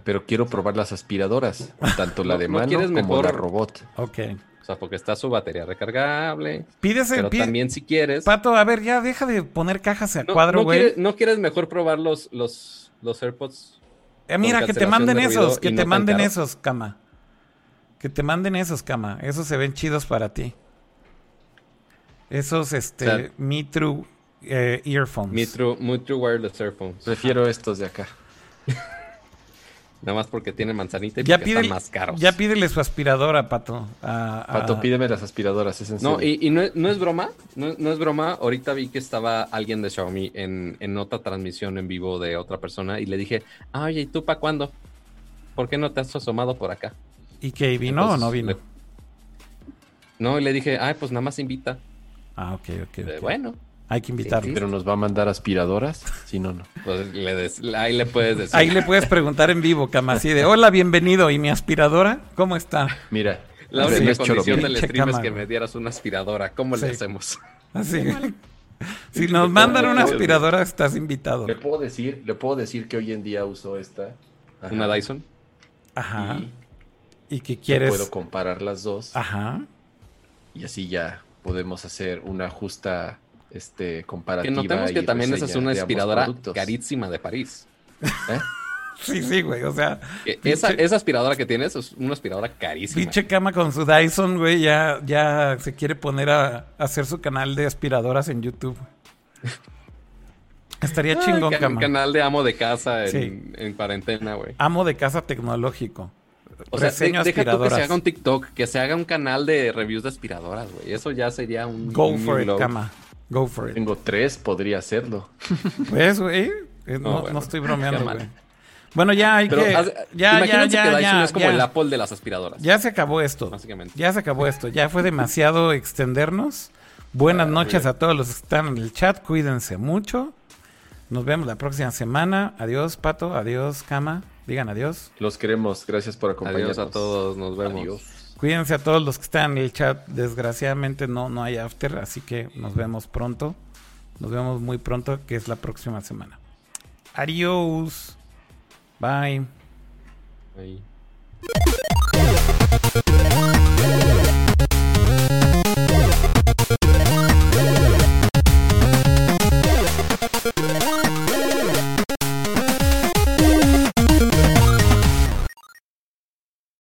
Speaker 3: Pero quiero probar las aspiradoras, tanto la
Speaker 2: ¿No-
Speaker 3: de
Speaker 2: no
Speaker 3: mano como
Speaker 2: mejor-
Speaker 3: la robot.
Speaker 1: Ok.
Speaker 2: O sea, porque está su batería recargable.
Speaker 1: Pídese,
Speaker 2: Pero
Speaker 1: pide-
Speaker 2: también si quieres...
Speaker 1: Pato, a ver, ya deja de poner cajas a
Speaker 2: no,
Speaker 1: cuadro,
Speaker 2: no
Speaker 1: güey.
Speaker 2: quieres, ¿no quieres mejor probar los, los, los AirPods?
Speaker 1: Eh, mira, que te manden esos, que te
Speaker 2: no
Speaker 1: manden
Speaker 2: caro?
Speaker 1: esos, cama. Que te manden esos, cama. Esos se ven chidos para ti. Esos, este,
Speaker 3: O sea-
Speaker 1: True eh, Earphones.
Speaker 2: Mi True, Mi True Wireless Earphones.
Speaker 3: Prefiero estos de acá.
Speaker 2: Nada más porque tienen manzanita y
Speaker 1: Ya,
Speaker 2: porque están más caros.
Speaker 1: ya pídele su aspiradora, Pato. a- a-
Speaker 3: Pato, pídeme las aspiradoras, es en
Speaker 2: No,
Speaker 3: serio.
Speaker 2: y, y no, es, no es broma, no, no es broma. Ahorita vi que estaba alguien de Xiaomi en, en otra transmisión en vivo de otra persona y le dije, ah, oye, ¿y tú para cuándo? ¿Por qué no te has asomado por acá?
Speaker 1: ¿Y que vino o no vino?
Speaker 2: le- No, y le dije, ay, pues nada más invita.
Speaker 1: Ah, ok, ok.
Speaker 2: Eh,
Speaker 1: ok.
Speaker 2: Bueno,
Speaker 1: Hay que invitarlo.
Speaker 3: Pero nos va a mandar aspiradoras. Si no, no.
Speaker 2: pues le des- ahí le puedes decir.
Speaker 1: Ahí le puedes preguntar en vivo, cama, así de, hola, bienvenido. ¿Y mi aspiradora? ¿Cómo está?
Speaker 3: Mira,
Speaker 2: La única
Speaker 3: es
Speaker 2: condición del stream es
Speaker 1: cama,
Speaker 2: que
Speaker 1: güey.
Speaker 2: me dieras una aspiradora. ¿Cómo
Speaker 1: Sí.
Speaker 2: le hacemos?
Speaker 1: Así. Si nos mandan una aspiradora, estás invitado.
Speaker 3: Le puedo decir, le puedo decir que hoy en día uso esta. Ajá.
Speaker 2: ¿Una Dyson?
Speaker 1: Ajá.
Speaker 3: Y
Speaker 1: ¿Y qué
Speaker 3: que
Speaker 1: quieres?
Speaker 3: puedo comparar las dos.
Speaker 1: Ajá.
Speaker 3: Y así ya podemos hacer una justa este,
Speaker 2: Que
Speaker 3: comparativa.
Speaker 2: notemos que también esa es una aspiradora carísima de París.
Speaker 3: ¿Eh?
Speaker 1: Sí, sí, güey. O sea,
Speaker 2: Que
Speaker 1: Pinche-
Speaker 2: Esa, esa aspiradora que tienes es una aspiradora carísima.
Speaker 1: pinche cama con su Dyson, güey, ya, ya se quiere poner a, a hacer su canal de aspiradoras en YouTube. Estaría
Speaker 2: Ah,
Speaker 1: chingón,
Speaker 2: ca-
Speaker 1: cama.
Speaker 2: canal de amo de casa en,
Speaker 1: Sí.
Speaker 2: en cuarentena, güey.
Speaker 1: Amo de casa tecnológico.
Speaker 2: O sea, de- deja tú que se haga un TikTok, que se haga un canal de reviews de aspiradoras, güey. Eso ya sería un.
Speaker 1: Go
Speaker 2: un
Speaker 1: for it, cama. Go for it.
Speaker 3: Tengo tres, podría hacerlo.
Speaker 1: Pues, güey. eh, No,
Speaker 2: No, bueno,
Speaker 1: no estoy bromeando, güey. Bueno, ya hay
Speaker 2: Pero
Speaker 1: que.
Speaker 2: haz-
Speaker 1: Ya, ya, ya,
Speaker 2: que Dyson
Speaker 1: ya,
Speaker 2: es como
Speaker 1: ya.
Speaker 2: el Apple de las aspiradoras.
Speaker 1: Ya se acabó esto.
Speaker 2: Básicamente.
Speaker 1: Ya se acabó esto. Ya fue demasiado extendernos. Buenas
Speaker 2: Ah,
Speaker 1: noches
Speaker 2: muy
Speaker 1: a todos los que están en el chat. Cuídense mucho. Nos vemos la próxima semana. Adiós, Pato. Adiós, Cama. Digan adiós.
Speaker 3: Los queremos. Gracias por acompañarnos.
Speaker 2: Adiós a todos, nos vemos.
Speaker 3: Adiós.
Speaker 1: Cuídense a todos los que están en el chat. Desgraciadamente no, no hay after, así que nos vemos pronto. Nos vemos muy pronto, que es la próxima semana. Adiós. Bye.
Speaker 2: Bye.